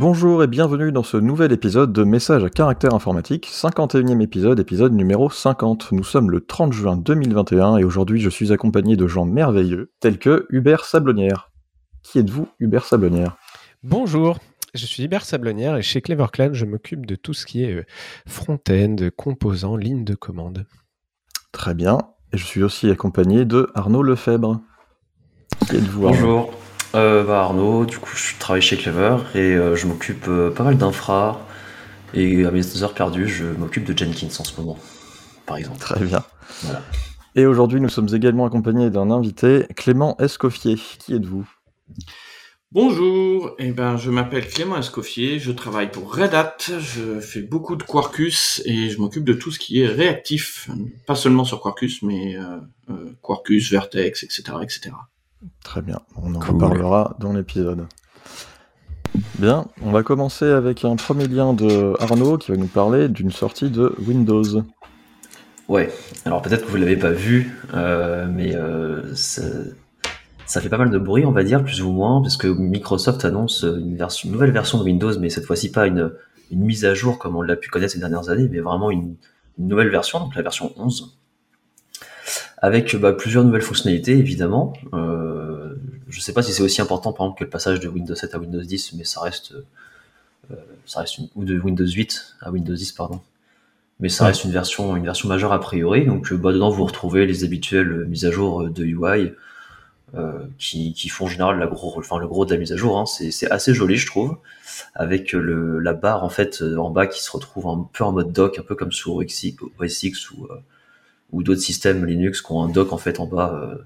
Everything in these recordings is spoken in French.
Bonjour et bienvenue dans ce nouvel épisode de Message à caractère informatique, 51e épisode, épisode numéro 50. Nous sommes le 30 juin 2021 et aujourd'hui je suis accompagné de gens merveilleux tels que Hubert Sablonnière. Qui êtes-vous, Hubert Sablonnière? Bonjour, je suis Hubert Sablonnière et chez CleverClan, je m'occupe de tout ce qui est euh, front-end, composants, lignes de commande. Très bien. Et je suis aussi accompagné de Arnaud Lefebvre. Qui êtes-vous Arnaud? Bonjour, euh, bah Arnaud, du coup je travaille chez Clever et euh, je m'occupe euh, pas mal d'infra et à mes heures perdues je m'occupe de Jenkins en ce moment, par exemple. Très bien. Voilà. Et aujourd'hui, nous sommes également accompagnés d'un invité, Clément Escoffier. Qui êtes-vous? Bonjour, eh ben, je m'appelle Clément Escoffier, je travaille pour Red Hat, je fais beaucoup de Quarkus et je m'occupe de tout ce qui est réactif, pas seulement sur Quarkus, mais euh, euh, Quarkus, Vertex, etc., etc. Très bien, on en Cool. reparlera dans l'épisode. Bien, on va commencer avec un premier lien de Arnaud qui va nous parler d'une sortie de Windows. Ouais, alors peut-être que vous l'avez pas vu, euh, mais euh, ça, ça fait pas mal de bruit, on va dire, plus ou moins, parce que Microsoft annonce une, version, une nouvelle version de Windows, mais cette fois-ci pas une, une mise à jour comme on l'a pu connaître ces dernières années, mais vraiment une, une nouvelle version, donc la version 11, avec bah, plusieurs nouvelles fonctionnalités, évidemment. Euh, je sais pas si c'est aussi important, par exemple, que le passage de Windows 7 à Windows 10, mais ça reste, euh, ça reste une, ou de Windows 8 à Windows 10, pardon. Mais ça Ouais. reste une version, une version majeure a priori. Donc, euh, bah, dedans, vous retrouvez les habituelles mises à jour de UI, euh, qui, qui font en général la gros, enfin, le gros de la mise à jour. Hein. C'est assez joli, je trouve, avec le, la barre en fait en bas qui se retrouve un peu en mode dock, un peu comme sur OS X, OS X ou, ou d'autres systèmes Linux qui ont un dock en fait en bas, euh,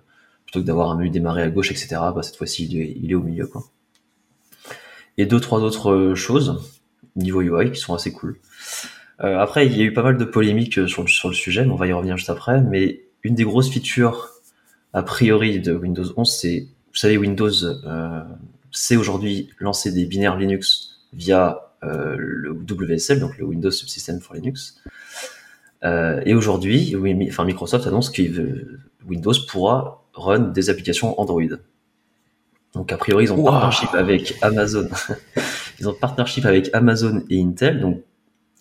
plutôt que d'avoir un menu démarré à gauche, etc. Bah, cette fois-ci, il est, au milieu. Et deux, trois autres euh, choses niveau UI qui sont assez cool. Euh, après, il y a eu pas mal de polémiques sur le, sujet, mais on va y revenir juste après. Mais une des grosses features a priori de Windows 11, c'est, vous savez, Windows sait aujourd'hui lancer des binaires Linux via le WSL, donc le Windows Subsystem for Linux. Euh, et aujourd'hui, oui, enfin, Microsoft annonce que euh, Windows pourra run des applications Android. Donc a priori, ils ont Wow. partnership avec Amazon. ils ont partnership avec Amazon et Intel. Donc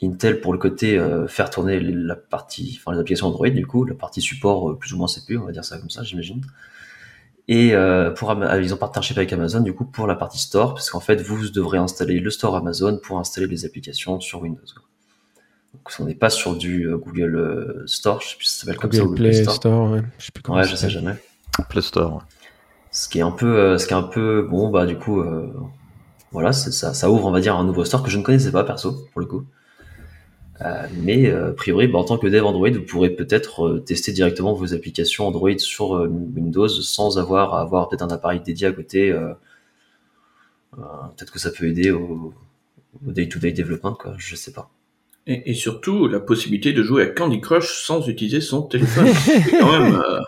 Intel pour le côté euh, faire tourner la partie, enfin les applications Android du coup, la partie support euh, plus ou moins CPU, on va dire ça comme ça, j'imagine. Et euh, pour ils ont partnership avec Amazon du coup pour la partie store, parce qu'en fait vous devrez installer le store Amazon pour installer les applications sur Windows. quoi. Donc on n'est pas sur du euh, Google euh, Store, je sais plus si ça s'appelle comme ça, Google Play Store. Store, ouais. je sais plus comment Ouais, je sais jamais. Play Store. ouais. Ce qui est un peu, euh, ce qui est un peu, bon bah du coup, euh, voilà, ça, ça ouvre on va dire un nouveau store que je ne connaissais pas perso pour le coup. Euh, mais euh, a priori, bah, en tant que dev Android, vous pourrez peut-être euh, tester directement vos applications Android sur euh, Windows sans avoir à avoir peut-être un appareil dédié à côté. euh, euh, peut-être que ça peut aider au au day-to-day development, quoi. Je sais pas. Et, et surtout, la possibilité de jouer à Candy Crush sans utiliser son téléphone. C'est quand même, euh,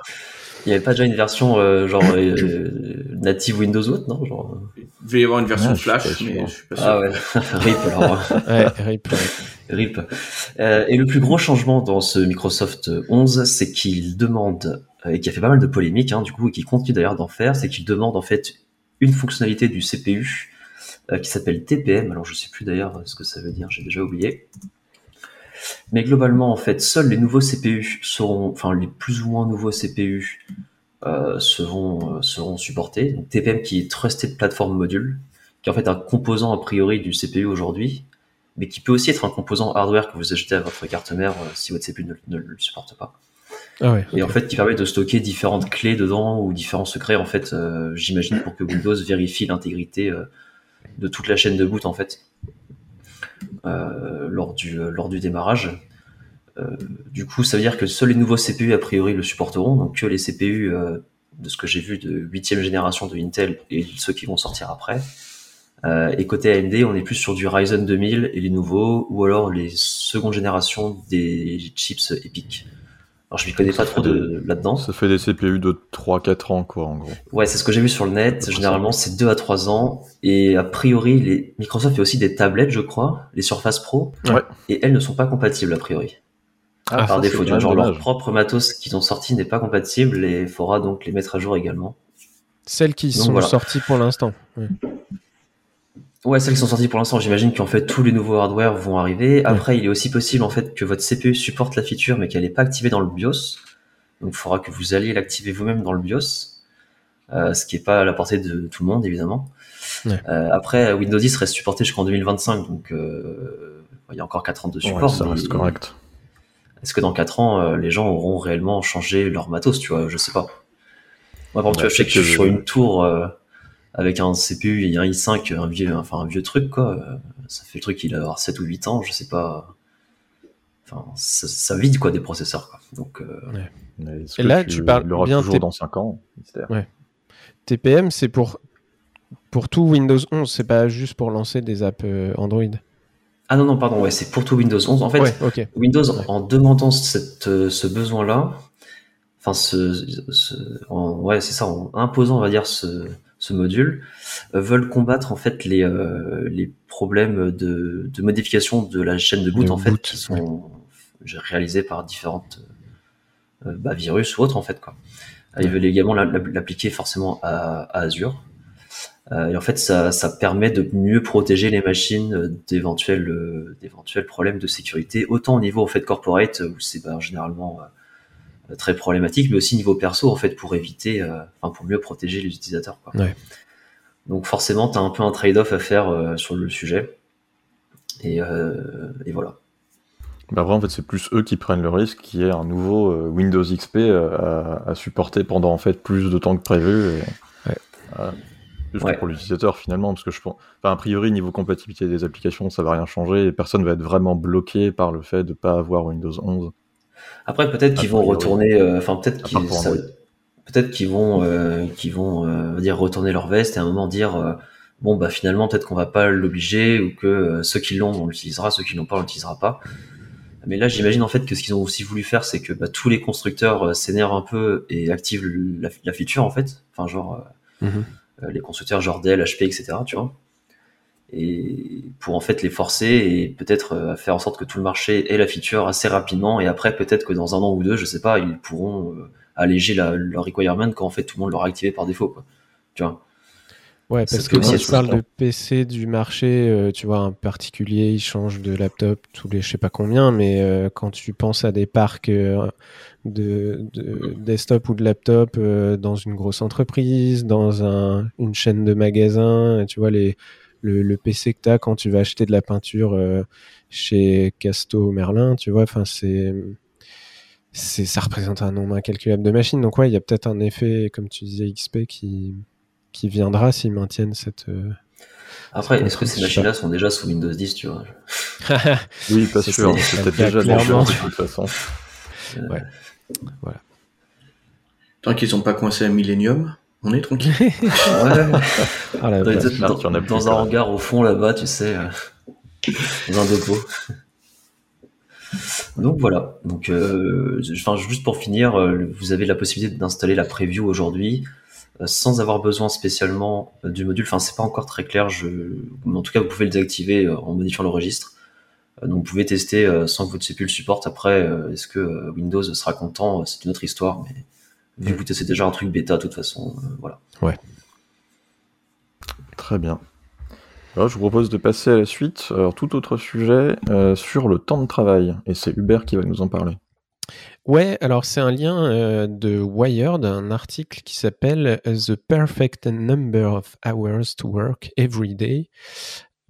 Il n'y avait pas déjà une version euh, genre euh, native Windows ou autre, non genre, il devait y avoir une version pas Flash, mais je suis pas sûr. Ah ouais, rip alors. Ouais, RIP. RIP. Euh, et le plus gros changement dans ce Microsoft 11, c'est qu'il demande, et qui a fait pas mal de polémiques, hein, du coup, et qui continue d'ailleurs d'en faire, c'est qu'il demande en fait une fonctionnalité du CPU euh, qui s'appelle TPM. Alors je sais plus d'ailleurs ce que ça veut dire, j'ai déjà oublié. Mais globalement, en fait, seuls les nouveaux CPU seront, enfin les plus ou moins nouveaux CPU euh, seront, euh, seront supportés. Donc, TPM qui est Trusted Platform Module, qui est en fait un composant a priori du CPU aujourd'hui, mais qui peut aussi être un composant hardware que vous achetez à votre carte mère euh, si votre CPU ne, ne le supporte pas. Ah ouais. Et en fait, qui permet de stocker différentes clés dedans ou différents secrets, en fait, euh, j'imagine, pour que Windows vérifie l'intégrité euh, de toute la chaîne de boot, en fait, lors, du, euh, lors du démarrage. Euh, du coup, ça veut dire que seuls les nouveaux CPU, a priori, le supporteront, donc que les CPU, euh, de ce que j'ai vu, de huitième génération de Intel et ceux qui vont sortir après. Et côté AMD, on est plus sur du Ryzen 2000 et les nouveaux, ou alors les secondes générations des chips Epic. Alors je m'y connais pas trop de, là-dedans. Ça fait des CPU de 3-4 ans, quoi, en gros. Ouais, c'est ce que j'ai vu sur le net. Généralement, c'est 2 à 3 ans. Et a priori, les... Microsoft fait aussi des tablettes, je crois, les Surface Pro. Ouais. Et elles ne sont pas compatibles, a priori. Ah, Par ça, défaut, genre dommage. leur propre matos qu'ils ont sorti n'est pas compatible et il faudra donc les mettre à jour également. Celles qui Donc, sont voilà. sorties pour l'instant. Ouais. Ouais, celles qui sont sorties pour l'instant, j'imagine qu'en fait tous les nouveaux hardware vont arriver. Après, il est aussi possible en fait que votre CPU supporte la feature mais qu'elle n'est pas activée dans le BIOS. Donc il faudra que vous alliez l'activer vous-même dans le BIOS, euh, ce qui n'est pas à la portée de tout le monde évidemment. Ouais. Euh, après, Windows 10 reste supporté jusqu'en 2025, donc euh, il y a encore 4 ans de support. Ouais, ça reste correct. Est-ce que dans 4 ans, euh, les gens auront réellement changé leur matos, tu vois? Je sais pas. Moi, par exemple, tu vois, je sais que- sur une tour euh, avec un CPU et un i5, un vieux, enfin un vieux truc, quoi. Euh, Ça fait le truc, il a avoir 7 ou 8 ans, je sais pas. Enfin, ça, ça vide, quoi, des processeurs, quoi. Donc, euh, Mais est-ce Et là, tu parles il l'aura bien toujours dans 5 ans mystère. TPM, c'est pour, pour tout Windows 11, c'est pas juste pour lancer des apps euh, Android? Ah non, non, pardon, ouais, c'est pour tout Windows 11. En fait, ouais, ok. Windows, Ouais. en demandant cette, euh, ce besoin-là, enfin, ce, ce- en- ouais, c'est ça, en imposant, on va dire, ce, ce module, euh, veulent combattre en fait les, euh, les problèmes de, de modification de la chaîne de boot, De en fait, qui sont réalisés par différentes euh, bah, virus ou autres, en fait, quoi. Ils veulent également la- la- l'appliquer forcément à, à Azure. Euh, et en fait, ça, ça permet de mieux protéger les machines d'éventuels euh, problèmes de sécurité, autant au niveau en fait corporate où c'est bah, généralement euh, très problématique, mais aussi niveau perso en fait pour éviter, euh, enfin pour mieux protéger les utilisateurs. Quoi. Ouais. Donc forcément, tu as un peu un trade-off à faire euh, sur le sujet. Et, euh, et voilà. Bah, après, en fait, c'est plus eux qui prennent le risque qu'il y ait un nouveau euh, Windows XP euh, à, à supporter pendant en fait plus de temps que prévu. Et, Ouais. euh, juste Ouais. pour l'utilisateur finalement, parce que je pense, enfin, a priori niveau compatibilité des applications, ça va rien changer et personne va être vraiment bloqué par le fait de pas avoir Windows 11. Après, peut-être A qu'ils vont retourner, euh, enfin peut-être qu'ils, peut-être qu'ils vont, euh, vont, euh, dire retourner leur veste et à un moment dire, euh, bon bah finalement peut-être qu'on va pas l'obliger ou que euh, ceux qui l'ont on l'utilisera, ceux qui l'ont pas on l'utilisera pas. Mais là, j'imagine en fait que ce qu'ils ont aussi voulu faire, c'est que bah, tous les constructeurs euh, s'énervent un peu et activent la, la feature en fait. Enfin genre euh, euh, les constructeurs genre Dell, HP, etc. Tu vois. Et pour en fait les forcer et peut-être euh, faire en sorte que tout le marché ait la feature assez rapidement et après peut-être que dans un an ou deux, je sais pas, ils pourront euh, alléger la, leur requirement quand en fait tout le monde l'aura activé par défaut quoi. Tu vois? Ouais, parce que quand être tu parles de PC du marché, euh, tu vois, un particulier, il change de laptop tous les je sais pas combien, mais euh, quand tu penses à des parcs euh, de, de desktop ou de laptop dans une grosse entreprise, dans un, une chaîne de magasins, tu vois, les, le, le PC que tu as quand tu vas acheter de la peinture euh, chez Casto Merlin, tu vois, enfin, c'est. C'est, ça représente un nombre incalculable de machines. Donc, ouais, il y a peut-être un effet, comme tu disais, XP qui, qui viendra s'ils maintiennent cette. euh, Après, est-ce que ces machines-là sont déjà sous Windows 10, tu vois Oui, pas C'est- sûr, c'est- peut-être déjà clairement. de toute façon. Ouais. Tant qu'ils sont pas coincés à Millennium, on est tranquille. Ouais. Ah Dans, un hangar au fond là-bas, tu sais, euh, dans un dépôt. Donc voilà. Donc, euh, enfin, juste pour finir, euh, vous avez la possibilité d'installer la preview aujourd'hui euh, sans avoir besoin spécialement euh, du module. Enfin, c'est pas encore très clair. Je... mais En tout cas, vous pouvez le désactiver euh, en modifiant le registre. Euh, Donc, vous pouvez tester euh, sans que votre CPU le supporte. Après, euh, est-ce que euh, Windows sera content? C'est une autre histoire. Mais vu que testez déjà un truc bêta, de toute façon, euh, voilà. Très bien. Alors, je vous propose de passer à la suite. Alors, tout autre sujet euh, sur le temps de travail. Et c'est Hubert qui va nous en parler. Ouais, alors c'est un lien euh, de Wired, un article qui s'appelle The Perfect Number of Hours to Work Every Day.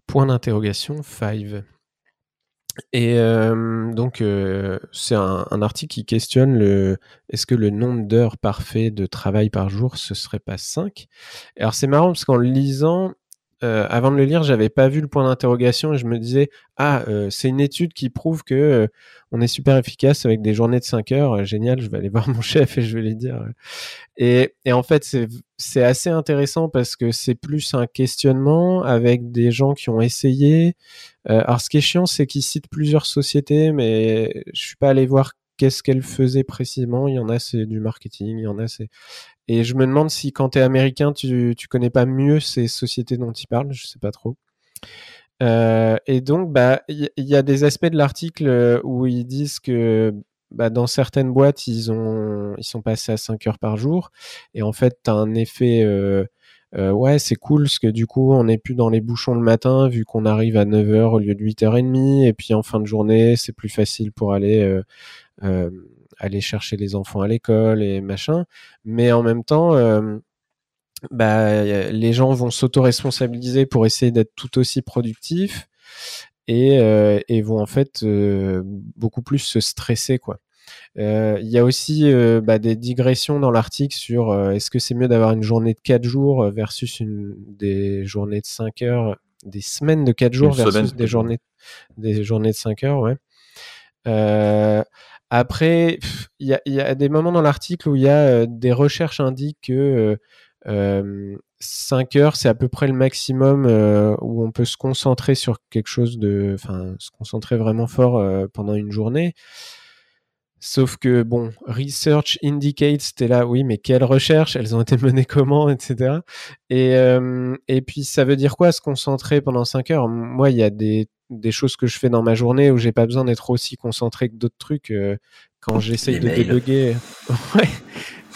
Point d'interrogation 5. Et euh, donc, euh, c'est un, un article qui questionne le est-ce que le nombre d'heures parfait de travail par jour, ce serait pas 5 Alors, c'est marrant parce qu'en le lisant, euh, avant de le lire, j'avais pas vu le point d'interrogation et je me disais ah, euh, c'est une étude qui prouve que euh, on est super efficace avec des journées de 5 heures. Génial, je vais aller voir mon chef et je vais lui dire. Et, et en fait, c'est assez intéressant parce que c'est plus un questionnement avec des gens qui ont essayé. Alors, ce qui est chiant, c'est qu'ils citent plusieurs sociétés, mais je suis pas allé voir qu'est-ce qu'elles faisaient précisément? Il y en a, c'est du marketing, il y en a, c'est. Et je me demande si quand tu es américain, tu, tu connais pas mieux ces sociétés dont ils parlent, je sais pas trop. Euh, et donc, bah, il y, y a des aspects de l'article euh, où ils disent que bah, dans certaines boîtes, ils ont, ils sont passés à 5 heures par jour. Et en fait, tu as un effet euh, ouais, c'est cool parce que du coup, on n'est plus dans les bouchons le matin vu qu'on arrive à 9h au lieu de 8h30 et puis en fin de journée, c'est plus facile pour aller aller chercher les enfants à l'école et machin. Mais en même temps, bah, les gens vont s'auto-responsabiliser pour essayer d'être tout aussi productifs et, euh, et vont en fait euh, beaucoup plus se stresser quoi. Euh, il y a aussi bah, des digressions dans l'article sur est-ce que c'est mieux d'avoir une journée de 4 jours versus une, des journées de 5 heures, des semaines de 4 jours versus des journées, des journées de 5 heures, ouais. Après, il y a, des moments dans l'article où il y a des recherches indiquent que 5 heures, c'est à peu près le maximum euh, où on peut se concentrer sur quelque chose de, enfin, se concentrer vraiment fort euh, pendant une journée. Sauf que bon, research indicates, c'était là, oui, mais quelles recherches? Elles ont été menées comment, etc. Et euh, et puis ça veut dire quoi se concentrer pendant 5 heures? Moi, il y a des des choses que je fais dans ma journée où j'ai pas besoin d'être aussi concentré que d'autres trucs. quand j'essaye de débugger, ouais,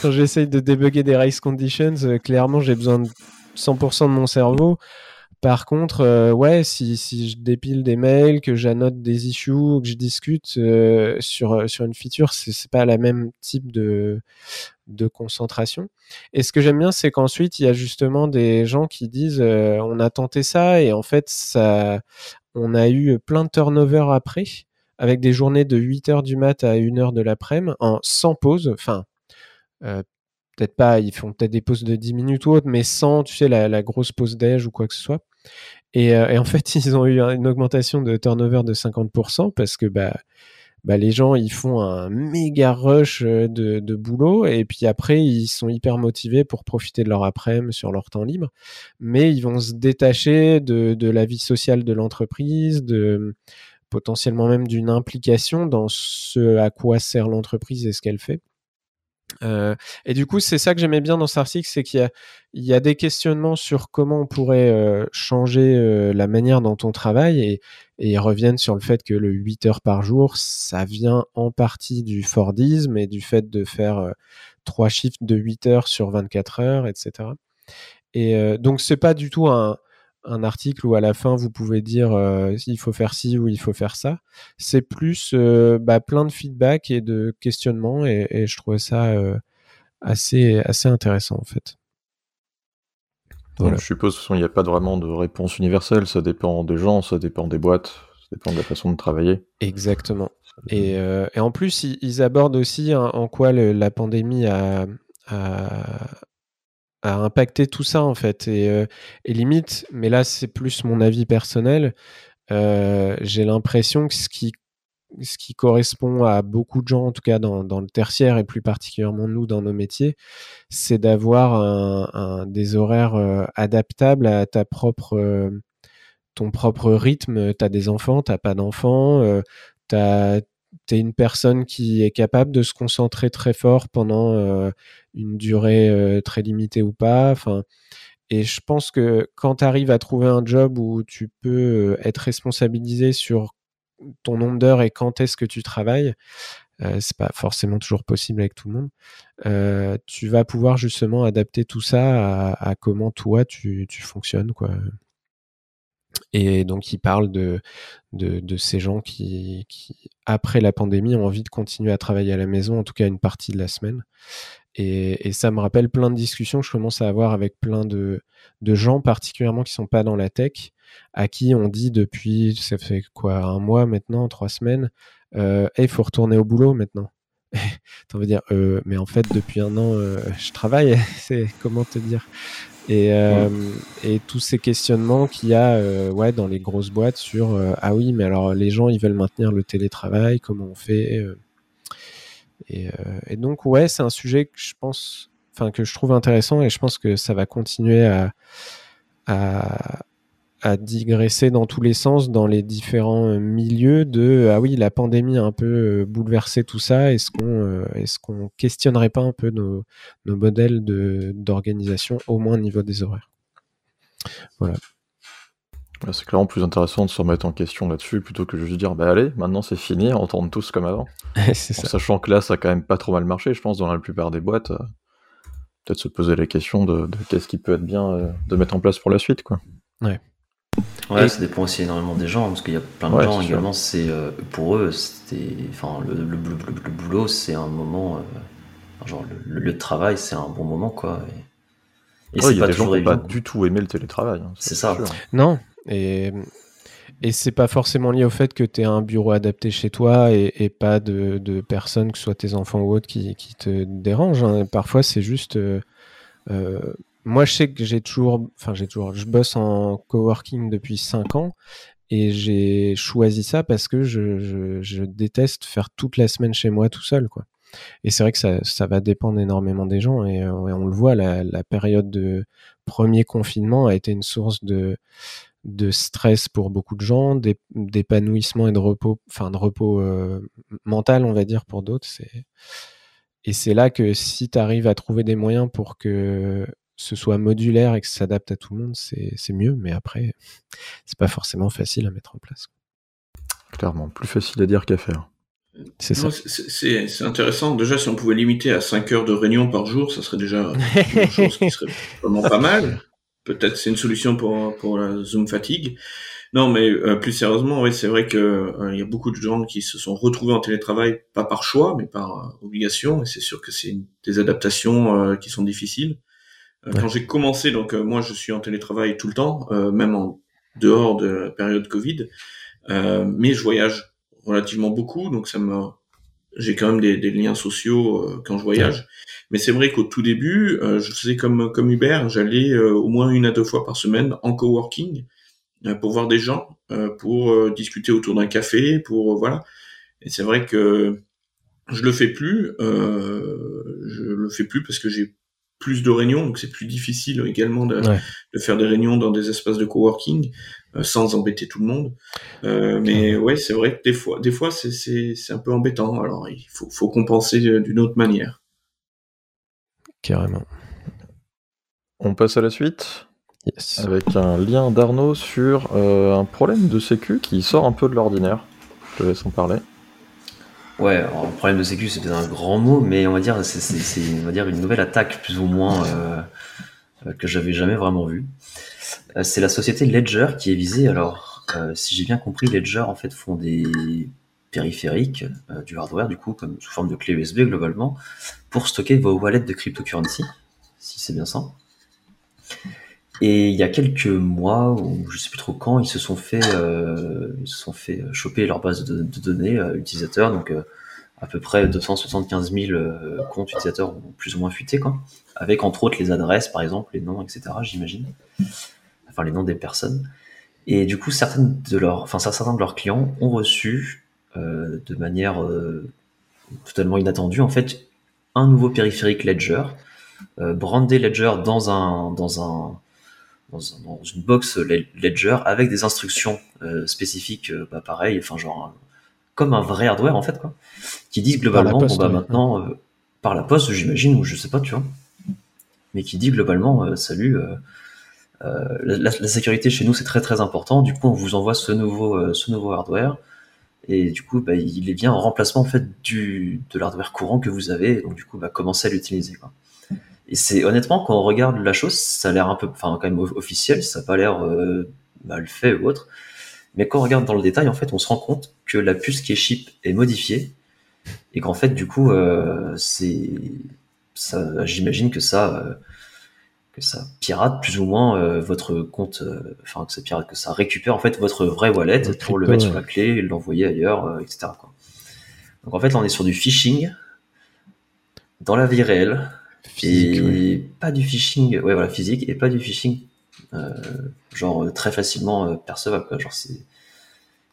quand j'essaye de débugger des race conditions, euh, clairement, j'ai besoin de 100% de mon cerveau. Par contre, euh, ouais, si, je dépile des mails, que j'annote des issues, que je discute euh, sur, sur une feature, c'est pas la même type de, de concentration. Et ce que j'aime bien, c'est qu'ensuite, il y a justement des gens qui disent on a tenté ça et en fait, ça, on a eu plein de turnover après, avec des journées de 8 heures du mat à 1 heure de l'après-midi, sans pause, enfin, euh, peut-être pas, ils font peut-être des pauses de 10 minutes ou autre, mais sans, tu sais, la, grosse pause déj ou quoi que ce soit. Et, euh, en fait, ils ont eu une augmentation de turnover de 50% parce que bah, bah, les gens, ils font un méga rush euh, de, boulot et puis après, ils sont hyper motivés pour profiter de leur après-midi sur leur temps libre. Mais ils vont se détacher de, de la vie sociale de l'entreprise, de potentiellement même d'une implication dans ce à quoi sert l'entreprise et ce qu'elle fait. Euh, et du coup, c'est ça que j'aimais bien dans cet c'est qu'il y a, des questionnements sur comment on pourrait euh, changer euh, la manière dont on travaille et, ils reviennent sur le fait que le 8 heures par jour, ça vient en partie du Fordisme et du fait de faire trois shifts de 8 heures sur 24 heures, etc. Et donc, c'est pas du tout un, un article où à la fin vous pouvez dire euh, il faut faire ci ou il faut faire ça. C'est plus euh, bah, plein de feedback et de questionnements et, je trouvais ça euh, assez, assez intéressant en fait. je suppose qu'il n'y a pas vraiment de réponse universelle, ça dépend des gens, ça dépend des boîtes, ça dépend de la façon de travailler. Exactement. Et, et en plus, ils, abordent aussi hein, en quoi la pandémie a, a, a impacté tout ça en fait. Et, euh, et limite, mais là c'est plus mon avis personnel, euh, j'ai l'impression que ce qui, ce qui correspond à beaucoup de gens, en tout cas dans, dans le tertiaire et plus particulièrement nous dans nos métiers, c'est d'avoir un, des horaires euh, adaptables à ta propre, ton propre rythme. Tu as des enfants, tu pas d'enfants, tu as t'es une personne qui est capable de se concentrer très fort pendant euh, une durée euh, très limitée ou pas. Et je pense que quand tu arrives à trouver un job où tu peux euh, être responsabilisé sur ton nombre d'heures et quand est-ce que tu travailles, c'est pas forcément toujours possible avec tout le monde. tu vas pouvoir justement adapter tout ça à, à comment toi tu, tu fonctionnes, quoi. Et donc, il parle de, de, de ces gens qui, qui, après la pandémie, ont envie de continuer à travailler à la maison, en tout cas une partie de la semaine. Et, et ça me rappelle plein de discussions que je commence à avoir avec plein de, de gens, particulièrement qui sont pas dans la tech, à qui on dit depuis, ça fait quoi, un mois maintenant, trois semaines, euh, il faut retourner au boulot maintenant. T'en veux dire, euh, mais en fait, depuis un an, euh, je travaille. c'est comment te dire? Et, euh, et tous ces questionnements qu'il y a euh, ouais, dans les grosses boîtes sur euh, ah oui, mais alors les gens ils veulent maintenir le télétravail, comment on fait et, et, donc ouais, c'est un sujet que je pense, enfin que je trouve intéressant et je pense que ça va continuer à, à, à digresser dans tous les sens dans les différents euh, milieux de ah oui la pandémie a un peu euh, bouleversé tout ça. Est-ce qu'on euh, est-ce qu'on questionnerait pas un peu nos, nos modèles de d'organisation au moins au niveau des horaires? Voilà. C'est clairement plus intéressant de se remettre en question là-dessus plutôt que juste dire bah allez maintenant c'est fini on tourne tous comme avant. En sachant que là ça a quand même pas trop mal marché je pense dans la plupart des boîtes peut-être se poser la question de, qu'est-ce qui peut être bien de mettre en place pour la suite, quoi. Ouais. Ouais, ça dépend aussi énormément des gens, parce qu'il y a plein de gens également, c'est pour eux, c'était, enfin, le, le, boulot, c'est un moment, genre le, travail, c'est un bon moment, quoi. Et, c'est pas des gens qui pas du tout aimé le télétravail. Hein, c'est ça. Non, et et c'est pas forcément lié au fait que tu aies un bureau adapté chez toi et, pas de, de, personnes, que ce soit tes enfants ou autres, qui, qui te dérangent. Hein. Parfois, c'est juste. Euh, euh, moi, je sais que j'ai toujours. Enfin, j'ai toujours. Je bosse en coworking depuis 5 ans et j'ai choisi ça parce que je, déteste faire toute la semaine chez moi tout seul, quoi. Et c'est vrai que ça, ça, va dépendre énormément des gens et, euh, on le voit, la, période de premier confinement a été une source de, de stress pour beaucoup de gens, d'épanouissement et de repos, enfin de repos euh, mental, on va dire, pour d'autres. Et c'est là que si tu arrives à trouver des moyens pour que ce soit modulaire et que ça s'adapte à tout le monde, c'est mieux. Mais après, c'est pas forcément facile à mettre en place. Clairement, plus facile à dire qu'à faire. C'est ça. C'est intéressant. Déjà, si on pouvait limiter à 5 heures de réunion par jour, ça serait déjà une chose qui serait vraiment pas mal peut-être c'est une solution pour pour la Zoom fatigue. Non, mais euh, plus sérieusement, oui, c'est vrai que euh, il y a beaucoup de gens qui se sont retrouvés en télétravail pas par choix, mais par euh, obligation. Et c'est sûr que c'est des adaptations qui sont difficiles. Quand j'ai commencé, donc moi, je suis en télétravail tout le temps, même en dehors de la période Covid, mais je voyage relativement beaucoup, donc ça me j'ai quand même des, des liens sociaux quand je voyage. Mais c'est vrai qu'au tout début, euh, je faisais comme comme Hubert, j'allais euh, au moins une à deux fois par semaine en coworking euh, pour voir des gens, pour discuter autour d'un café, pour voilà. Et c'est vrai que je le fais plus. je le fais plus parce que j'ai plus de réunions, donc c'est plus difficile également de, de, faire des réunions dans des espaces de coworking sans embêter tout le monde. Euh, mais ouais, c'est vrai que des fois, des fois c'est c'est un peu embêtant. Alors il faut faut compenser d'une autre manière. Carrément. On passe à la suite Avec un lien d'Arnaud sur euh, un problème de sécu qui sort un peu de l'ordinaire. Je te laisse en parler. Ouais, un problème de sécu, c'est peut-être un grand mot, mais on va dire c'est on va dire une nouvelle attaque plus ou moins euh, que j'avais jamais vraiment vue. Euh, c'est la société Ledger qui est visée. Alors, si j'ai bien compris, Ledger en fait font des périphériques, du hardware du coup, comme sous forme de clé USB globalement, pour stocker vos wallets de cryptocurrency, si c'est bien ça. Et il y a quelques mois, ou je sais plus trop quand, ils se sont fait, euh, ils se sont fait choper leur base de, données euh, utilisateurs, donc euh, à peu près 275 000 comptes utilisateurs plus ou moins fuités, quoi, avec entre autres les adresses, par exemple, les noms, etc. J'imagine, enfin les noms des personnes. Et du coup, certaines de leurs, enfin certains de leurs clients ont reçu de manière totalement inattendue, en fait, un nouveau périphérique Ledger, euh, brandé Ledger dans un dans un dans, une box Ledger avec des instructions euh, spécifiques, euh, bah pareil, enfin genre comme un vrai hardware en fait quoi, qui disent globalement bon bah maintenant par la poste j'imagine ou je sais pas tu vois, mais qui dit globalement salut. La, la, sécurité chez nous c'est très très important. Du coup, on vous envoie ce nouveau ce nouveau hardware et du coup bah, il est bien en remplacement en fait du de l'hardware courant que vous avez donc du coup bah, commencez à l'utiliser. Et c'est honnêtement quand on regarde la chose ça a l'air un peu enfin quand même officiel ça n'a pas l'air euh, mal fait ou autre mais quand on regarde dans le détail en fait on se rend compte que la puce qui est chip est modifiée et qu'en fait du coup euh, c'est ça j'imagine que ça euh, que ça pirate plus ou moins votre compte, enfin que ça pirate, que ça récupère en fait votre vrai wallet pour le mettre sur la clé, l'envoyer ailleurs, etc. Quoi. Donc en fait là on est sur du phishing dans la vie réelle et pas du phishing, ouais voilà physique et pas du phishing genre très facilement percevable quoi. Genre c'est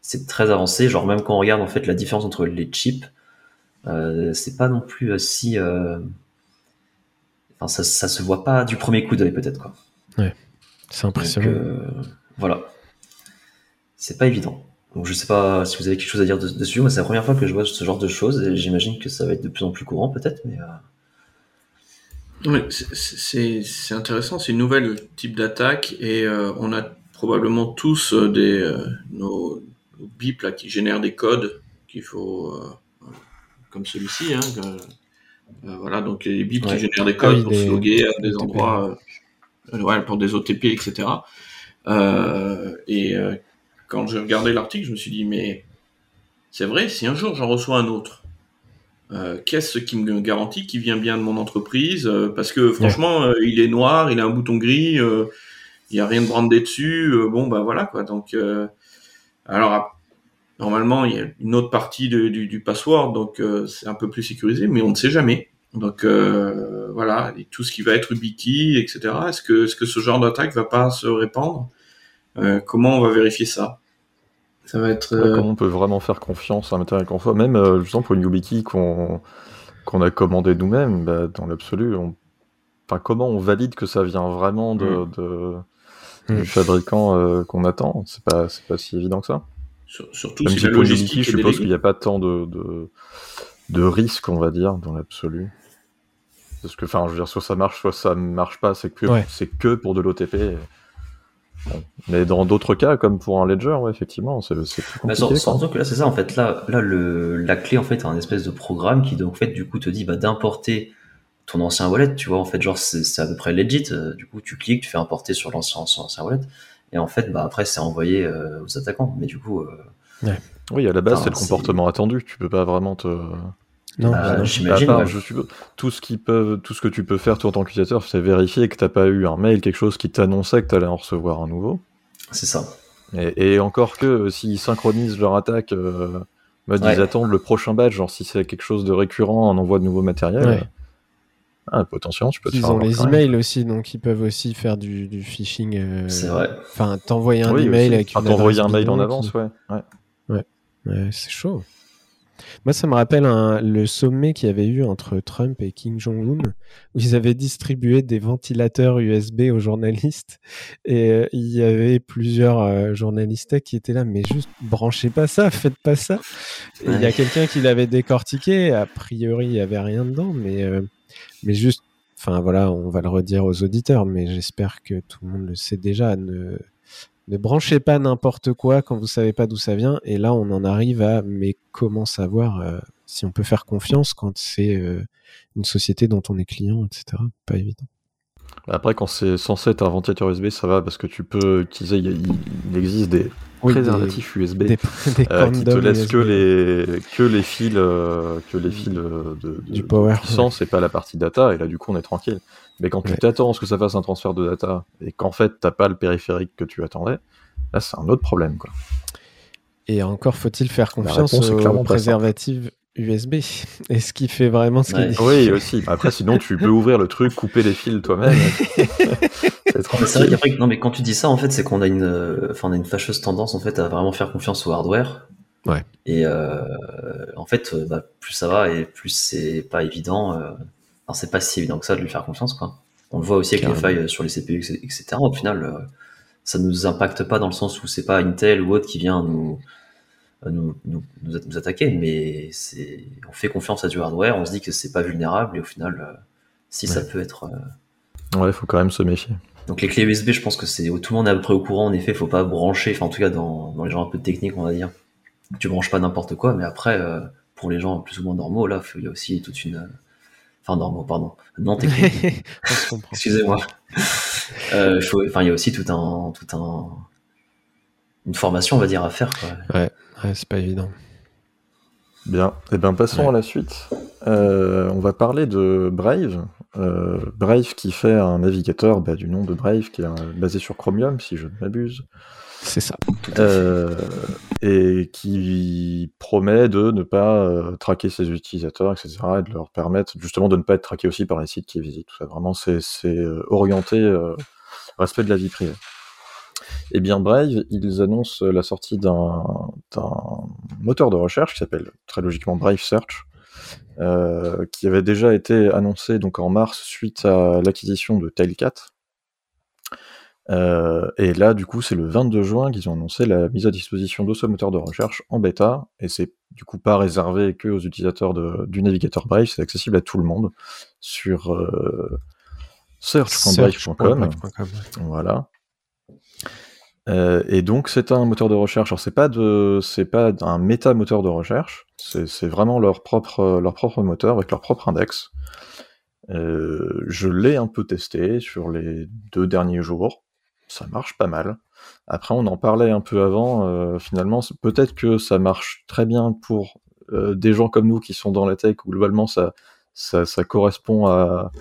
c'est très avancé, genre même quand on regarde en fait la différence entre les chips, c'est pas non plus si ça, ça se voit pas du premier coup d'œil peut-être quoi. Ouais, c'est impressionnant. Euh, voilà, c'est pas évident. Donc je sais pas si vous avez quelque chose à dire dessus. Moi c'est la première fois que je vois ce genre de choses et j'imagine que ça va être de plus en plus courant peut-être, mais. Euh, c'est intéressant, c'est une nouvelle type d'attaque et euh, on a probablement tous des nos, bips là qui génèrent des codes qu'il faut comme celui-ci hein, voilà, donc les bits qui génèrent des codes pour se loguer à des endroits, pour des OTP, etc. et quand j'ai regardé l'article, je me suis dit, mais c'est vrai, si un jour j'en reçois un autre, euh, qu'est-ce qui me garantit qu'il vient bien de mon entreprise euh, Parce que franchement, euh, il est noir, il a un bouton gris, il n'y a rien de brandé dessus. bon, bah voilà quoi. Donc, alors normalement, il y a une autre partie du, du, password, donc c'est un peu plus sécurisé, mais on ne sait jamais. Donc voilà, tout ce qui va être YubiKey, etc. Est-ce que, est-ce que ce genre d'attaque va pas se répandre? Comment on va vérifier ça? Ça va être. Euh, comment on peut vraiment faire confiance à un matériel qu'on fait Même, euh, justement, pour une YubiKey qu'on qu'on a commandé nous-mêmes, bah, dans l'absolu, on... enfin, comment on valide que ça vient vraiment de, mm. de... du mm. fabricant euh, qu'on attend? C'est pas, pas si évident que ça. surtout si, la logistique je suppose qu'il n'y a pas tant de, de, de risques, on va dire, dans l'absolu. Parce que, enfin, je veux dire, soit ça marche, soit ça marche pas. C'est que, c'est que pour de l'OTP. Mais dans d'autres cas, comme pour un ledger, ouais, effectivement, c'est plus compliqué. surtout que là, c'est ça, en fait. Là, là le, la clé, en fait, est un espèce de programme qui, donc, en fait, du coup, te dit bah, d'importer ton ancien wallet. Tu vois, en fait, genre, c'est à peu près legit. Euh, du coup, tu cliques, tu fais importer sur l'ancien ancien wallet. Et en fait, bah, après, c'est envoyé euh, aux attaquants. Mais du coup. Euh, oui, à la base, c'est le comportement attendu. Tu peux pas vraiment te. Non, bah, j'imagine. tout ce qui peut, tout ce que tu peux faire toi en tant qu'utilisateur, c'est vérifier que t'as pas eu un mail, quelque chose qui t'annonçait que tu allais en recevoir un nouveau. C'est ça. Et, encore que euh, s'ils synchronisent leur attaque, euh, mode ils attendent le prochain badge, genre si c'est quelque chose de récurrent, on envoie de nouveau matériel. Ah, potentiellement, tu peux te Ils ont les emails aussi, donc ils peuvent aussi faire du, phishing. Euh, c'est vrai. Enfin, t'envoyer un email avec une T'envoyer un mail en avance, ouais. Ouais, ouais c'est chaud. Moi, ça me rappelle le sommet qu'il y avait eu entre Trump et Kim Jong-un, où ils avaient distribué des ventilateurs USB aux journalistes. Et euh, il y avait plusieurs euh, journalistes qui étaient là, mais juste branchez pas ça, faites pas ça. Il y a quelqu'un qui l'avait décortiqué. A priori, il y avait rien dedans, mais, euh, mais juste, enfin voilà, on va le redire aux auditeurs, mais j'espère que tout le monde le sait déjà. Ne, ne branchez pas n'importe quoi quand vous savez pas d'où ça vient. Et là, on en arrive à mais comment savoir euh, si on peut faire confiance quand c'est euh, une société dont on est client, etc. Pas évident. Après, quand c'est censé être un ventilateur USB, ça va parce que tu peux utiliser. Il, existe des préservatifs USB euh, qui te laissent que les que les fils que les fils de, du power puissance et pas la partie data. Et là, du coup, on est tranquille. Mais quand tu t'attends à ce que ça fasse un transfert de data et qu'en fait t'as pas le périphérique que tu attendais, là c'est un autre problème quoi. Et encore faut-il faire confiance aux préservatifs USB. Est-ce qu'il fait vraiment ce qu'il dit Oui, aussi. Après, sinon, tu peux ouvrir le truc, couper les fils toi-même. c'est vrai non, mais quand tu dis ça, en fait, c'est qu'on a une, enfin, on a une fâcheuse tendance, en fait, à vraiment faire confiance au hardware. Ouais. Et euh, en fait, bah, plus ça va et plus c'est pas évident. Euh, c'est pas si évident que ça de lui faire confiance, quoi. On le voit aussi avec les failles sur les CPU, etc. Au final, euh, ça nous impacte pas dans le sens où c'est pas Intel ou autre qui vient nous, nous, nous, nous attaquer, mais c'est, on fait confiance à du hardware, on se dit que c'est pas vulnérable, et au final, euh, si ça peut être. Euh, ouais, il faut quand même se méfier. Donc les clés USB, je pense que c'est tout le monde est à peu près au courant. En effet, faut pas brancher. Enfin, en tout cas, dans, dans les gens un peu techniques, on va dire, tu branches pas n'importe quoi. Mais après, pour les gens plus ou moins normaux, là, il y a aussi toute une Enfin, non, pardon. Non. Excusez-moi. Euh, il y a aussi tout un, tout un, une formation, on va dire, à faire. Quoi. Ouais, c'est pas évident. Bien. Et eh bien, passons à la suite. Euh, on va parler de Brave. Euh, Brave qui fait un navigateur bah, du nom de Brave, qui est basé sur Chromium, si je ne m'abuse. C'est ça. Euh, et qui promet de ne pas euh, traquer ses utilisateurs, etc., et de leur permettre justement de ne pas être traqué aussi par les sites qui visitent. Tout ça, vraiment, c'est euh, orienté respect de la vie privée. Eh bien Brave, ils annoncent la sortie d'un moteur de recherche qui s'appelle très logiquement Brave Search, qui avait déjà été annoncé donc en mars suite à l'acquisition de Tailcat, euh, et là, du coup, c'est le 22 juin qu'ils ont annoncé la mise à disposition de ce moteur de recherche en bêta, et c'est du coup pas réservé que aux utilisateurs du navigateur Brave, c'est accessible à tout le monde sur euh, search.brave.com. Voilà. Euh, et donc c'est un moteur de recherche. Alors c'est pas de, c'est pas un méta moteur de recherche. C'est vraiment leur propre, leur propre moteur avec leur propre index. Euh, je l'ai un peu testé sur les deux derniers jours. Ça marche pas mal. Après, on en parlait un peu avant. Euh, finalement, peut-être que ça marche très bien pour euh, des gens comme nous qui sont dans la tech où globalement ça, ça, ça correspond à,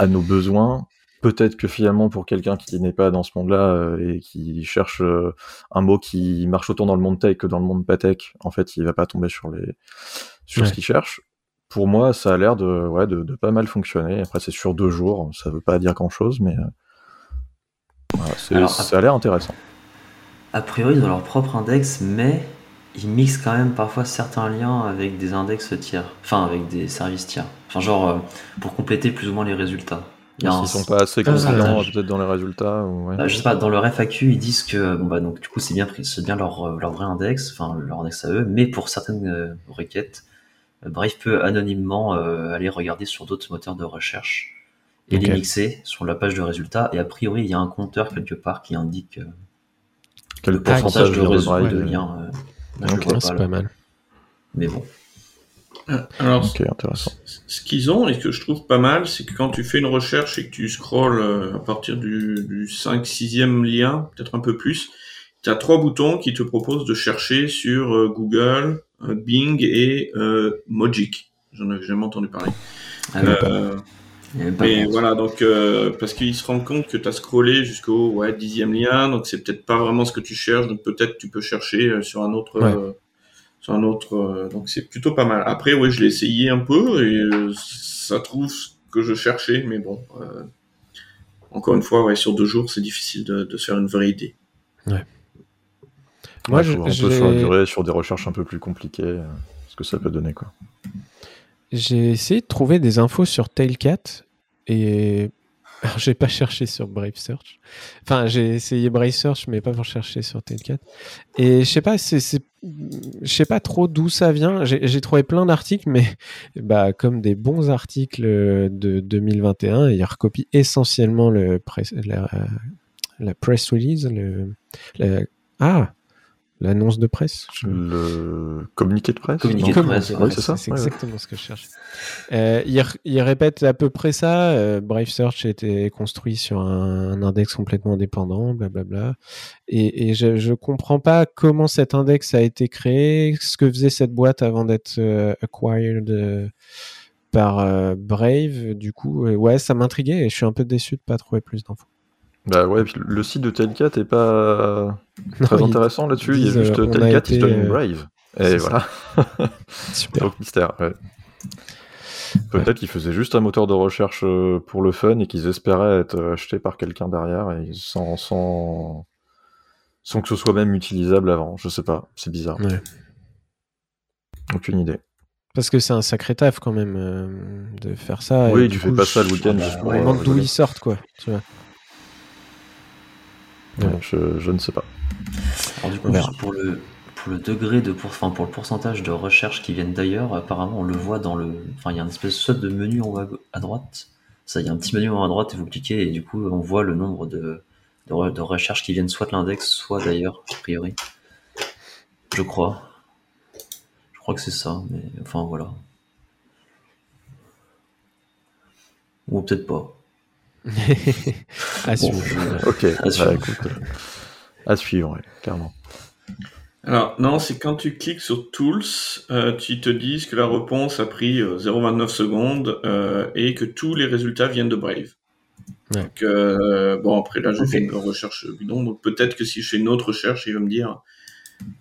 à nos besoins. Peut-être que finalement pour quelqu'un qui n'est pas dans ce monde-là euh, et qui cherche un mot qui marche autant dans le monde tech que dans le monde pas tech, en fait, il va pas tomber sur les sur ce qu'il cherche. Pour moi, ça a l'air de, ouais, de, de, pas mal fonctionner. Après, c'est sur deux jours, ça veut pas dire grand-chose, mais voilà, ça a l'air intéressant. A priori, ils ont leur propre index, mais ils mixent quand même parfois certains liens avec des index tiers, enfin avec des services tiers. Enfin, genre euh, pour compléter plus ou moins les résultats. Ils un... sont pas assez consistants peut-être dans les résultats. Ou ouais. bah, je sais pas, dans leur FAQ, ils disent que bon bah donc du coup c'est bien c'est bien leur, euh, leur vrai index, enfin leur index à eux, mais pour certaines euh, requêtes, Brave peut anonymement euh, aller regarder sur d'autres moteurs de recherche et okay. les mixer sur la page de résultats. Et a priori, il y a un compteur quelque part qui indique euh, quel le pourcentage de, résultats de liens. Euh, okay. c'est pas mal. Mais bon. Alors, okay, intéressant. ce qu'ils ont et que je trouve pas mal, c'est que quand tu fais une recherche et que tu scrolles à partir du, du 5-6e lien, peut-être un peu plus, tu as trois boutons qui te proposent de chercher sur euh, Google, euh, Bing et euh, Mojic. J'en avais jamais entendu parler. Ah, euh, et voilà, donc euh, parce qu'ils se rendent compte que tu as scrollé jusqu'au ouais, dixième lien, donc c'est peut-être pas vraiment ce que tu cherches, donc peut-être tu peux chercher sur un autre, Ouais. euh, sur un autre, euh, donc c'est plutôt pas mal. Après, ouais, je l'ai essayé un peu et euh, ça trouve ce que je cherchais, mais bon, euh, encore une fois, ouais, sur deux jours, c'est difficile de, de se faire une vraie idée. Moi, Ouais, je- faut un peu j'ai- sur la durée, sur des recherches un peu plus compliquées, euh, ce que ça peut donner quoi. J'ai essayé de trouver des infos sur Tailcat et alors j'ai pas cherché sur Brave Search. Enfin, j'ai essayé Brave Search mais pas pour chercher sur Tailcat. Et je sais pas, je sais pas trop d'où ça vient. J'ai, trouvé plein d'articles, mais bah comme des bons articles de 2021, ils recopient essentiellement le press, la, press release, le, ah l'annonce de presse. Je- Le communiqué de presse Communiqué non de presse, ouais, c'est ça, C'est ouais, ouais. exactement ce que je cherche. Euh, il, il répète à peu près ça. euh, Brave Search a été construit sur un, un index complètement indépendant, blablabla. Et, et je, je comprends pas comment cet index a été créé, ce que faisait cette boîte avant d'être euh, acquired euh, par euh, Brave. Du coup, euh, ouais, ça m'intriguait et je suis un peu déçu de pas trouver plus d'infos. Bah ouais, puis le site de Tailcat est pas Non, très intéressant là-dessus, il y a juste euh, on a Tailcat été, is done euh, brave. Et voilà, Super. donc mystère. ouais. Peut-être qu'ils faisaient juste un moteur de recherche euh, pour le fun et qu'ils espéraient être achetés par quelqu'un derrière et sans, sans, sans que ce soit même utilisable avant. Je sais pas, c'est bizarre. Ouais. Aucune idée. Parce que c'est un sacré taf quand même euh, de faire ça. et oui, du tu fais coup, pas ça le week-end bah, euh, demande d'où ils sortent, quoi. Tu vois. Ouais, je, je ne sais pas. Alors du coup, juste pour le pour le degré de pour, enfin, pour le pourcentage de recherches qui viennent d'ailleurs, apparemment on le voit dans le, enfin il y a une espèce soit de menu en haut à, droite. Ça, il y a un petit menu en haut à droite et vous cliquez et du coup on voit le nombre de de, re- de recherches qui viennent soit de l'index, soit d'ailleurs a priori. Je crois. Je crois que c'est ça, mais enfin voilà. Ou peut-être pas. à suivre. je- Ok, À bah, suivre. écoute, euh, à suivre, ouais, clairement. Alors, non, c'est quand tu cliques sur Tools, euh, tu te dis que la réponse a pris euh, 0,29 secondes euh, et que tous les résultats viennent de Brave. Ouais. Donc, euh, bon, après, là, Ok. fait une recherche bidon, donc peut-être que si je fais une autre recherche, il va me dire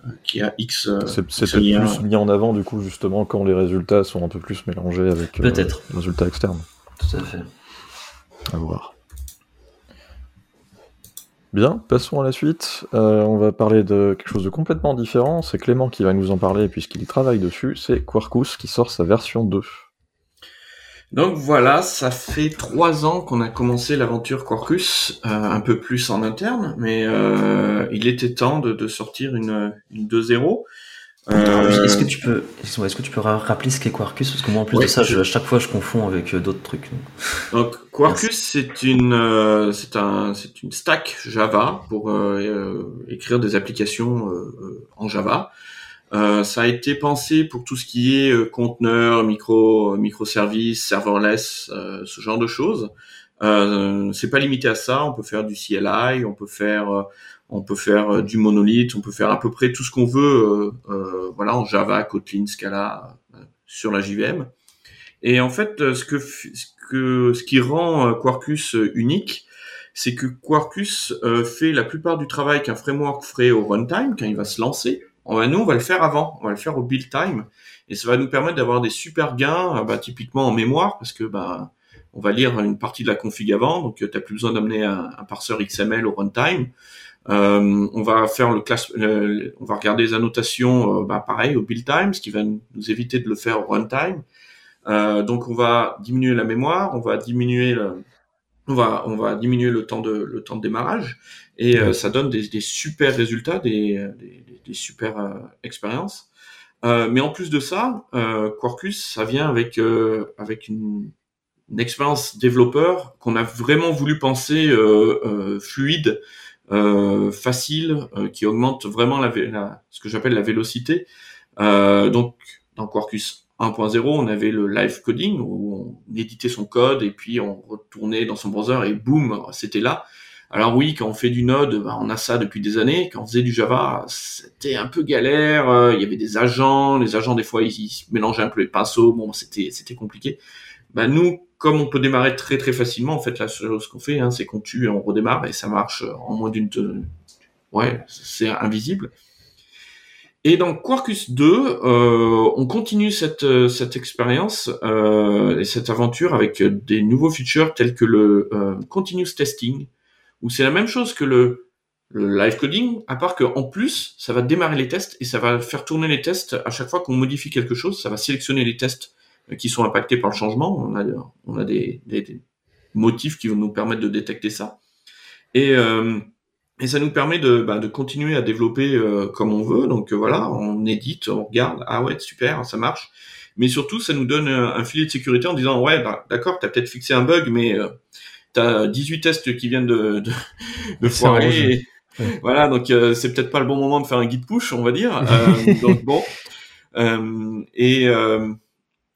euh, qu'il y a X, euh, C'est peut-être plus mis en avant, du coup, justement, quand les résultats sont un peu plus mélangés avec euh, Peut-être. les résultats externes. Tout à fait. À voir. Bien, passons à la suite. Euh, on va parler de quelque chose de complètement différent. C'est Clément qui va nous en parler puisqu'il y travaille dessus. C'est Quarkus qui sort sa version 2. Donc voilà, ça fait trois ans qu'on a commencé l'aventure Quarkus, euh, un peu plus en interne, mais euh, il était temps de, de sortir une, une 2.0. Euh, est-ce que tu peux, est-ce que tu peux rappeler ce qu'est Quarkus? Parce que moi, en plus de ça, à chaque fois, je confonds avec euh, d'autres trucs. Donc, Quarkus, c'est une, euh, c'est un, c'est une stack Java pour écrire des applications en Java. ça a été pensé pour tout ce qui est conteneur, micro, microservices, serverless, ce genre de choses. Euh, c'est pas limité à ça. On peut faire du CLI, on peut faire on peut faire euh, du monolithe, on peut faire à peu près tout ce qu'on veut, euh, euh, voilà, en Java, Kotlin, Scala, sur la JVM. Et en fait, ce que, ce que, ce qui rend Quarkus unique, c'est que Quarkus fait la plupart du travail qu'un framework ferait au runtime quand il va se lancer. nous, on va le faire avant, on va le faire au build time, et ça va nous permettre d'avoir des super gains, bah, typiquement en mémoire, parce que bah, on va lire une partie de la config avant, donc tu n'as plus besoin d'amener un, parseur XML au runtime. Euh, on va faire le classe, on va regarder les annotations, euh, bah, pareil au build time, ce qui va nous éviter de le faire au runtime. Euh, donc on va diminuer la mémoire, on va diminuer le, on va on va diminuer le temps de le temps de démarrage et euh, ça donne des, des, super résultats, des, des, des super euh, expériences. Euh, mais en plus de ça, Quarkus, ça vient avec avec une, une expérience développeur qu'on a vraiment voulu penser fluide euh, facile, euh, qui augmente vraiment la, la ce que j'appelle la vélocité. Euh, donc dans Quarkus 1.0, on avait le live coding où on éditait son code et puis on retournait dans son browser et boum, c'était là. Alors oui, quand on fait du Node, bah, on a ça depuis des années. Quand on faisait du Java, c'était un peu galère. Il y avait des agents, les agents des fois ils, se mélangeaient un peu les pinceaux. Bon, c'était c'était compliqué. Bah nous, comme on peut démarrer très très facilement, en fait, là, ce qu'on fait, hein, c'est qu'on tue et on redémarre et ça marche en moins d'une... Ouais, c'est invisible. Et dans Quarkus 2, euh, on continue cette, expérience euh, et cette aventure avec des nouveaux features tels que le euh, continuous testing, où c'est la même chose que le, le live coding, à part qu'en plus, ça va démarrer les tests et ça va faire tourner les tests à chaque fois qu'on modifie quelque chose, ça va sélectionner les tests qui sont impactés par le changement. On a, on a des, des, motifs qui vont nous permettre de détecter ça. Et, euh, et ça nous permet de, bah, de continuer à développer euh, comme on veut. Donc euh, voilà, on édite, on regarde, ah ouais, super, ça marche. Mais surtout, ça nous donne un filet de sécurité en disant, ouais, bah, d'accord, tu as peut-être fixé un bug, mais euh, tu as 18 tests qui viennent de, de, de foirer. Voilà, donc c'est peut-être pas le bon moment de faire un guide push, on va dire. donc bon. et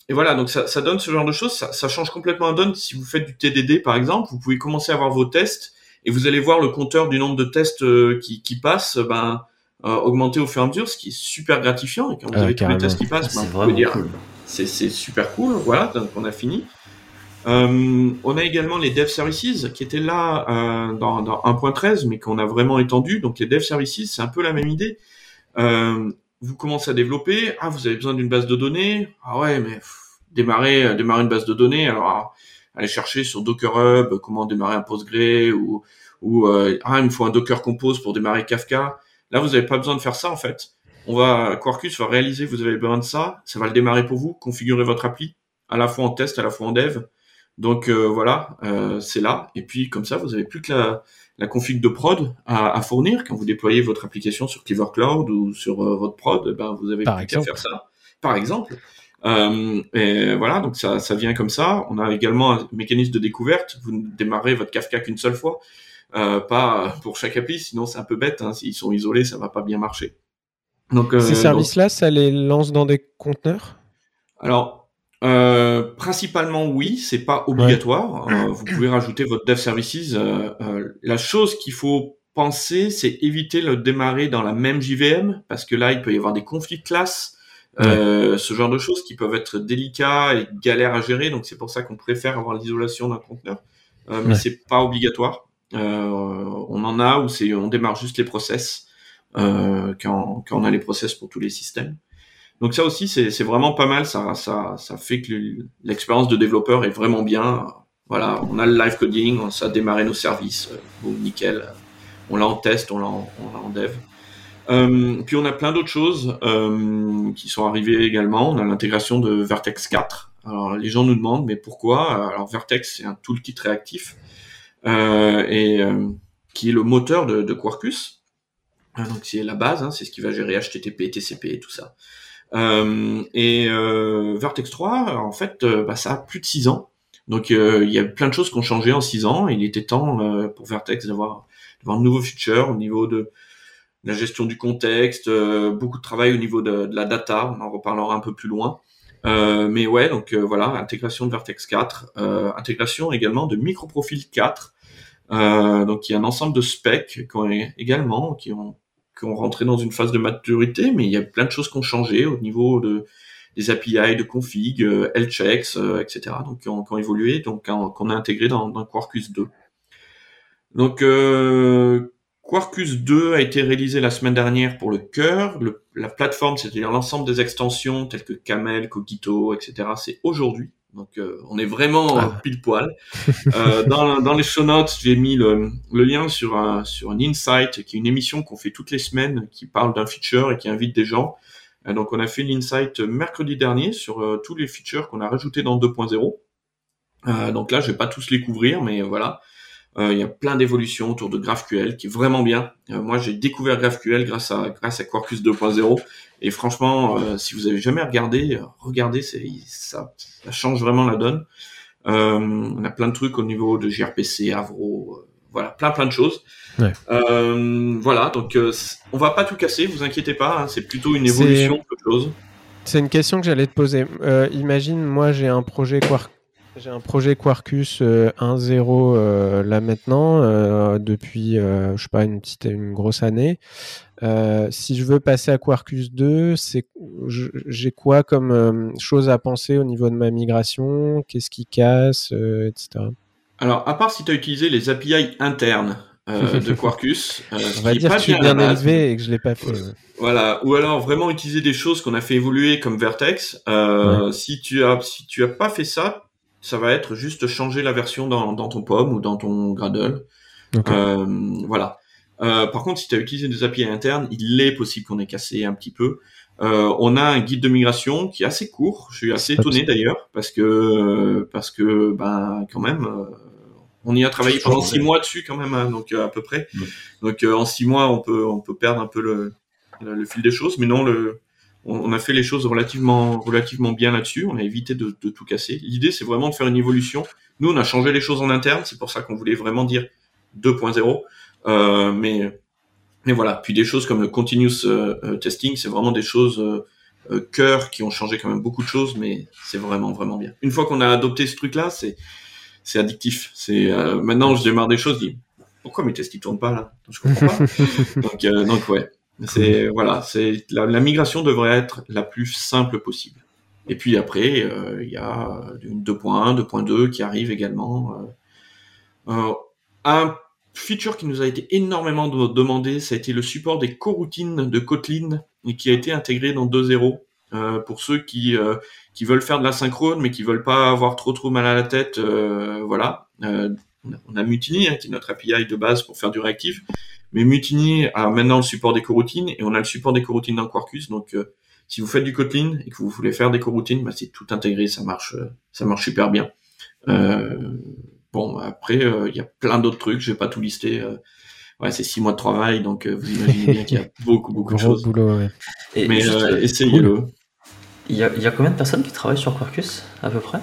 et voilà, donc ça, ça, donne ce genre de choses, ça, ça, change complètement la donne. Si vous faites du TDD par exemple, vous pouvez commencer à avoir vos tests et vous allez voir le compteur du nombre de tests euh, qui, qui passent ben, euh, augmenter au fur et à mesure, ce qui est super gratifiant. Et quand vous avez tous les tests qui passent, ben, vous pouvez dire c'est super cool. Voilà, donc on a fini. Euh, on a également les dev services qui étaient là euh, dans, dans 1.13, mais qu'on a vraiment étendu. Donc les dev services, c'est un peu la même idée. Euh, vous commencez à développer, ah vous avez besoin d'une base de données, ah ouais mais démarrer euh, démarrer une base de données, alors ah, aller chercher sur Docker Hub comment démarrer un Postgre ou ou euh, ah il me faut un Docker Compose pour démarrer Kafka. Là vous n'avez pas besoin de faire ça en fait. On va Quarkus va réaliser vous avez besoin de ça, ça va le démarrer pour vous, configurer votre appli à la fois en test, à la fois en dev. Donc euh, voilà, c'est là. Et puis comme ça, vous avez plus que la, la config de prod à, fournir quand vous déployez votre application sur Clever Cloud ou sur euh, votre prod, ben vous avez qu'à faire ça. Par exemple. Euh, et voilà, donc ça, ça vient comme ça. On a également un mécanisme de découverte. Vous ne démarrez votre Kafka qu'une seule fois, euh, pas pour chaque appli, sinon c'est un peu bête. Hein. S'ils sont isolés, ça va pas bien marcher. Donc, Ces services-là, ça les lance dans des conteneurs? Alors, euh, principalement oui, c'est pas obligatoire. Euh, vous pouvez rajouter votre dev services. Euh, la chose qu'il faut penser, c'est éviter de démarrer dans la même JVM parce que là, il peut y avoir des conflits de classe, ce genre de choses qui peuvent être délicats et galères à gérer. Donc c'est pour ça qu'on préfère avoir l'isolation d'un conteneur, mais c'est pas obligatoire. on en a où c'est on démarre juste les process quand, quand on a les process pour tous les systèmes. Donc ça aussi, c'est vraiment pas mal. Ça, fait que l'expérience de développeur est vraiment bien. Voilà, on a le live coding, ça a démarré nos services. Euh, bon, nickel. On l'a en test, on l'a en, dev. Euh, puis on a plein d'autres choses euh, qui sont arrivées également. On a l'intégration de Vertex 4. Alors les gens nous demandent mais pourquoi? Alors Vertex c'est un toolkit réactif euh, et euh, qui est le moteur de, de Quarkus. donc c'est la base, hein, c'est ce qui va gérer HTTP, TCP, tout ça. Et Vertex 3, en fait, bah, ça a plus de 6 ans. Donc il y a plein de choses qui ont changé en 6 ans. Il était temps pour Vertex d'avoir un nouveau feature au niveau de la gestion du contexte, beaucoup de travail au niveau de, de, la data. On en reparlera un peu plus loin. Euh, mais ouais, donc euh, voilà, intégration de Vertex 4, euh, intégration également de Microprofil 4, donc il y a un ensemble de specs qui ont également qui ont rentré dans une phase de maturité, mais il y a plein de choses qui ont changé au niveau de des API, de config, health checks, etc. Donc qui ont, qui ont, évolué, donc qu'on a intégré dans, Quarkus 2. Donc euh, Quarkus 2 a été réalisé la semaine dernière pour le cœur. la plateforme, c'est-à-dire l'ensemble des extensions telles que Camel, Cogito, etc., c'est aujourd'hui. Donc euh, on est vraiment ah. pile poil. euh, dans, dans, les show notes, j'ai mis le, le, lien sur un, sur un Insight, qui est une émission qu'on fait toutes les semaines, qui parle d'un feature et qui invite des gens. Euh, donc on a fait l'Insight mercredi dernier sur euh, tous les features qu'on a rajoutés dans 2.0. donc là, je vais pas tous les couvrir, mais voilà. Euh, il y a plein d'évolutions autour de GraphQL qui est vraiment bien. Euh, moi, j'ai découvert GraphQL grâce à grâce à Quarkus 2.0 et franchement, euh, si vous avez jamais regardé, regardez, c'est ça, ça change vraiment la donne. on a plein de trucs au niveau de gRPC, Avro, voilà, plein plein de choses. Ouais. voilà, donc on va pas tout casser, vous inquiétez pas, hein, c'est plutôt une évolution qu'autre chose. C'est une question que j'allais te poser. imagine, moi j'ai un projet Quark j'ai un projet Quarkus 1.0 euh, euh, là maintenant euh, depuis je sais pas une petite une grosse année. si je veux passer à Quarkus 2, c'est j'ai quoi comme chose à penser au niveau de ma migration? Qu'est-ce qui casse, etc. Alors à part si tu as utilisé les API internes de Quarkus, on va dire que je suis bien élevé et que je l'ai pas fait. Voilà, ou alors vraiment utiliser des choses qu'on a fait évoluer comme Vertex. Euh, Si tu as si tu as pas fait ça, ça va être juste changer la version dans, dans ton POM ou dans ton Gradle. Euh, voilà. Euh, par contre, si tu as utilisé des API internes, il est possible qu'on ait cassé un petit peu. Euh, on a un guide de migration qui est assez court. Je suis assez étonné d'ailleurs parce que parce que ben quand même euh, on y a travaillé pendant six mois dessus quand même, hein, donc euh, à peu près. Donc euh, en six mois, on peut on peut perdre un peu le, le fil des choses, mais non le on, a fait les choses relativement, relativement bien là-dessus. On a évité de, tout casser. L'idée, c'est vraiment de faire une évolution. Nous, on a changé les choses en interne. C'est pour ça qu'on voulait vraiment dire 2.0. Euh, mais, mais voilà. Puis des choses comme le continuous euh, euh, testing, c'est vraiment des choses euh, cœur qui ont changé quand même beaucoup de choses, mais c'est vraiment, vraiment bien. Une fois qu'on a adopté ce truc-là, c'est, c'est addictif. C'est maintenant, je démarre des choses, je dis pourquoi mes tests ils tournent pas là? Je comprends pas. donc, donc ouais. C'est voilà, c'est la, migration devrait être la plus simple possible. Et puis après, euh, il y a une 2.1, 2.2 qui arrive également. Euh, euh, un feature qui nous a été énormément demandé, ça a été le support des coroutines de Kotlin et qui a été intégré dans 2.0. Euh, pour ceux qui qui veulent faire de la synchrone mais qui veulent pas avoir trop trop mal à la tête, voilà. on a Mutiny hein, qui est notre API de base pour faire du réactif mais Mutiny a maintenant le support des coroutines et on a le support des coroutines dans Quarkus. Donc, euh, si vous faites du Kotlin et que vous voulez faire des coroutines, bah, c'est tout intégré, ça marche, euh, ça marche super bien. Euh, bon, après, il y a plein d'autres trucs, je vais pas tout lister. ouais, c'est six mois de travail, donc vous imaginez bien qu'il y a beaucoup, beaucoup de choses. Boulot, ouais. Mais essayez-le. Il y, a, il y a combien de personnes qui travaillent sur Quarkus, à peu près?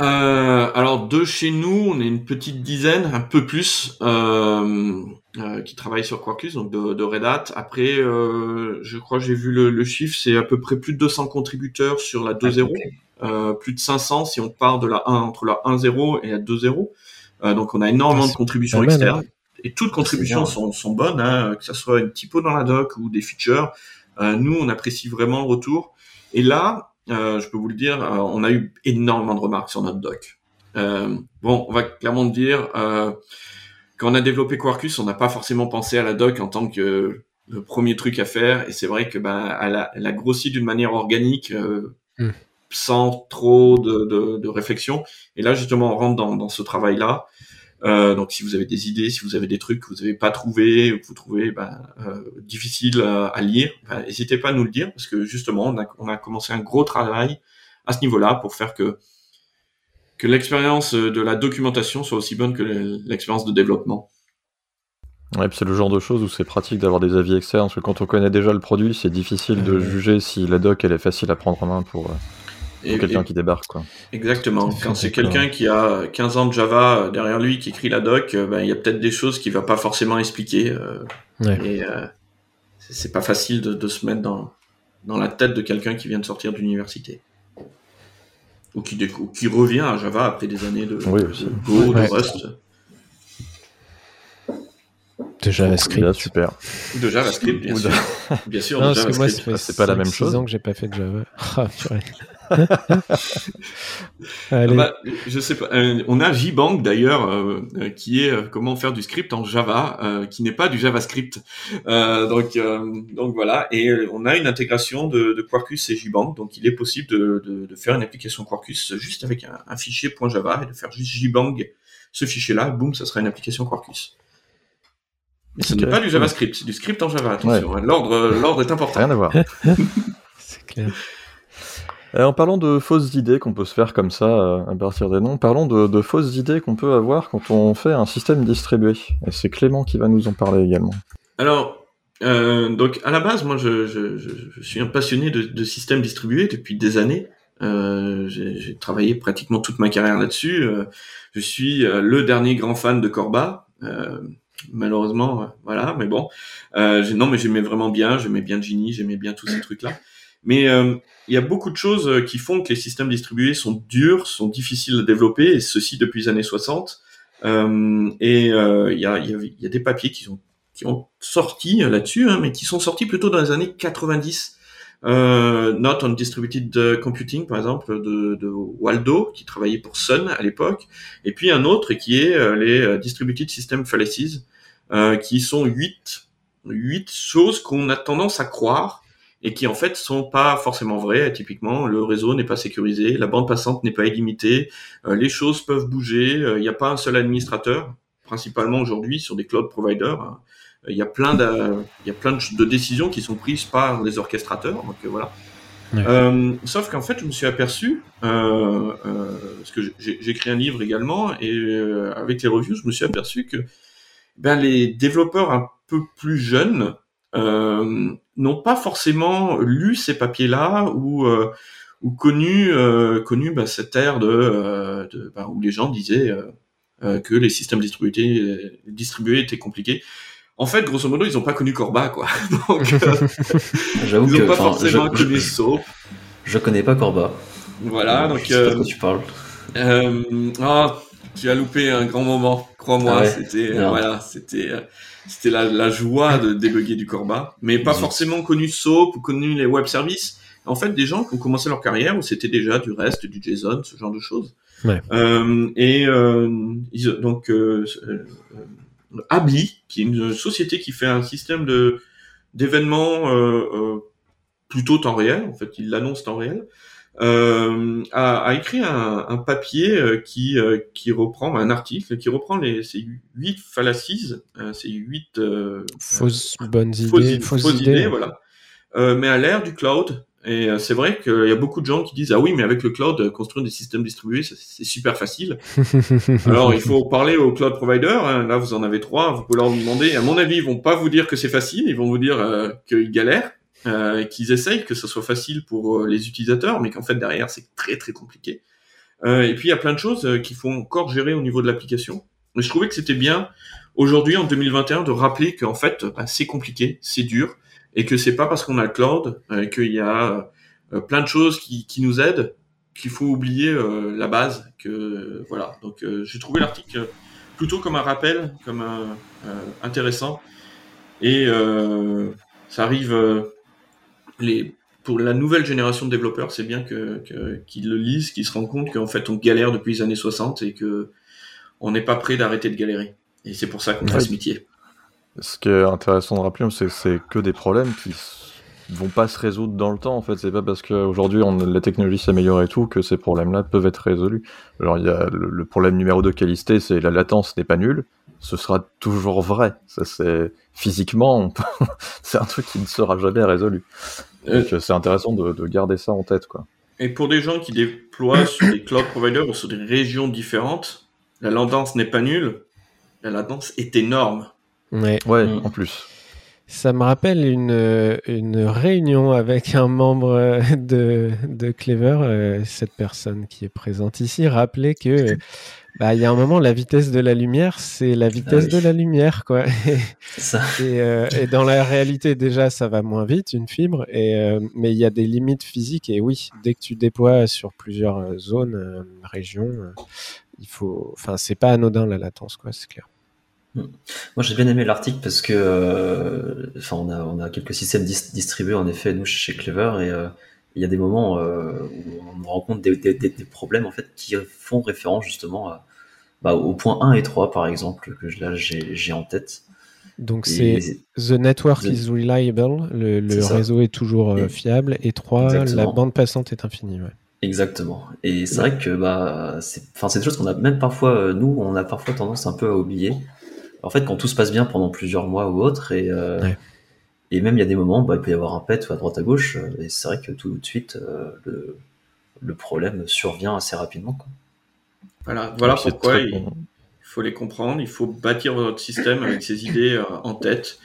Euh, alors de chez nous, on est une petite dizaine, un peu plus, euh, euh, qui travaillent sur Quarkus, donc de, de Red Hat. Après, euh, je crois que j'ai vu le, le chiffre, c'est à peu près plus de 200 contributeurs sur la 2.0, euh, plus de 500 si on part de la 1 entre la 1.0 et la 2.0. Euh, donc on a énormément de contributions externes. Et toutes contributions sont, sont, bonnes, hein, que ce soit une typo dans la doc ou des features. nous, on apprécie vraiment le retour. Et là, euh, je peux vous le dire, euh, on a eu énormément de remarques sur notre doc. Euh, bon, on va clairement dire, quand on a développé Quarkus, on n'a pas forcément pensé à la doc en tant que le premier truc à faire, et c'est vrai que ben elle a, elle a grossi d'une manière organique, mm. sans trop de, de, de, réflexion. Et là, justement, on rentre dans, dans ce travail-là. Euh, donc si vous avez des idées, si vous avez des trucs que vous n'avez pas trouvé ou que vous trouvez ben, euh, difficile à, lire, ben, n'hésitez pas à nous le dire parce que justement on a, on a commencé un gros travail à ce niveau-là pour faire que que l'expérience de la documentation soit aussi bonne que l'expérience de développement. Ouais, puis c'est le genre de choses où c'est pratique d'avoir des avis externes, parce que quand on connaît déjà le produit, c'est difficile de Euh. juger si la doc elle est facile à prendre en main pour, euh, pour quelqu'un qui débarque. Quoi. Exactement. Quand c'est quelqu'un qui a 15 ans de Java euh, derrière lui qui écrit la doc, euh, ben, il y a peut-être des choses qu'il va pas forcément expliquer. euh, Ouais. Et euh, c'est pas facile de, de se mettre dans, dans la tête de quelqu'un qui vient de sortir d'université. Ou qui, décou- qui revient à Java après des années de, Oui, aussi. de Go, Ouais. de Rust, De JavaScript. Là, super. de JavaScript, bien Ou de- sûr. Bien sûr, Non, de parce que moi, fait c'est pas la même chose. ans que j'ai pas fait de Java. Ah, purée. Ah Allez. bah, je sais pas. euh, on a JBank d'ailleurs, euh, qui est euh, comment faire du script en Java, euh, qui n'est pas du JavaScript. Donc, donc voilà. Et on a une intégration de, de Quarkus et JBank, donc il est possible de, de, de faire une application Quarkus juste avec un, un fichier .java et de faire juste JBank ce fichier-là, boum, ça sera une application Quarkus. Mais ce n'est pas du JavaScript, c'est du script en Java. Attention, hein. l'ordre, l'ordre est important. Rien à voir. C'est clair. En parlant de fausses idées qu'on peut se faire comme ça euh, à partir des noms, parlons de, fausses idées qu'on peut avoir quand on fait un système distribué. Et c'est Clément qui va nous en parler également. Alors, euh, donc à la base, moi, je, suis un passionné de, de systèmes distribués depuis des années. Euh, j'ai travaillé pratiquement toute ma carrière là-dessus. Je suis le dernier grand fan de Corba. Malheureusement, voilà, mais bon. Non, mais j'aimais vraiment bien. J'aimais bien Genie, j'aimais bien tous ces trucs-là. Mais euh, il y a beaucoup de choses euh, qui font que les systèmes distribués sont durs, sont difficiles à développer, et ceci depuis les années 60. Euh, et euh, il y, a, y, a, y a des papiers qui ont, qui ont sorti euh, là-dessus, hein, mais qui sont sortis plutôt dans les années 90. Euh, Not on Distributed Computing, par exemple, de, de Waldo, qui travaillait pour Sun à l'époque, et puis un autre qui est les Distributed System Fallacies, qui sont huit, huit choses qu'on a tendance à croire et qui en fait sont pas forcément vraies. Typiquement, le réseau n'est pas sécurisé, la bande passante n'est pas illimitée, euh, les choses peuvent bouger, euh, il n'y a pas un seul administrateur, principalement aujourd'hui sur des cloud providers. Il y a plein de, il y a plein de, de décisions qui sont prises par les orchestrateurs. Donc euh, voilà. Ouais. Euh, sauf qu'en fait, je me suis aperçu, euh, euh, parce que j'ai écrit un livre également, et avec les reviews, je me suis aperçu que ben, les développeurs un peu plus jeunes euh, n'ont pas forcément lu ces papiers-là ou euh, ou connu euh, connu ben, cette ère de, euh, de ben, où les gens disaient que les systèmes distribués distribués étaient compliqués. En fait, grosso modo, ils n'ont pas connu Corba, quoi. Donc, euh, J'avoue ils n'ont pas forcément je, connu SOAP. je connais pas Corba. Voilà, je donc sais pas euh, de quoi tu parles. euh, ah, tu as loupé un grand moment, crois-moi. Ah ouais C'était Non. voilà, c'était euh, c'était la, la joie de débugger du Corba, mais pas Zut. forcément connu SOAP ou connu les web services. En fait, des gens qui ont commencé leur carrière où c'était déjà du REST, du JSON, ce genre de choses. Ouais. Euh, et euh, ils- donc euh, euh, Ably, qui est une société qui fait un système de d'événements euh, euh, plutôt temps réel. En fait, il l'annonce temps réel euh, a, a écrit un, un papier euh, qui, euh, qui reprend un article qui reprend les ces huit fallacies, euh, ces huit euh, Fausses bonnes fausses, idées. id- fausses fausses idées. idées, voilà. Euh, mais à l'ère du cloud. Et euh, c'est vrai qu'il y a beaucoup de gens qui disent ah oui mais avec le cloud construire des systèmes distribués c'est super facile. Alors il faut parler aux cloud providers. hein. Là vous en avez trois. Vous pouvez leur demander. À mon avis ils vont pas vous dire que c'est facile. Ils vont vous dire euh, qu'ils galèrent, euh, qu'ils essayent que ce soit facile pour euh, les utilisateurs, mais qu'en fait derrière c'est très très compliqué. Euh, et puis il y a plein de choses euh, qu'il faut encore gérer au niveau de l'application. Mais je trouvais que c'était bien aujourd'hui en 2021 de rappeler qu'en fait bah, c'est compliqué, c'est dur, et que c'est pas parce qu'on a le cloud euh, qu'il y a euh, plein de choses qui, qui nous aident qu'il faut oublier euh, la base. Que euh, voilà. Donc euh, j'ai trouvé l'article plutôt comme un rappel, comme un, euh, intéressant, et euh, ça arrive. Les pour la nouvelle génération de développeurs, c'est bien que que- qu'ils le lisent, qu'ils se rendent compte qu'en fait on galère depuis les années 60 et que on n'est pas prêt d'arrêter de galérer. Et c'est pour ça qu'on fait Ouais. ce métier. Ce qui est intéressant de rappeler, c'est que c'est que des problèmes qui s- vont pas se résoudre dans le temps. En fait, c'est pas parce qu'aujourd'hui la technologie s'améliore et tout que ces problèmes-là peuvent être résolus. Alors il y a le, le problème numéro 2 qui est listé, c'est la latence n'est pas nulle. Ce sera toujours vrai. Ça c'est physiquement, peut- c'est un truc qui ne sera jamais résolu. Euh, c'est intéressant de, de garder ça en tête, quoi. Et pour des gens qui déploient sur des cloud providers ou sur des régions différentes, la latence n'est pas nulle, la latence est énorme. Ouais. Ouais, Mm. en plus. Ça me rappelle une, une réunion avec un membre de, de Clever. euh, Cette personne qui est présente ici rappelait que bah, il y a un moment, la vitesse de la lumière, c'est la vitesse oui. de la lumière. Quoi. C'est ça. Et, euh, et dans la réalité, déjà, ça va moins vite, une fibre, et, euh, mais il y a des limites physiques. Et oui, dès que tu déploies sur plusieurs euh, zones, régions, il faut. Enfin, c'est pas anodin la latence, quoi, c'est clair. Moi, j'ai bien aimé l'article parce que, euh, enfin, on a, on a quelques systèmes dis- distribués en effet nous chez Clever et il y a des moments euh, où on rencontre des, des, des- des problèmes en fait qui font référence justement à, bah, au point 1 et 3 par exemple que là j'ai en tête. Donc, c'est The network The- is reliable, le, réseau est toujours euh, Et- fiable, et trois, la Exactement. bande passante est infinie. Ouais. Exactement. Et c'est vrai que bah, c'est, enfin, c'est des choses qu'on a même parfois, euh, nous, on a parfois tendance un peu à oublier. En fait, quand tout se passe bien pendant plusieurs mois ou autre, et, euh, Ouais. Et même il y a des moments, bah, il peut y avoir un pet à droite à gauche, euh, et c'est vrai que tout de suite, euh, le, le problème survient assez rapidement. Quoi. Voilà, voilà Donc, pourquoi il, bon. faut les comprendre, il faut bâtir votre système avec ces idées euh, en tête,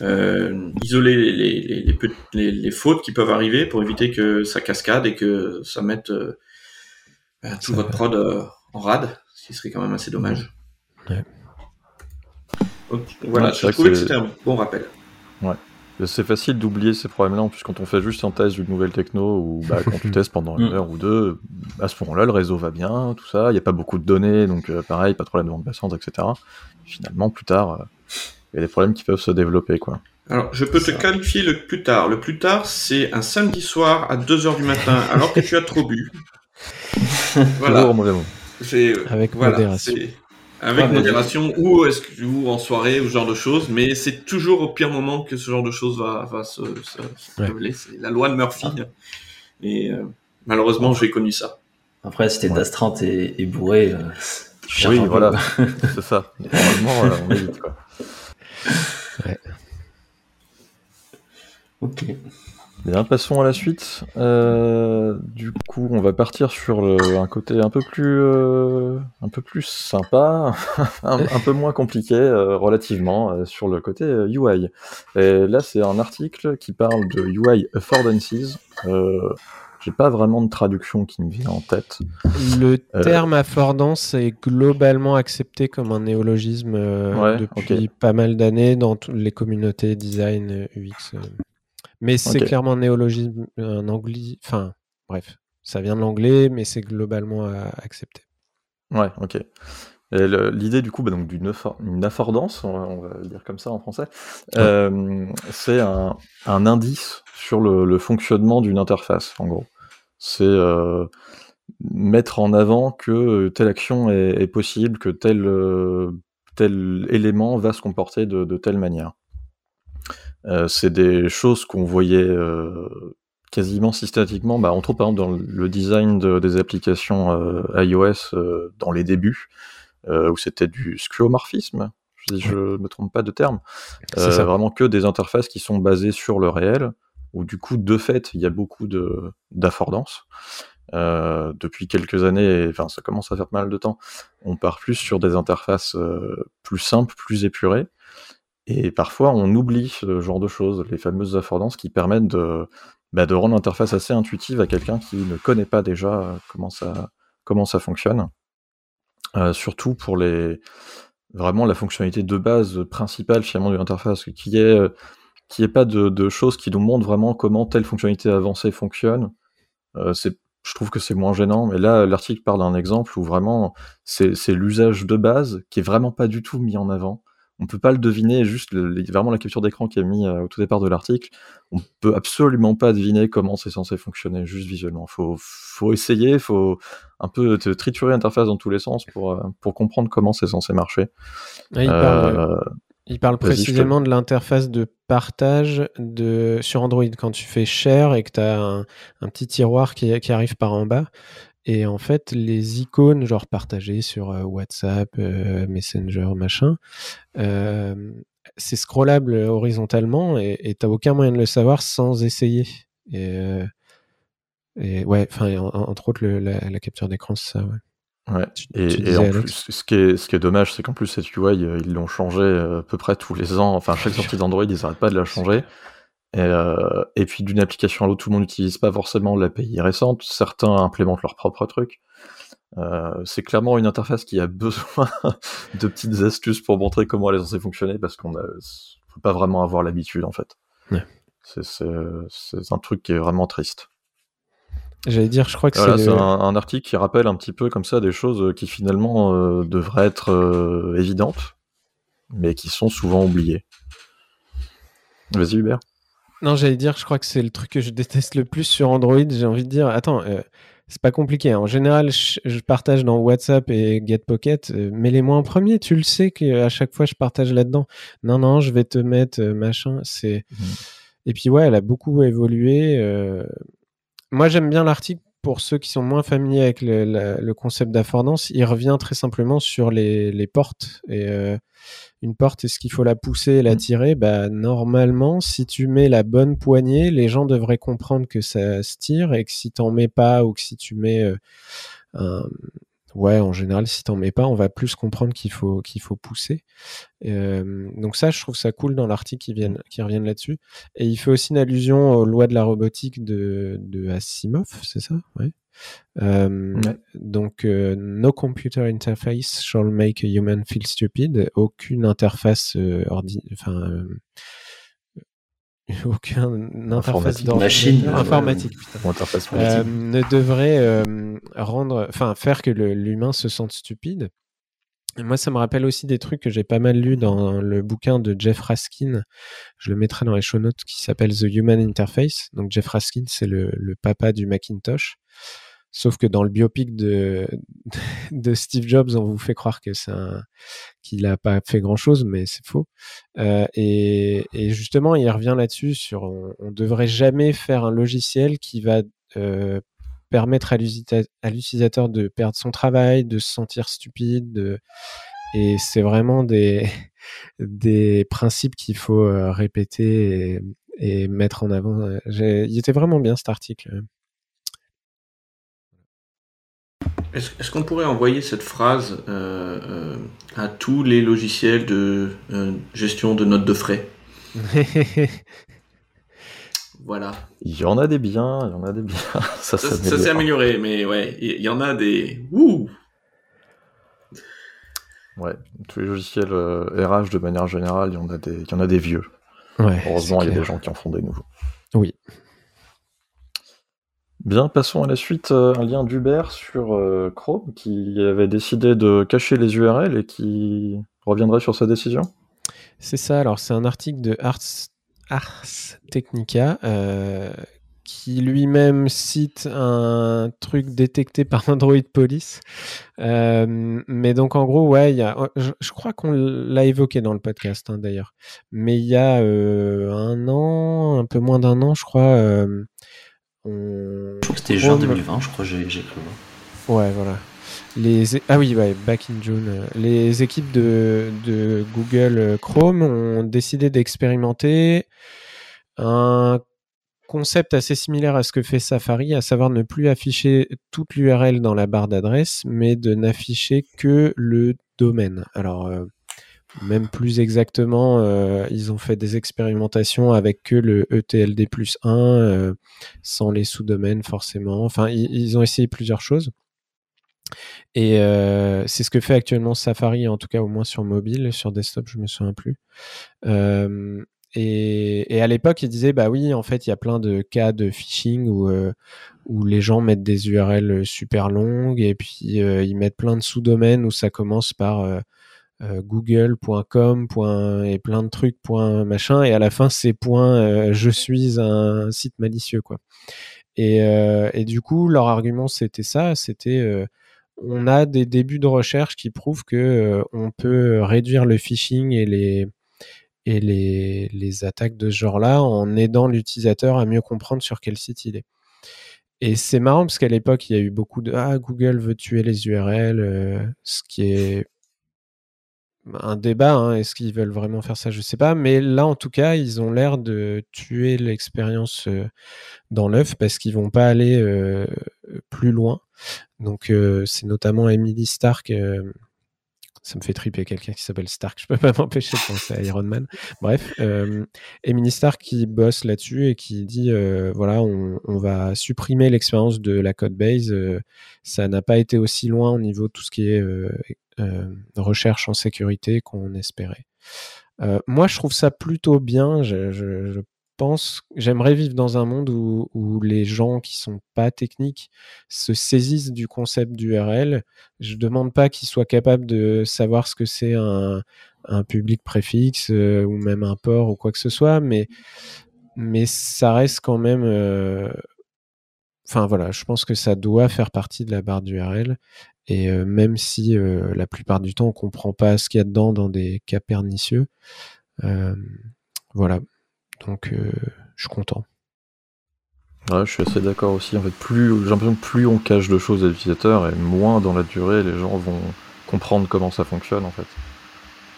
euh, isoler les, les, les, les pe- les- les fautes qui peuvent arriver pour éviter que ça cascade et que ça mette euh, ben, tout Ça votre va. prod euh, en rade, ce qui serait quand même assez dommage. Ouais. Donc, voilà, c'est je vrai trouvais que que c'est- c'était un bon rappel. C'est facile d'oublier ces problèmes-là, en plus quand on fait juste un test d'une nouvelle techno, ou bah, quand tu testes pendant une Mm. heure ou deux, à ce moment-là, le réseau va bien, tout ça, il n'y a pas beaucoup de données, donc euh, pareil, pas de problème de bande passante, etc. Finalement, plus tard, euh, il y a des problèmes qui peuvent se développer, quoi. Alors, je peux te Ça. qualifier le plus tard. Le plus tard, c'est un samedi soir à 2h du matin, alors que tu as trop bu. voilà. C'est Avec voilà, modération. Avec Ah, modération, ou, est-ce que- ou en soirée, ou ce genre de choses, mais c'est toujours au pire moment que ce genre de choses va, va se, se- se Ouais. révéler. C'est la loi de Murphy. Et euh, malheureusement, j'ai connu ça. Après, si t'es Ouais. d'astreinte et, et bourré, euh, tu cherches Oui, voilà, c'est ça. Normalement, euh, on évite, quoi. Ok. Bien, passons à la suite. Euh, du coup, on va partir sur le- un côté un peu plus, euh, un peu plus sympa, un, un peu moins compliqué euh, relativement sur le côté UI. Et là, c'est un article qui parle de UI affordances. J'ai pas vraiment de traduction qui me vient en tête. Le terme affordance est globalement accepté comme un néologisme Ouais, depuis pas mal d'années dans toutes les communautés design UX. Mais c'est clairement un néologisme, un anglais. Enfin, bref, ça vient de l'anglais, mais c'est globalement accepté. Ouais, ok. L'idée du coup, bah, donc d'une affor- une affordance, on va, on va le dire comme ça en français, euh, c'est un, un indice sur le, le fonctionnement d'une interface, en gros. C'est euh, mettre en avant que telle action est, est possible, que tel, euh, tel élément va se comporter de, de telle manière. Euh, c'est des choses qu'on voyait euh, quasiment systématiquement, bah, entre autres par exemple dans le design de- des applications euh, iOS euh, dans les débuts, euh, où c'était du skeuomorphisme, si je me trompe pas de terme, C'est vraiment que des interfaces qui sont basées sur le réel, où du coup de fait il y a beaucoup de d'affordance. Euh, depuis quelques années, et, enfin ça commence à faire pas mal de temps, on part plus sur des interfaces euh, plus simples, plus épurées, et parfois on oublie ce genre de choses, les fameuses affordances qui permettent de, bah, de rendre l'interface assez intuitive à quelqu'un qui ne connaît pas déjà euh, comment ça, comment ça fonctionne. Euh, surtout pour les vraiment la fonctionnalité de base principale finalement de l'interface, qui est euh, qui est pas de, de choses qui nous montrent vraiment comment telle fonctionnalité avancée fonctionne. Euh, je trouve que c'est moins gênant, mais là l'article parle d'un exemple où vraiment c'est l'usage de base qui est vraiment pas du tout mis en avant. On peut pas le deviner, juste le- vraiment la capture d'écran qui est mise euh, au tout départ de l'article, on peut absolument pas deviner comment c'est censé fonctionner juste visuellement. Faut faut essayer, faut un peu te triturer l'interface dans tous les sens pour euh, pour comprendre comment c'est censé marcher. Il parle, Euh, Il parle Vas-y, je te- précisément de l'interface de partage de, sur Android quand tu fais share et que tu as un, un petit tiroir qui, qui arrive par en bas. Et en fait, les icônes, genre partagées sur euh, WhatsApp, euh, Messenger, machin, euh, c'est scrollable horizontalement et tu n'as aucun moyen de le savoir sans essayer. Et, euh, et ouais, enfin, en- en- entre autres, le- la, la capture d'écran, c'est ça. Ouais. Ouais. et, en plus, ce qui est, ce qui est dommage, c'est qu'en plus, cette UI, ils l'ont changé à peu près tous les ans. Enfin, chaque sortie d'Android, ils n'arrêtent pas de la changer. Et, euh, et puis d'une application à l'autre, tout le monde n'utilise pas forcément l'API récente. Certains implémentent leur propre truc. Euh, c'est clairement une interface qui a besoin de petites astuces pour montrer comment elle est censée fonctionner parce qu'on ne peut pas vraiment avoir l'habitude en fait. C'est un truc qui est vraiment triste. J'allais dire, je crois que c'est un, article qui rappelle un petit peu comme ça des choses qui finalement euh, devraient être euh, évidentes, mais qui sont souvent oubliées. Vas-y Hubert. Non, j'allais dire, je crois que c'est le truc que je déteste le plus sur Android. J'ai envie de dire, attends, euh, c'est pas compliqué. Hein. En général, je, partage dans WhatsApp et GetPocket. Euh, mets-les-moi en premier. Tu le sais qu'à chaque fois, je partage là-dedans. Non, non, je vais te mettre euh, machin. C'est. Mmh. Et puis ouais, elle a beaucoup évolué. Moi, j'aime bien l'article pour ceux qui sont moins familiers avec le, concept d'affordance. Il revient très simplement sur les, les portes et une porte, est-ce qu'il faut la pousser et la mmh. tirer? Bah, Normalement, si tu mets la bonne poignée, les gens devraient comprendre que ça se tire et que si t'en mets pas ou que si tu mets euh, un... Ouais, en général, si t'en mets pas, on va plus comprendre qu'il faut qu'il faut pousser. Euh, donc ça, je trouve ça cool dans l'article qui viennent qui reviennent là-dessus. Et il fait aussi une allusion aux lois de la robotique de, de Asimov, c'est ça? Ouais. Euh, donc, euh, no computer interface shall make a human feel stupid. Aucune interface euh, ordi, enfin, aucune interface machine informatique ne devrait rendre, enfin, faire que l'humain se sente stupide. moi, ça me rappelle aussi des trucs que j'ai pas mal lu dans le bouquin de Jeff Raskin. Je le mettrai dans les show notes qui s'appelle The Human Interface. Donc, Jeff Raskin, c'est le, le, papa du Macintosh. Sauf que dans le biopic de, Steve Jobs, on vous fait croire que qu'il n'a pas fait grand chose, mais c'est faux. Euh, et, justement, il revient là-dessus sur on, ne devrait jamais faire un logiciel qui va euh, permettre à l'utilisateur de perdre son travail, de se sentir stupide. Et c'est vraiment des, des principes qu'il faut euh, répéter et, et, mettre en avant. Il était vraiment bien cet article. Est-ce qu'on pourrait envoyer cette phrase euh, euh, à tous les logiciels de euh, gestion de notes de frais Voilà. Il y en a des biens, il y en a des biens. Ça, s'est amélioré, mais ouais, il y, en a des. Wouh Ouais, tous les logiciels RH de manière générale, il y en a des, il y en a des vieux. Heureusement, il y a des gens qui en font des nouveaux. Oui. Bien, passons à la suite. Euh, un lien d'Uber sur euh, Chrome qui avait décidé de cacher les URL et qui reviendrait sur sa décision. C'est ça. Alors, c'est un article de Ars, Technica euh, qui lui-même cite un truc détecté par Android Police. mais donc, en gros, ouais, a, je, crois qu'on l'a évoqué dans le podcast hein, d'ailleurs. Mais il y a un an, un peu moins d'un an, je crois je crois que c'était juin 2020, je crois, j'ai cru. Ouais, voilà. Les... Ah oui, ouais, back in June. Euh, les équipes de, de Google euh, Chrome ont décidé d'expérimenter un concept assez similaire à ce que fait Safari, à savoir ne plus afficher toute l'URL dans la barre d'adresse, mais de n'afficher que le domaine. Alors, euh, même plus exactement, euh, ils ont fait des expérimentations avec que le ETLD plus 1, euh, sans les sous-domaines forcément. Enfin, ils, ont essayé plusieurs choses. Et euh, c'est ce que fait actuellement Safari, en tout cas au moins sur mobile, sur desktop, je me souviens plus. Et, à l'époque, ils disaient, bah oui, en fait, il y a plein de cas de phishing où, où les gens mettent des URL super longues et puis ils mettent plein de sous-domaines où ça commence par google.com et plein de trucs machin et à la fin c'est point euh, je suis un site malicieux quoi et, euh, et du coup leur argument c'était ça c'était on a des débuts de recherche qui prouvent que on peut réduire le phishing et les et les, les attaques de ce genre-là en aidant l'utilisateur à mieux comprendre sur quel site il est. Et c'est marrant parce qu'à l'époque, il y a eu beaucoup de Ah, Google veut tuer les URL, ce qui est un débat. Hein, est-ce qu'ils veulent vraiment faire ça Je sais pas. Mais là, en tout cas, ils ont l'air de tuer l'expérience euh, dans l'œuf parce qu'ils vont pas aller euh, plus loin. donc c'est notamment Emily Stark ça me fait triper quelqu'un qui s'appelle Stark. Je peux pas m'empêcher de penser à Iron Man. Bref, euh, Emily Stark qui bosse là-dessus et qui dit euh, voilà, on, va supprimer l'expérience de la code base. Euh, ça n'a pas été aussi loin au niveau de tout ce qui est recherche en sécurité qu'on espérait. moi, je trouve ça plutôt bien. Je, pense, j'aimerais vivre dans un monde où, les gens qui sont pas techniques se saisissent du concept d'URL. Je demande pas qu'ils soient capables de savoir ce que c'est un, public préfixe euh, ou même un port ou quoi que ce soit, mais, mais ça reste quand même. Euh, enfin voilà, je pense que ça doit faire partie de la barre d'URL. Et euh, même si la plupart du temps on comprend pas ce qu'il y a dedans dans des cas pernicieux, voilà, donc, euh, je suis content. Ouais, je suis assez d'accord aussi. En fait, plus j'ai l'impression que plus on cache de choses à l'utilisateur et moins dans la durée les gens vont comprendre comment ça fonctionne en fait.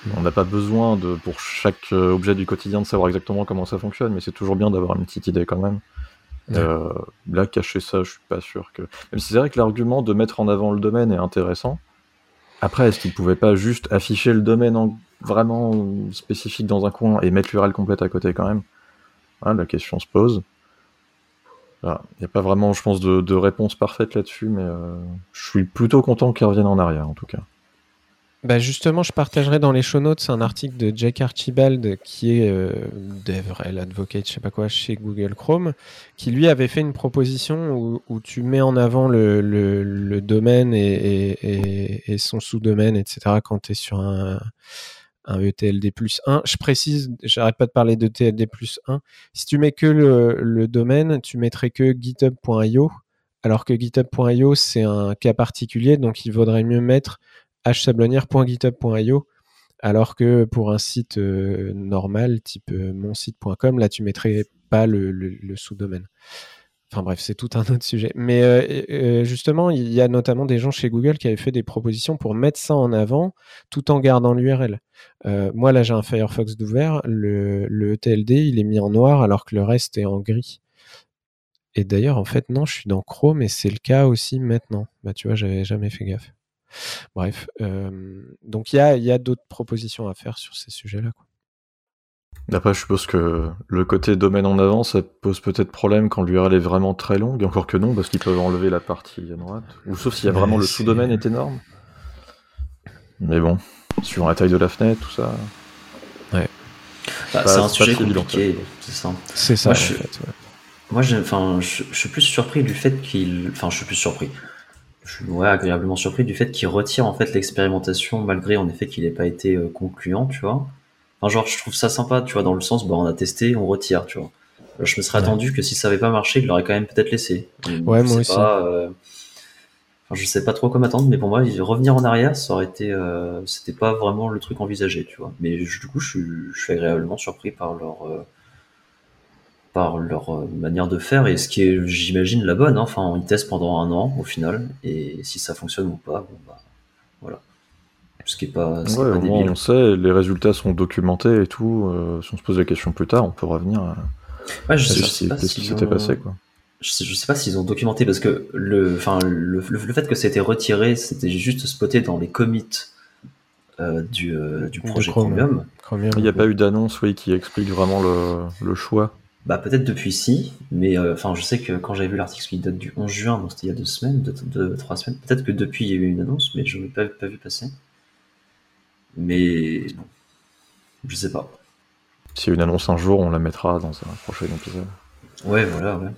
Mm. On n'a pas besoin de pour chaque euh, objet du quotidien de savoir exactement comment ça fonctionne, mais c'est toujours bien d'avoir une petite idée quand même. Euh, là, cacher ça, je suis pas sûr que. Même si c'est vrai que l'argument de mettre en avant le domaine est intéressant. Après, est-ce qu'ils pouvaient pas juste afficher le domaine en vraiment spécifique dans un coin et mettre l'URL complète à côté quand même? Hein, la question se pose. Il n'y a pas vraiment, je pense, de, réponse parfaite là-dessus, mais euh, je suis plutôt content qu'ils reviennent en arrière, en tout cas. Bah justement, je partagerai dans les show notes un article de Jake Archibald, qui est euh, DevRel Advocate, je sais pas quoi, chez Google Chrome, qui lui avait fait une proposition où, tu mets en avant le, domaine et, son sous-domaine, etc., quand tu es sur un, ETLD plus 1. Je précise, j'arrête pas de parler de TLD plus 1. Si tu mets que le, domaine, tu mettrais que github.io, alors que github.io, c'est un cas particulier, donc il vaudrait mieux mettre hsablonnière.github.io, alors que pour un site euh, normal, type euh, monsite.com, là, tu mettrais pas le sous-domaine. Enfin bref, c'est tout un autre sujet. Mais euh, euh, justement, il y a notamment des gens chez Google qui avaient fait des propositions pour mettre ça en avant tout en gardant l'URL. Moi, là, j'ai un Firefox d'ouvert. Le, le TLD, il est mis en noir alors que le reste est en gris. Et d'ailleurs, en fait, non, je suis dans Chrome et c'est le cas aussi maintenant. Bah, tu vois, j'avais jamais fait gaffe. Bref, donc il y a, y a d'autres propositions à faire sur ces sujets-là. Après, je suppose que le côté domaine en avant, ça pose peut-être problème quand l'URL est vraiment très longue, encore que non, parce qu'ils peuvent enlever la partie à droite. Ou sauf s'il y a vraiment le sous-domaine est énorme. Mais bon, suivant la taille de la fenêtre, tout ça. Ouais. Bah, c'est un sujet compliqué, c'est ça. C'est ça, moi, en je, fait, Moi, je, je, suis plus surpris du fait qu'il. Enfin, je suis plus surpris. Je suis ouais, agréablement surpris du fait qu'il retire en fait l'expérimentation, malgré en effet qu'il n'ait pas été euh, concluant, tu vois. Enfin, genre, je trouve ça sympa, tu vois, dans le sens, bah, on a testé, on retire, tu vois. Je me serais attendu que si ça avait pas marché, il l'aurait quand même peut-être laissé. Ouais, moi aussi. Euh, enfin, je sais pas trop comment attendre, mais pour moi, revenir en arrière, ça aurait été, euh, c'était pas vraiment le truc envisagé, tu vois. Mais du coup, je suis, agréablement surpris par leur, euh, par leur manière de faire et ce qui est, j'imagine, la bonne. Hein. Enfin, ils testent pendant un an au final, et si ça fonctionne ou pas, bon bah, voilà ce qui est pas, ouais, pas on sait, les résultats sont documentés et tout. Euh, si on se pose la question plus tard, on peut revenir. ouais, je, sais, sais pas ce qui s'était passé, quoi. Je sais, sais pas s'ils ont documenté parce que le, enfin, le, le, fait que ça été retiré, c'était juste spoté dans les commits euh, du, euh, du, projet Chromium. Il n'y a pas eu d'annonce, oui, qui explique vraiment le, le choix. Bah peut-être depuis si, mais enfin je sais que quand j'avais vu l'article qui date du 11 juin, donc c'était il y a deux semaines, deux, trois semaines, peut-être que depuis il y a eu une annonce, mais je n'ai pas, pas vu passer. Mais non, je sais pas. Si une annonce un jour, on la mettra dans un prochain épisode. Ouais, voilà, ouais.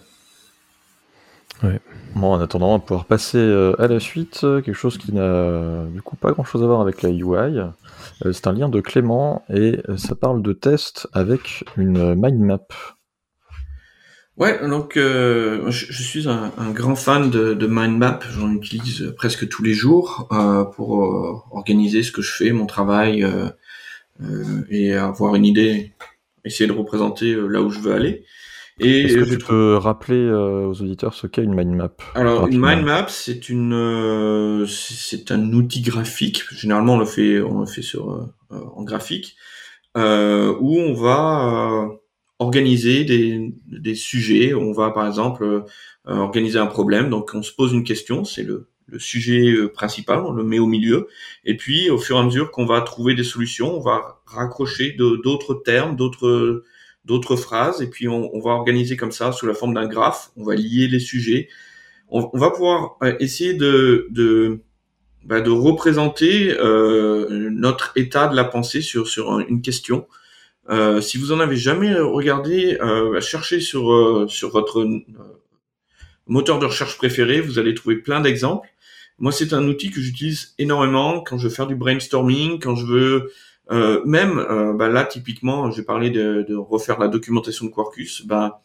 Ouais. Bon, en attendant, on va pouvoir passer euh, à la suite, euh, quelque chose qui n'a du coup pas grand chose à voir avec la UI. Euh, c'est un lien de Clément et ça parle de tests avec une mind map. Ouais, donc je, suis un, grand fan de, de mind map. J'en utilise presque tous les jours pour organiser ce que je fais, mon travail et avoir une idée, essayer de représenter là où je veux aller. Est-ce que tu peux rappeler euh, aux auditeurs ce qu'est une mind map Alors une mind map, c'est une, euh, c'est un outil graphique. Généralement, on le fait, on le fait sur euh, en graphique, où on va organiser des, des sujets. On va par exemple organiser un problème. Donc on se pose une question, c'est le le sujet euh, principal, on le met au milieu, et puis au fur et à mesure qu'on va trouver des solutions, on va raccrocher d'autres termes, d'autres d'autres phrases, et puis on, on, va organiser comme ça sous la forme d'un graphe, on va lier les sujets, on, on va pouvoir euh, essayer de, de, bah, de représenter euh, notre état de la pensée sur, sur une question. Euh, si vous en avez jamais regardé, euh, cherchez sur, euh, sur votre moteur de recherche préféré, vous allez trouver plein d'exemples. Moi, c'est un outil que j'utilise énormément quand je veux faire du brainstorming, quand je veux euh, même euh, bah là typiquement, j'ai parlé de, de, refaire la documentation de Quarkus. Bah,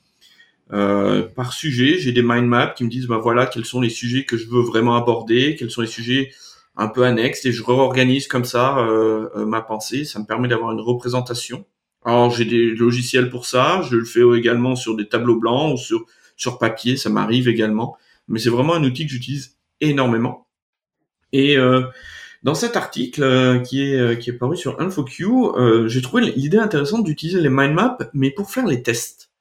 euh, par sujet, j'ai des mind maps qui me disent bah voilà quels sont les sujets que je veux vraiment aborder, quels sont les sujets un peu annexes et je réorganise comme ça euh, euh, ma pensée. Ça me permet d'avoir une représentation. Alors j'ai des logiciels pour ça. Je le fais également sur des tableaux blancs ou sur sur papier. Ça m'arrive également. Mais c'est vraiment un outil que j'utilise énormément. Et euh, dans cet article euh, qui est euh, qui est paru sur InfoQ, euh, j'ai trouvé l'idée intéressante d'utiliser les mind maps, mais pour faire les tests.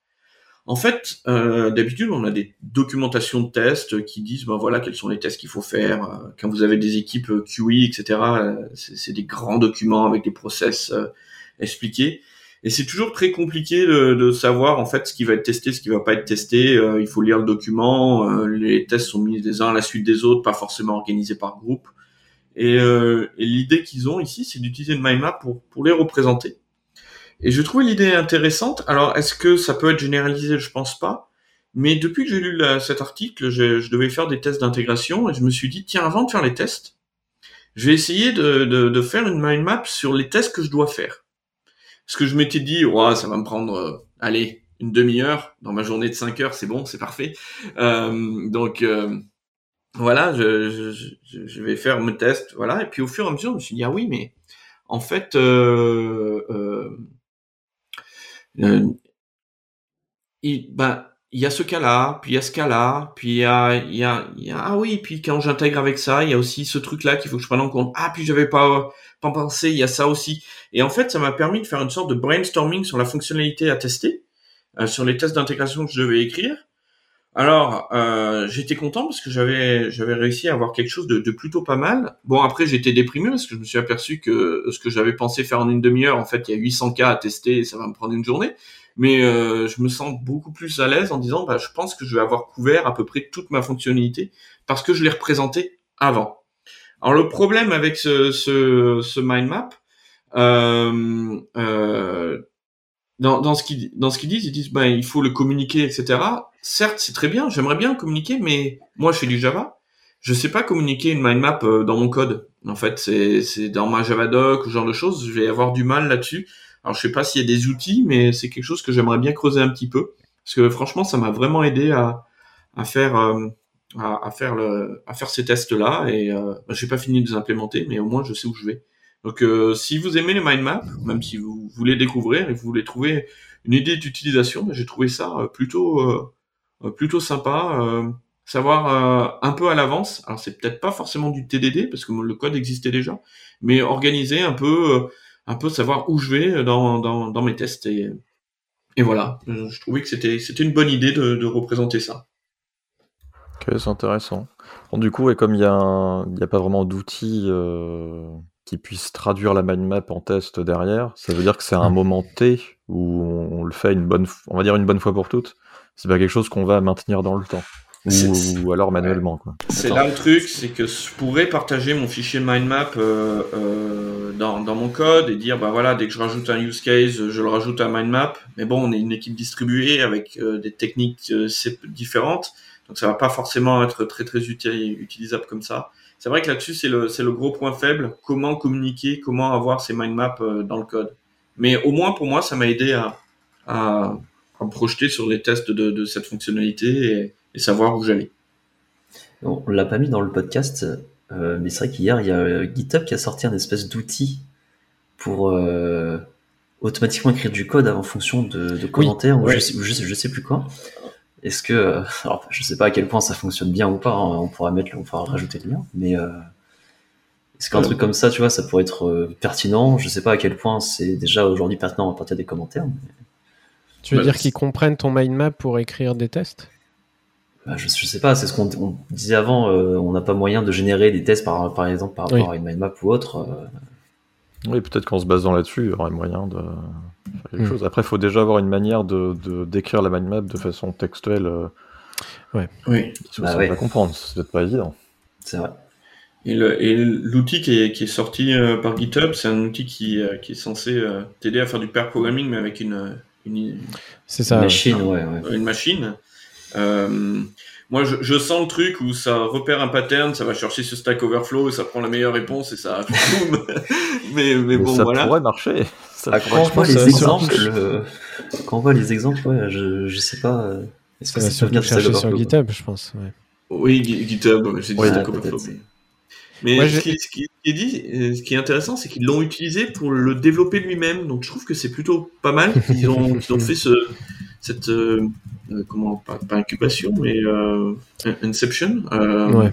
En fait, d'habitude, on a des documentations de tests qui disent, ben voilà, quels sont les tests qu'il faut faire. Quand vous avez des équipes QE, etc., c'est des grands documents avec des process expliqués. Et c'est toujours très compliqué de, de, savoir en fait ce qui va être testé, ce qui va pas être testé. il faut lire le document. les tests sont mis les uns à la suite des autres, pas forcément organisés par groupe. Et, euh, et l'idée qu'ils ont ici, c'est d'utiliser une mind map pour, pour les représenter. Et je trouvais l'idée intéressante. Alors, est-ce que ça peut être généralisé? Je pense pas. Mais depuis que j'ai lu la, cet article, je, je, devais faire des tests d'intégration et je me suis dit, tiens, avant de faire les tests, je vais essayer de, de, de faire une mind map sur les tests que je dois faire. Parce que je m'étais dit, ouais, ça va me prendre, euh, allez, une demi-heure dans ma journée de 5 heures, c'est bon, c'est parfait. Euh, donc, euh, voilà, je, je, je, vais faire mon test, voilà. Et puis au fur et à mesure, je me suis dit ah oui, mais en fait, euh, il, ben, il y a ce cas-là, puis il y a ce cas-là, puis il y a, il y a, y a ah oui, puis quand j'intègre avec ça, il y a aussi ce truc-là qu'il faut que je prenne en compte. Ah puis j'avais pas pas pensé, il y a ça aussi. Et en fait, ça m'a permis de faire une sorte de brainstorming sur la fonctionnalité à tester, euh, sur les tests d'intégration que je devais écrire. Alors, euh, j'étais content parce que j'avais j'avais réussi à avoir quelque chose de, de plutôt pas mal. Bon, après, j'étais déprimé parce que je me suis aperçu que ce que j'avais pensé faire en une demi-heure, en fait, il y a 800 cas à tester et ça va me prendre une journée. Mais euh, je me sens beaucoup plus à l'aise en disant, bah, je pense que je vais avoir couvert à peu près toute ma fonctionnalité parce que je l'ai représenté avant. Alors, le problème avec ce, ce, ce mind map, euh, euh, dans, dans ce qu'ils dans ce qu'ils disent, ils disent ben il faut le communiquer, etc. Certes, c'est très bien, j'aimerais bien communiquer, mais moi je fais du Java, je sais pas communiquer une mind map euh, dans mon code. En fait, c'est dans ma Javadoc, ce genre de choses, je vais avoir du mal là-dessus. Alors je sais pas s'il y a des outils, mais c'est quelque chose que j'aimerais bien creuser un petit peu parce que franchement, ça m'a vraiment aidé à à faire euh, à, à, faire le à faire ces tests là et euh, ben, j'ai pas fini de les implémenter, mais au moins je sais où je vais. Donc, euh, si vous aimez les mind maps, même si vous voulez découvrir et vous voulez trouver une idée d'utilisation, ben, j'ai trouvé ça euh, plutôt euh, plutôt sympa. savoir un peu à l'avance. Alors, c'est peut-être pas forcément du TDD parce que le code existait déjà, mais organiser un peu, un peu savoir où je vais dans, dans, dans mes tests et, et voilà. Je trouvais que c'était c'était une bonne idée de, de représenter ça. Ok, c'est intéressant. Bon, du coup, et comme il y, a a pas vraiment d'outils euh, qui puisse traduire la mind map en test derrière, ça veut dire que c'est un moment T où on le fait une bonne, on va dire une bonne fois pour toutes. C'est pas quelque chose qu'on va maintenir dans le temps. Ou, ou, alors manuellement. quoi. C'est là le truc, c'est que je pourrais partager mon fichier mind map euh, euh, dans, dans, mon code et dire bah voilà dès que je rajoute un use case, je le rajoute à mind map. Mais bon, on est une équipe distribuée avec euh, des techniques euh, différentes, donc ça va pas forcément être très très utilisable comme ça c'est vrai que là-dessus, c'est le, c'est le gros point faible. Comment communiquer, comment avoir ces mind maps euh, dans le code. Mais au moins, pour moi, ça m'a aidé à, à, à, me projeter sur les tests de, de cette fonctionnalité et, et savoir où j'allais. On l'a pas mis dans le podcast, euh, mais c'est vrai qu'hier, il y a GitHub qui a sorti un espèce d'outil pour euh, automatiquement écrire du code en fonction de, de commentaires oui, ou, ouais. je, ou je, je, sais plus quoi. Est-ce que, euh, alors je sais pas à quel point ça fonctionne bien ou pas, hein, on pourra mettre, on pourra rajouter le lien, mais euh, est-ce qu'un truc comme ça, tu vois, ça pourrait être euh, pertinent? Je sais pas à quel point c'est déjà aujourd'hui pertinent à partir des commentaires. Mais... Tu veux bah, dire qu'ils comprennent ton mind map pour écrire des tests? Bah, je, je sais pas, c'est ce qu'on on disait avant, euh, on n'a pas moyen de générer des tests par, par exemple par rapport Oui. à une mind map ou autre. euh, Oui, peut-être qu'en se basant là-dessus, il y aurait moyen de faire quelque Mm. chose. Après, il faut déjà avoir une manière de, de décrire la mind map de façon textuelle, euh, Oui. parce que Bah ça ouais. va comprendre. C'est peut-être pas évident. c'est vrai. Et l'outil qui est, qui est sorti euh, par GitHub, c'est un outil qui, euh, qui est censé euh, t'aider à faire du pair programming, mais avec une, une, C'est ça. ouais. Machine, ouais, ouais. une machine. Euh, moi, je, je sens le truc où ça repère un pattern, ça va chercher ce Stack Overflow, et ça prend la meilleure réponse et ça mais, mais Mais bon, ça voilà. pourrait marcher. Ça Ah, pourrait quand on voit les exemples, quand on voit les exemples, ouais, je, je sais pas. euh, Est-ce Ça que va ça surtout venir chercher sur GitHub, je pense. ouais. Oui, Gi- GitHub, ouais, dit Oui, Stack. Overflow. Mais, Moi, ce, qui, ce qui est dit, euh, ce qui est intéressant, c'est qu'ils l'ont utilisé pour le développer lui-même. Donc je trouve que c'est plutôt pas mal qu'ils ont, qu'ils ont fait ce, cette euh, euh, comment pas, pas incubation, mais euh, inception. Ouais.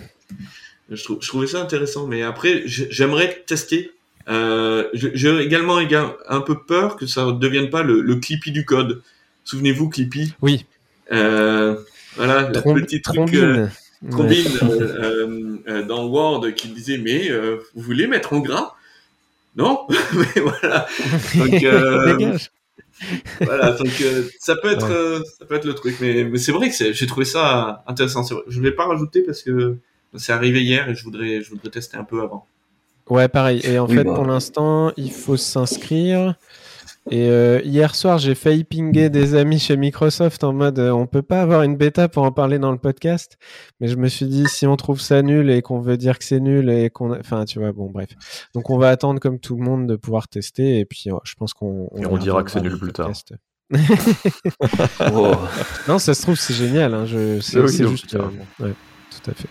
Je, trou- je trouvais ça intéressant, mais après, j'ai- j'aimerais tester. J'ai également éga- un peu peur que ça ne devienne pas le, le Clippy du code. Souvenez-vous, Clippy? Oui, voilà, Trom- petite truc, euh, trombine. Ouais. Euh, dans Word qui disait mais euh, vous voulez mettre en gras? Non, mais voilà. Donc. voilà, donc euh, ça peut être Ouais. euh, ça peut être le truc, mais, mais c'est vrai que c'est- j'ai trouvé ça intéressant. C'est vrai. Je vais pas rajouter parce que c'est arrivé hier et je voudrais je voudrais tester un peu avant. Ouais, pareil. Et en Oui, fait, bah. pour l'instant, il faut s'inscrire. Et euh, hier soir, j'ai failli pinguer des amis chez Microsoft en mode euh, on peut pas avoir une bêta pour en parler dans le podcast. Mais je me suis dit si on trouve ça nul et qu'on veut dire que c'est nul et qu'on. Enfin, tu vois, bon, bref. Donc on va attendre comme tout le monde de pouvoir tester. Et puis oh, je pense qu'on. Et on y dira que c'est nul plus tard. Oh. Non, ça se trouve, c'est génial. Hein. Je... C'est Oui, juste. euh, ouais, tout à fait.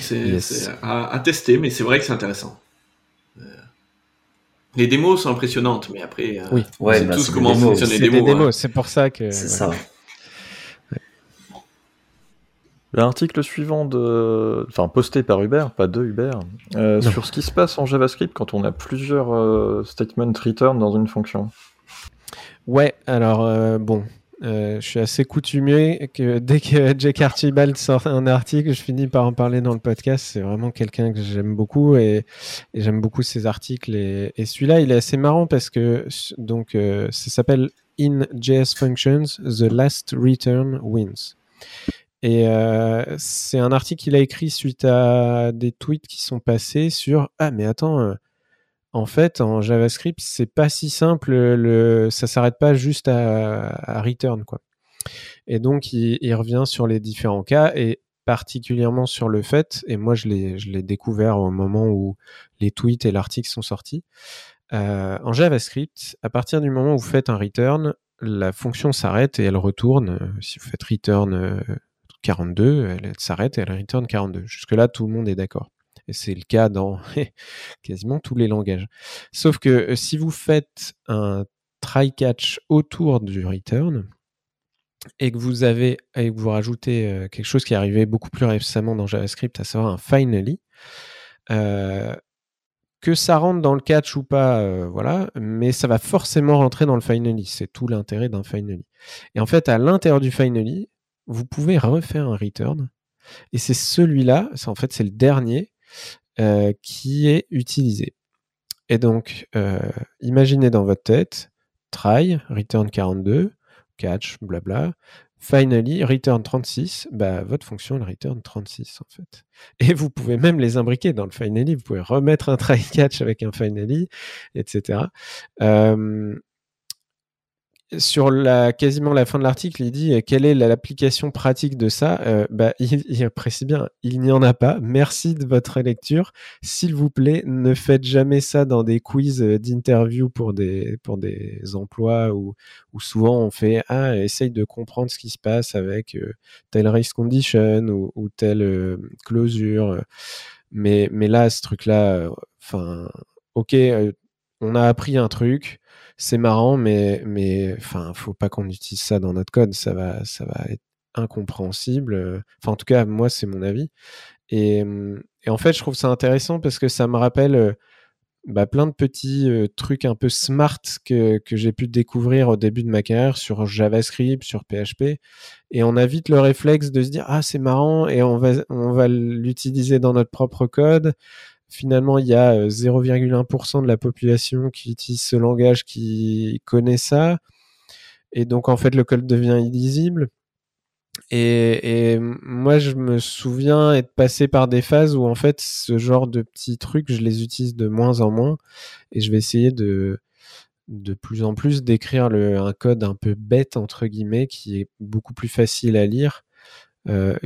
C'est Yes. c'est à, à tester, mais c'est vrai que c'est intéressant. Les démos sont impressionnantes, mais après, euh, Oui. on Ouais, sait bah, tous c'est comment fonctionnent les C'est démos. démos, hein. c'est pour ça que. C'est ça. L'article suivant de, enfin posté par Hubert, pas de Hubert, euh, sur ce qui se passe en JavaScript quand on a plusieurs euh, statements return dans une fonction. Ouais, alors euh, bon, euh, je suis assez coutumier que dès que Jake Archibald sort un article, je finis par en parler dans le podcast. C'est vraiment quelqu'un que j'aime beaucoup et, j'aime beaucoup ses articles. Et, celui-là, il est assez marrant parce que donc euh, ça s'appelle In JS Functions, The Last Return Wins. Et euh, c'est un article qu'il a écrit suite à des tweets qui sont passés sur Ah, mais attends, en fait, en JavaScript, c'est pas si simple. Le, ça s'arrête pas juste à, return. Et donc, il, revient sur les différents cas et particulièrement sur le fait, et moi, je l'ai, découvert au moment où les tweets et l'article sont sortis. Euh, en JavaScript, à partir du moment où vous faites un return, la fonction s'arrête et elle retourne. euh, Si vous faites return euh, 42, elle, elle s'arrête et elle return 42. Jusque-là, tout le monde est d'accord. C'est le cas dans quasiment tous les langages. Sauf que euh, si vous faites un try-catch autour du return et que vous avez et que vous rajoutez euh, quelque chose qui est arrivé beaucoup plus récemment dans JavaScript, à savoir un finally, euh, que ça rentre dans le catch ou pas, voilà, mais ça va forcément rentrer dans le finally. C'est tout l'intérêt d'un finally. Et en fait, à l'intérieur du finally, vous pouvez refaire un return. Et c'est celui-là, en fait, c'est le dernier euh, qui est utilisé. Et donc, euh, imaginez dans votre tête, try, return 42, catch, blabla, finally, return 36, bah, votre fonction, elle return 36 en fait. Et vous pouvez même les imbriquer dans le finally, vous pouvez remettre un try catch avec un finally, etc. sur la, quasiment la fin de l'article, il dit euh, quelle est la- l'application pratique de ça? Euh, bah, il, il précise bien, il n'y en a pas. Merci de votre lecture. S'il vous plaît, ne faites jamais ça dans des quiz euh, d'interview pour des, pour des emplois où, où souvent on fait ah essaye de comprendre ce qui se passe avec euh, telle race condition ou, telle euh, closure. Mais, mais là, ce truc-là, enfin, ok, on a appris un truc c'est marrant, mais mais enfin, faut pas qu'on utilise ça dans notre code, ça va ça va être incompréhensible. euh, Enfin, en tout cas, moi, c'est mon avis. Et, hum, et en fait, je trouve ça intéressant parce que ça me rappelle euh, bah, plein de petits euh, trucs un peu smart que, que j'ai pu découvrir au début de ma carrière sur JavaScript, sur PHP. Et on a vite le réflexe de se dire, ah, c'est marrant, et on va, on va l'utiliser dans notre propre code. Finalement, il y a 0,1% de la population qui utilise ce langage, qui connaît ça. Et donc, en fait, le code devient illisible. Et, moi, je me souviens être passé par des phases où, en fait, ce genre de petits trucs, je les utilise de moins en moins. Et je vais essayer de, de plus en plus d'écrire un code un peu bête, entre guillemets, qui est beaucoup plus facile à lire. Euh,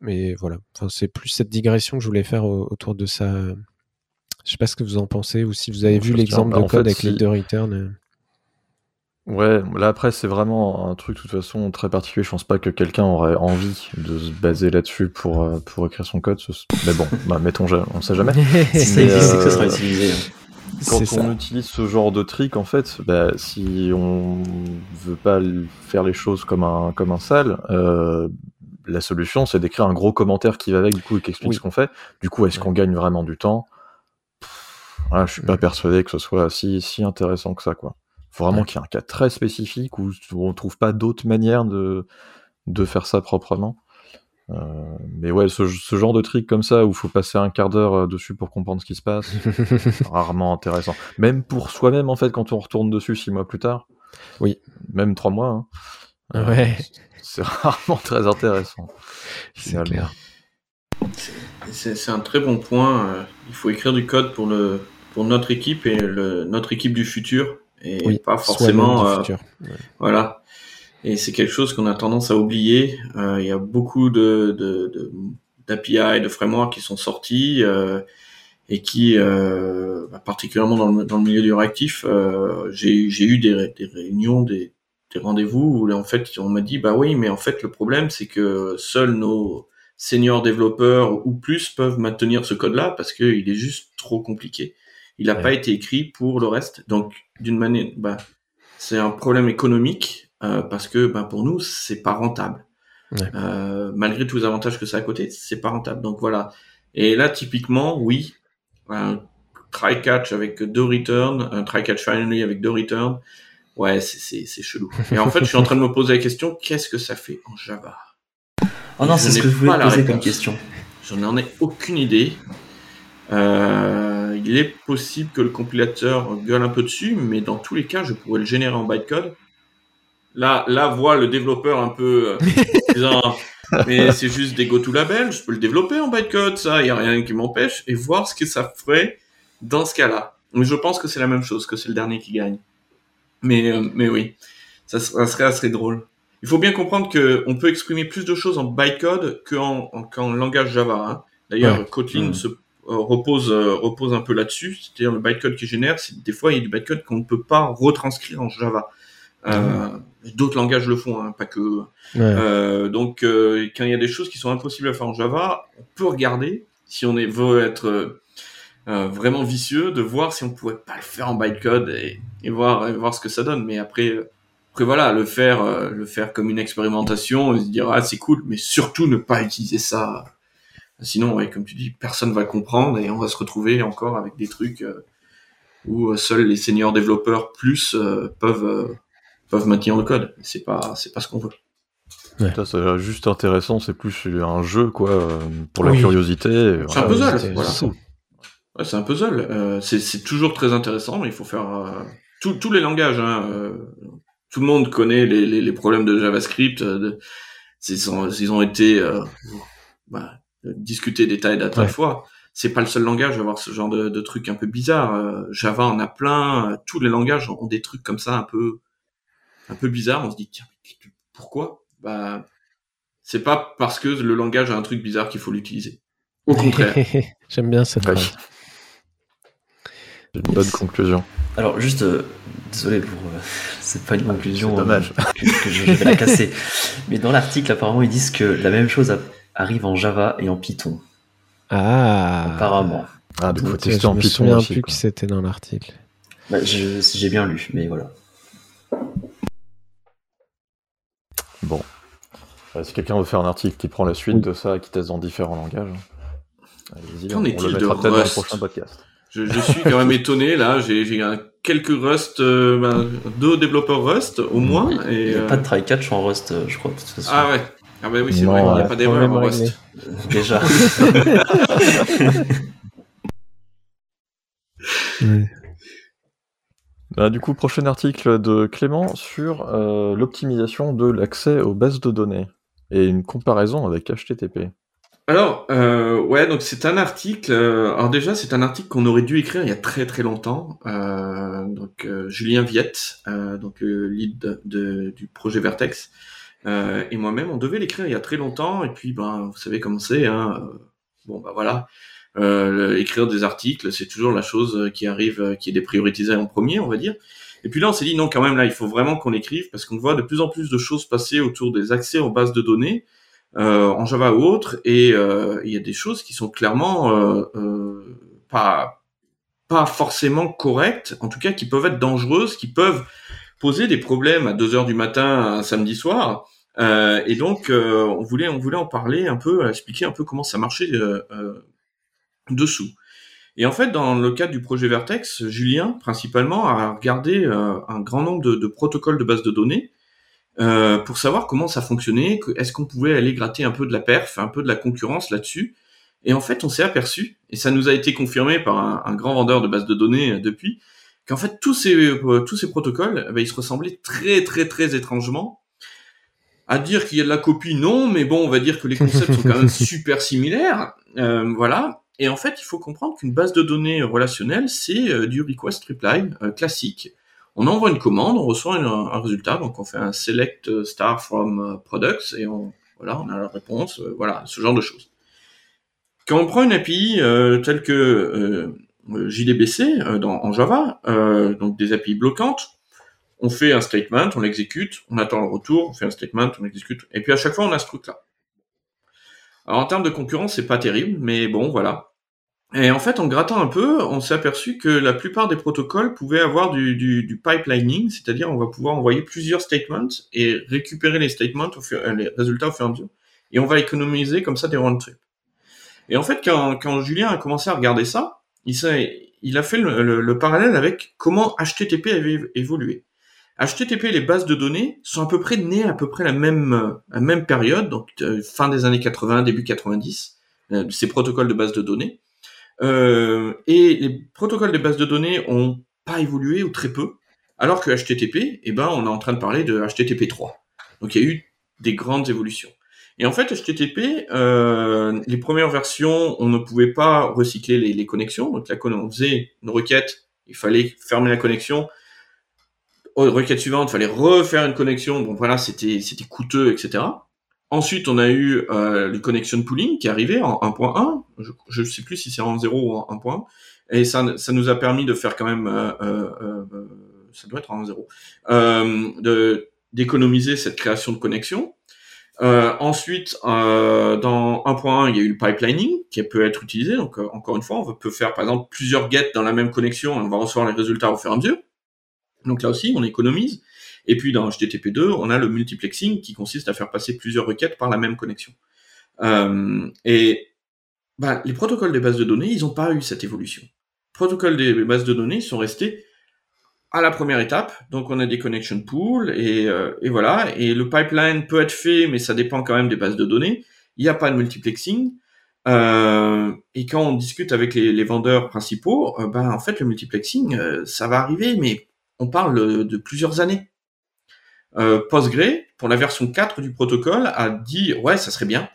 mais voilà, enfin, c'est plus cette digression que je voulais faire autour de ça. Je sais pas ce que vous en pensez, ou si vous avez vu l'exemple de code avec les deux return. Euh. Ouais, là après c'est vraiment un truc de toute façon très particulier. Je pense pas que quelqu'un aurait envie de se baser là-dessus pour euh, pour écrire son code. Mais bon, bah, mettons, on sait jamais. ça existe, que ça sera euh, utilisé. Quand on utilise ce genre de trick, en fait, bah, si on veut pas faire les choses comme un comme un sale, euh, la solution c'est d'écrire un gros commentaire qui va avec du coup et qui explique ce qu'on fait. Du coup, est-ce qu'on gagne vraiment du temps? Je suis pas persuadé que ce soit si si intéressant que ça, quoi. Faut vraiment qu'il y ait un cas très spécifique où on trouve pas d'autre manière de, de faire ça proprement. Euh, mais ouais, ce, genre de trick comme ça où faut passer un quart d'heure euh, dessus pour comprendre ce qui se passe, rarement intéressant. Même pour soi-même en fait, quand on retourne dessus six mois plus tard. Oui. Même trois mois. Hein. Euh, ouais. C'est rarement très intéressant. C'est clair. C'est un très bon point. Il faut écrire du code pour le pour notre équipe et le, notre équipe du futur et pas forcément. Euh, voilà. Et c'est quelque chose qu'on a tendance à oublier. Euh, il y a beaucoup de, de, d'API, de frameworks qui sont sortis euh, et qui, bah, particulièrement dans le, dans le milieu du réactif, j'ai, j'ai eu des, des réunions, des, rendez-vous où en fait on m'a dit bah oui, mais en fait le problème c'est que seuls nos seniors développeurs ou plus peuvent maintenir ce code-là parce qu'il est juste trop compliqué. Il n'a pas été écrit pour le reste. Donc, d'une manière, bah, c'est un problème économique euh, parce que bah, pour nous, c'est pas rentable. Euh, malgré tous les avantages que ça a à côté, c'est pas rentable. Donc voilà. Et là, typiquement, oui, un try catch avec deux returns, un try catch finally avec deux returns. Ouais, c'est c'est chelou. Et en fait, je suis en train de me poser la question qu'est-ce que ça fait en Java? Oh non, c'est ce que je voulais poser comme question. J'en ai aucune idée. Euh, il est possible que le compilateur gueule un peu dessus, mais dans tous les cas, je pourrais le générer en bytecode. Là, là, voit le développeur un peu euh, disant, mais c'est juste des go-to-labels, je peux le développer en bytecode, ça, il n'y a rien qui m'empêche, et voir ce que ça ferait dans ce cas-là. Mais je pense que c'est la même chose, que c'est le dernier qui gagne. Mais, euh, mais oui, ça, serait assez drôle. Il faut bien comprendre qu'on peut exprimer plus de choses en bytecode qu'en langage Java. Hein. D'ailleurs, Kotlin se euh, repose euh, repose un peu là-dessus, c'est-à-dire le bytecode qui génère, c'est des fois il y a du bytecode qu'on ne peut pas retranscrire en Java. Euh, D'autres langages le font, hein, pas que. Donc quand il y a des choses qui sont impossibles à faire en Java, on peut regarder si on est, veut être vraiment vicieux, de voir si on pourrait pas le faire en bytecode et, et voir et voir ce que ça donne. Mais après après voilà, le faire le faire comme une expérimentation, et se dire ah c'est cool, mais surtout ne pas utiliser ça Sinon, comme tu dis, personne va comprendre et on va se retrouver encore avec des trucs euh, où euh, seuls les seniors développeurs plus euh, peuvent peuvent maintenir le code. C'est pas c'est pas ce qu'on veut. Ça, c'est juste intéressant, c'est plus un jeu quoi pour la curiosité. C'est un puzzle, voilà. Ouais, c'est un puzzle. c'est toujours très intéressant, mais il faut faire tous les langages. Hein, tout le monde connaît les, les, les problèmes de JavaScript. De, ils, ont, ils ont été bah, discuter des tas et tas de fois. C'est pas le seul langage à avoir ce genre de, de trucs un peu bizarres. Euh, Java en a plein. tous les langages ont des trucs comme ça un peu, un peu bizarres. On se dit tiens, pourquoi? Bah, c'est pas parce que le langage a un truc bizarre qu'il faut l'utiliser. Au contraire. J'aime bien cette phrase. Une bonne conclusion. Alors juste, euh, désolé pour, euh, c'est pas une conclusion dommage. que, que, je vais la casser. Mais dans l'article, apparemment, ils disent que la même chose a arrive en Java et en Python. Ah. Apparemment. Ah, donc faut tester en Python. Je me souviens plus que c'était dans l'article. Bah, j'ai bien lu, mais voilà. Bon. Euh, si quelqu'un veut faire un article qui prend la suite de ça et qui teste dans différents langages, allez-y. Qu'en est-il de Rust dans le prochain podcast. Je, je suis quand même étonné là. J'ai quelques Rust, euh, ben, deux développeurs Rust au moins. Il Et, n'y a euh, pas de try catch en Rust, euh, je crois. De toute façon. Ah ouais. Ah bah oui, c'est vrai, il n'y a pas d'erreur en Rust. Déjà. Bah, du coup, prochain article de Clément sur euh, l'optimisation de l'accès aux bases de données et une comparaison avec HTTP. Alors, euh, ouais, donc c'est un article. euh, alors déjà, c'est un article qu'on aurait dû écrire il y a très très longtemps. Euh, donc euh, Julien Viette, euh, donc le lead de, du projet Vertex, euh, et moi-même, on devait l'écrire il y a très longtemps. Et puis, ben, vous savez comment c'est. Hein, euh, bon, bah voilà. Euh, écrire des articles, c'est toujours la chose qui arrive, euh, qui est déprioritisée en premier, on va dire. Et puis là, on s'est dit non, quand même, là, il faut vraiment qu'on écrive parce qu'on voit de plus en plus de choses passer autour des accès aux bases de données euh, en Java ou autre, et euh, il y a des choses qui sont clairement euh, euh, pas pas forcément correctes, en tout cas qui peuvent être dangereuses, qui peuvent poser des problèmes à 2 heures du matin un samedi soir. Euh, et donc euh, on voulait on voulait en parler un peu, expliquer un peu comment ça marchait euh, dessous. Et en fait, dans le cadre du projet Vertex, Julien, principalement, a regardé un grand nombre de, de protocoles de base de données euh, pour savoir comment ça fonctionnait, est-ce qu'on pouvait aller gratter un peu de la perf, un peu de la concurrence là-dessus. Et en fait, on s'est aperçu, et ça nous a été confirmé par un, un grand vendeur de bases de données euh, depuis, qu'en fait tous ces euh, tous ces protocoles, eh ben, ils se ressemblaient très très très étrangement. À dire qu'il y a de la copie, non, mais bon, on va dire que les concepts sont quand même super similaires, Euh, voilà. Et en fait, il faut comprendre qu'une base de données relationnelle, c'est euh, du request reply euh, classique. On envoie une commande, on reçoit un, résultat, donc on fait un select euh, star from euh, products et on voilà, on a la réponse, euh, voilà, ce genre de choses. Quand on prend une API telle que euh, JDBC dans, en Java, donc des API bloquantes, on fait un statement, on l'exécute, on attend le retour, on fait un statement, on l'exécute, et puis à chaque fois on a ce truc-là. Alors en termes de concurrence, c'est pas terrible, mais bon, voilà. Et en fait, en grattant un peu, on s'est aperçu que la plupart des protocoles pouvaient avoir du, pipelining, c'est-à-dire on va pouvoir envoyer plusieurs statements et récupérer les statements, au fur, les résultats au fur et à mesure. Et on va économiser comme ça des round trips. Et en fait, quand, Julien a commencé à regarder ça, il, a fait le, le- le parallèle avec comment HTTP avait évolué. HTTP, les bases de données, sont à peu près nées à peu près la même, la même période, donc euh, fin des années 80, début 90, euh, ces protocoles de bases de données. Euh, et les protocoles de bases de données ont pas évolué ou très peu, alors que HTTP, eh ben, on est en train de parler de HTTP 3. Donc il y a eu des grandes évolutions. Et en fait, HTTP, euh, les premières versions, on ne pouvait pas recycler les, connexions. Donc la, on faisait une requête, il fallait fermer la connexion. Requête suivante, il fallait refaire une connexion. Bon voilà, c'était c'était coûteux, etc. Ensuite, on a eu euh, le connection pooling qui est arrivé en 1.1. Je ne sais plus si c'est en 0 ou en 1.1. Et ça, ça nous a permis de faire quand même, euh, euh, euh, ça doit être en 0, euh, d'économiser cette création de connexion. Euh, ensuite, dans 1.1, il y a eu le pipelining qui peut être utilisé. Donc, encore une fois, on peut faire par exemple plusieurs get dans la même connexion et on va recevoir les résultats au fur et à mesure. Donc là aussi, on économise. Et puis dans HTTP2, on a le multiplexing qui consiste à faire passer plusieurs requêtes par la même connexion. Euh, et bah, les protocoles des bases de données, ils n'ont pas eu cette évolution. Les protocoles des bases de données sont restés à la première étape. Donc on a des connection pools et, euh, et voilà. Et le pipeline peut être fait, mais ça dépend quand même des bases de données. Il n'y a pas de multiplexing. Euh, et quand on discute avec les, vendeurs principaux, ben en fait le multiplexing, euh, ça va arriver, mais on parle de plusieurs années. Euh, Postgre, pour la version 4 du protocole, a dit ouais, ça serait bien,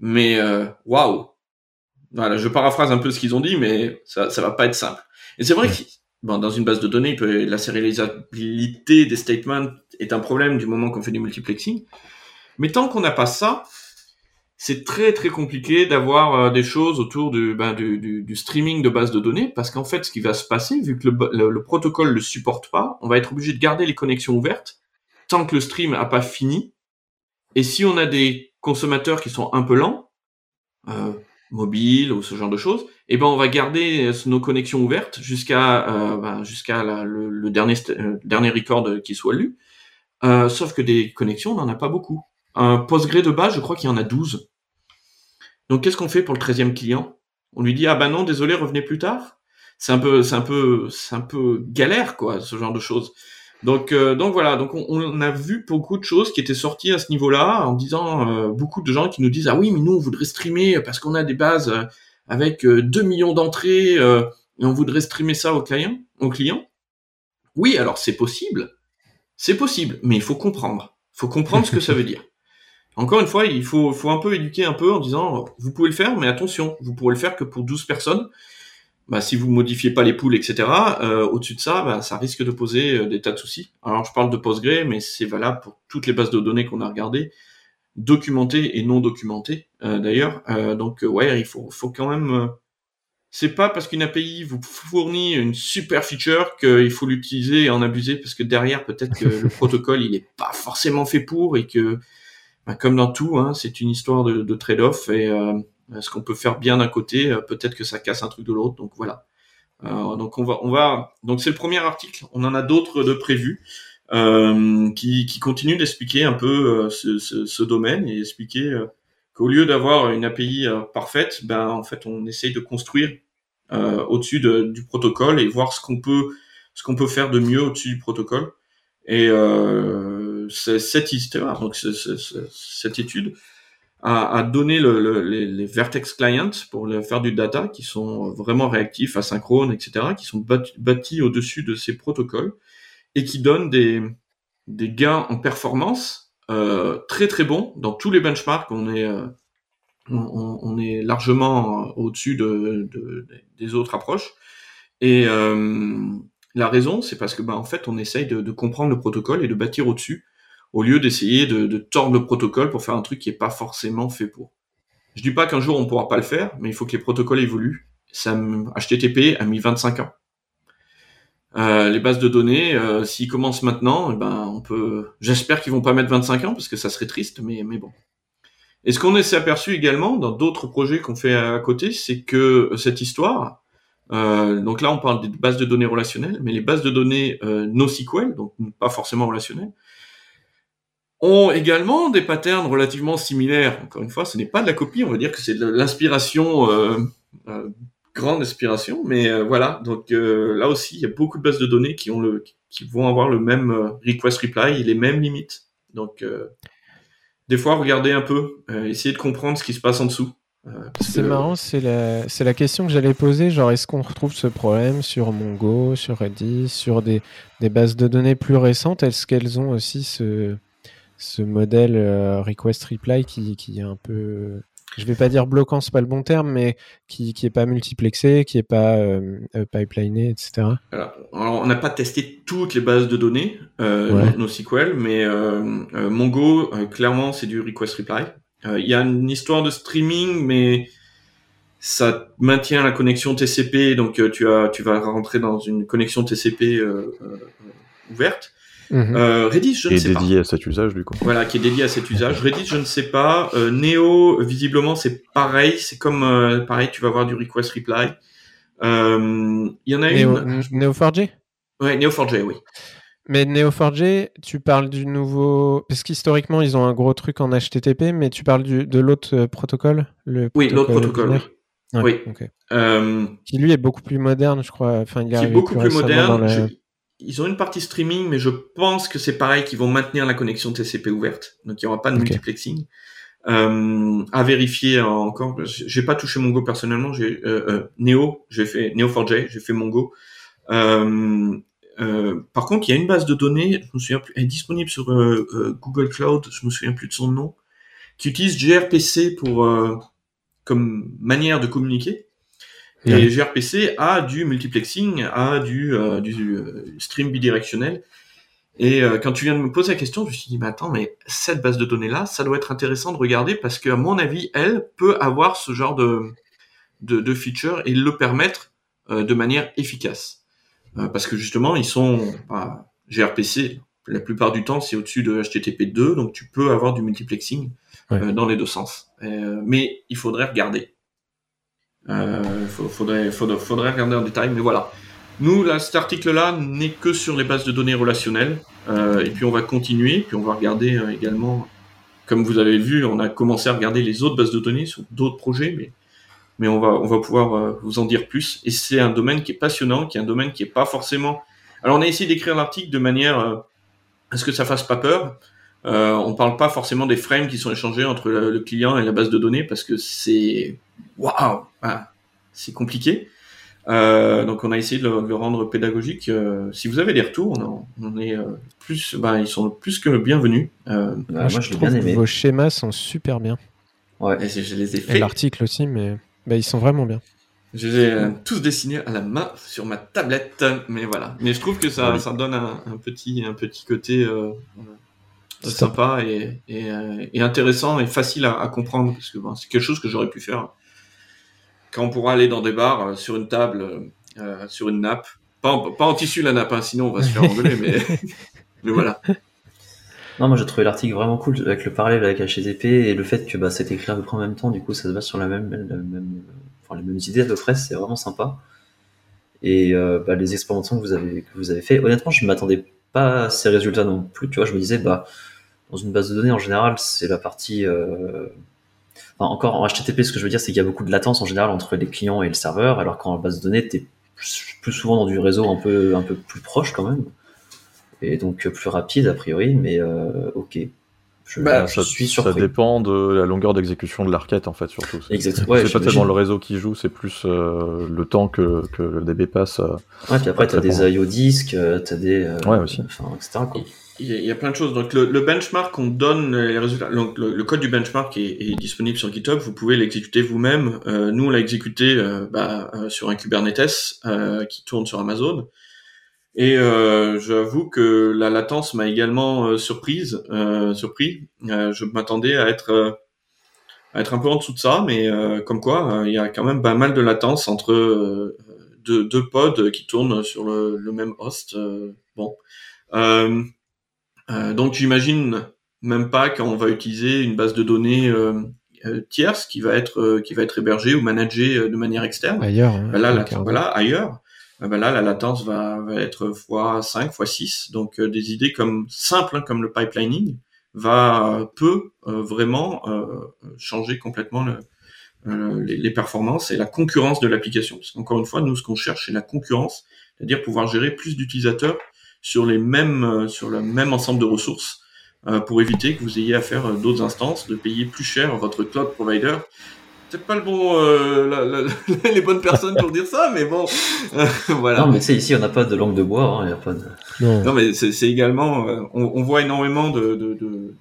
mais waouh. Wow. Voilà, je paraphrase un peu ce qu'ils ont dit, mais ça, ça va pas être simple. Et c'est vrai que bon, dans une base de données, peut, la sérialisabilité des statements est un problème du moment qu'on fait du multiplexing. Mais tant qu'on n'a pas ça, c'est très très compliqué d'avoir euh, des choses autour du, ben, du, du, du, streaming de bases de données, parce qu'en fait, ce qui va se passer, vu que le, le, le protocole le supporte pas, on va être obligé de garder les connexions ouvertes tant que le stream n'a pas fini. Et si on a des consommateurs qui sont un peu lents, euh, mobiles ou ce genre de choses, eh ben on va garder nos connexions ouvertes jusqu'à euh, ben, jusqu'à le, dernier euh, dernier record qui soit lu. Euh, sauf que des connexions, on n'en a pas beaucoup. Un Postgre de base, je crois qu'il y en a 12. Donc qu'est-ce qu'on fait pour le 13e client? On lui dit ah ben non, désolé, revenez plus tard. c'est un peu, c'est un peu, c'est un peu galère, quoi, ce genre de choses. Donc, euh, donc voilà, donc on, a vu beaucoup de choses qui étaient sorties à ce niveau-là, en disant euh, beaucoup de gens qui nous disent ah oui, mais nous on voudrait streamer parce qu'on a des bases euh, avec 2 millions d'entrées et on voudrait streamer ça aux clients, aux clients. Oui, alors c'est possible, c'est possible, mais il faut comprendre, il faut comprendre ce que ça veut dire. Encore une fois, il faut, faut un peu éduquer un peu en disant vous pouvez le faire, mais attention, vous pourrez le faire que pour 12 personnes bah, si vous modifiez pas les poules, etc., euh, au-dessus de ça, bah, ça risque de poser euh, des tas de soucis. Alors, je parle de Postgre, mais c'est valable pour toutes les bases de données qu'on a regardées, documentées et non documentées, euh, d'ailleurs. donc, ouais, il faut, faut quand même... c'est pas parce qu'une API vous fournit une super feature qu'il faut l'utiliser et en abuser, parce que derrière, peut-être que le protocole, il est pas forcément fait pour, et que, bah, comme dans tout, hein, c'est une histoire de, de trade-off, et euh, ce qu'on peut faire bien d'un côté, euh, peut-être que ça casse un truc de l'autre. Donc voilà. Euh, donc on va, on va. Donc c'est le premier article. On en a d'autres de prévus. Euh, qui, qui continue d'expliquer un peu ce, ce, ce, domaine et expliquer qu'au lieu d'avoir une API parfaite, ben en fait on essaye de construire au-dessus de, du protocole et voir ce qu'on peut ce qu'on peut faire de mieux au-dessus du protocole. Et cette histoire, donc cette étude, à, donner le, les, Vertex Clients pour faire du data, qui sont vraiment réactifs, asynchrones, etc., qui sont bâtis, au-dessus de ces protocoles et qui donnent des, gains en performance euh, très très bons dans tous les benchmarks. On est euh, largement au-dessus de, de, des autres approches. Et euh, la raison, c'est parce que bah, en fait, on essaye de comprendre le protocole et de bâtir au-dessus au lieu d'essayer de, tordre le protocole pour faire un truc qui est pas forcément fait pour. Je dis pas qu'un jour on pourra pas le faire, mais il faut que les protocoles évoluent. Ça, HTTP a mis 25 ans. Euh, les bases de données, euh, s'ils commencent maintenant, eh ben on peut. J'espère qu'ils vont pas mettre 25 ans parce que ça serait triste, mais mais bon. Et ce qu'on s'est aperçu également dans d'autres projets qu'on fait à côté, c'est que cette histoire, euh, donc là on parle des bases de données relationnelles, mais les bases de données euh, NoSQL, donc pas forcément relationnelles, ont également des patterns relativement similaires. Encore une fois, ce n'est pas de la copie, on va dire que c'est de l'inspiration, euh, euh, grande inspiration, mais euh, voilà. Donc là aussi, il y a beaucoup de bases de données qui ont le, qui vont avoir le même request reply les mêmes limites. Donc des fois, regardez un peu, essayez de comprendre ce qui se passe en dessous. C'est marrant, c'est la, c'est la question que j'allais poser. Genre, est-ce qu'on retrouve ce problème sur Mongo, sur Redis, sur des, des bases de données plus récentes? Est-ce qu'elles ont aussi ce, ce modèle euh, request reply qui, qui, est un peu je vais pas dire bloquant, c'est pas le bon terme, mais qui qui est pas multiplexé, qui est pas euh, euh pipeliné, etc. Alors, on n'a pas testé toutes les bases de données euh, NoSQL, mais euh, Mongo clairement c'est du request reply. Il y a une histoire de streaming, mais ça maintient la connexion TCP, donc tu as tu vas rentrer dans une connexion TCP ouverte. Mhm. Euh, Redis, je ne sais pas. Qui est dédié à cet usage, du coup. Voilà, qui est dédié à cet usage. Redis, je ne sais pas. Euh, Neo, visiblement, c'est pareil. C'est comme, euh, pareil, tu vas avoir du request reply. Il y en a une. Neo4j Ouais, Neo4j, oui. Mais Neo4j, tu parles du nouveau. Parce qu'historiquement, ils ont un gros truc en HTTP, mais tu parles du... de l'autre protocole le Oui, l'autre protocole. oui. Qui lui est beaucoup plus moderne, je crois. Enfin, il qui est beaucoup plus, moderne ils ont une partie streaming, mais je pense que c'est pareil qu'ils vont maintenir la connexion TCP ouverte. Donc il n'y aura pas de multiplexing. Euh, à vérifier encore. J'ai pas touché Mongo personnellement. J'ai euh, euh, Neo, j'ai fait Neo4j, j'ai fait Mongo. Euh, euh, par contre, il y a une base de données, je me souviens plus, elle est disponible sur euh, Google Cloud, je me souviens plus de son nom, qui utilise gRPC pour comme manière de communiquer. Et gRPC a du multiplexing, a du, euh, du euh, stream bidirectionnel. Et euh, quand tu viens de me poser la question, je me suis dit, mais attends, mais cette base de données-là, ça doit être intéressant de regarder parce qu'à mon avis, elle peut avoir ce genre de, de, de feature et le permettre de manière efficace. parce que justement, ils sont, bah, gRPC, la plupart du temps, c'est au-dessus de HTTP2, donc tu peux avoir du multiplexing dans les deux sens. mais il faudrait regarder. Euh, faudrait, faudrait, faudrait, regarder en détail, mais voilà. Nous, là, cet article-là n'est que sur les bases de données relationnelles, euh, et puis on va continuer, puis on va regarder euh, également, comme vous avez vu, on a commencé à regarder les autres bases de données sur d'autres projets, mais mais on va, on va pouvoir euh, vous en dire plus. Et c'est un domaine qui est passionnant, qui est un domaine qui est pas forcément. Alors on a essayé d'écrire l'article de manière euh, à ce que ça fasse pas peur. Euh, on parle pas forcément des frames qui sont échangés entre le, client et la base de données parce que c'est waouh, c'est compliqué. Euh, donc on a essayé de le, rendre pédagogique. Euh, si vous avez des retours, on, est plus, bah, ils sont plus que bienvenus. moi, je, je bien aimé. Vos schémas sont super bien. Ouais, et je les ai fait. L'article aussi, mais bah, ils sont vraiment bien. Je les ai tous dessinés à la main sur ma tablette, mais voilà. Mais je trouve que ça, ça donne un, petit, un petit côté sympa et, euh, et, intéressant et facile à, à comprendre parce que bon, c'est quelque chose que j'aurais pu faire quand on pourra aller dans des bars euh, sur une table, euh, sur une nappe. Pas en, pas en tissu la nappe, hein, sinon on va se faire engueuler, mais, mais voilà. Non, moi j'ai trouvé l'article vraiment cool avec le parallèle avec HTTP et le fait que bah, c'est écrit à peu près en même temps, du coup ça se base sur la même, la même enfin, les mêmes idées à peu près, c'est vraiment sympa. Et euh, bah, les expérimentations que vous avez que vous avez fait, honnêtement, je m'attendais pas à ces résultats non plus. Tu vois, je me disais bah dans une base de données, en général, c'est la partie. Euh... Enfin, encore en HTTP, ce que je veux dire, c'est qu'il y a beaucoup de latence en général entre les clients et le serveur, alors qu'en base de données, tu es plus souvent dans du réseau un peu, un peu plus proche quand même, et donc plus rapide a priori, mais euh, ok. Je, bah, je ça, suis surpris. Ça dépend de la longueur d'exécution de l'arquette en fait surtout. Exactement. Ouais, c'est pas tellement le réseau qui joue, c'est plus euh, le temps que, que, le DB passe. Euh, ouais, puis après tu as des IO disques, euh, tu as des. Euh, ouais aussi. Enfin, etc. Quoi il y, a, plein de choses. Donc le, benchmark, on donne les résultats. Donc le, code du benchmark est, disponible sur GitHub. Vous pouvez l'exécuter vous-même. Euh, nous, on l'a exécuté euh, bah, euh, sur un Kubernetes euh, qui tourne sur Amazon. Et j'avoue que la latence m'a également surprise, surpris. je m'attendais à être à être un peu en dessous de ça, mais comme quoi, il y a quand même pas mal de latence entre deux, deux, pods qui tournent sur le, le même host. bon. Euh, euh, donc j'imagine même pas quand on va utiliser une base de données euh, euh, tierce qui va être qui va être hébergée ou managée de manière externe. Ailleurs. Hein, ben là, la, voilà, ailleurs. Ben là, la latence va, va être x5, x6. Donc des idées comme simples, hein, comme le pipelining, va peut vraiment changer complètement le, les, les, performances et la concurrence de l'application. Parce qu'encore une fois, nous, ce qu'on cherche, c'est la concurrence, c'est-à-dire pouvoir gérer plus d'utilisateurs sur les mêmes, euh, sur le même ensemble de ressources euh, pour éviter que vous ayez à faire euh, d'autres instances, de payer plus cher votre cloud provider. C'est pas le bon, euh, les bonnes personnes pour dire ça, mais bon, voilà. Non, mais c'est ici, on n'a pas de langue de bois, hein, y a pas de. Non, mais c'est également, on, on, voit énormément de, de, de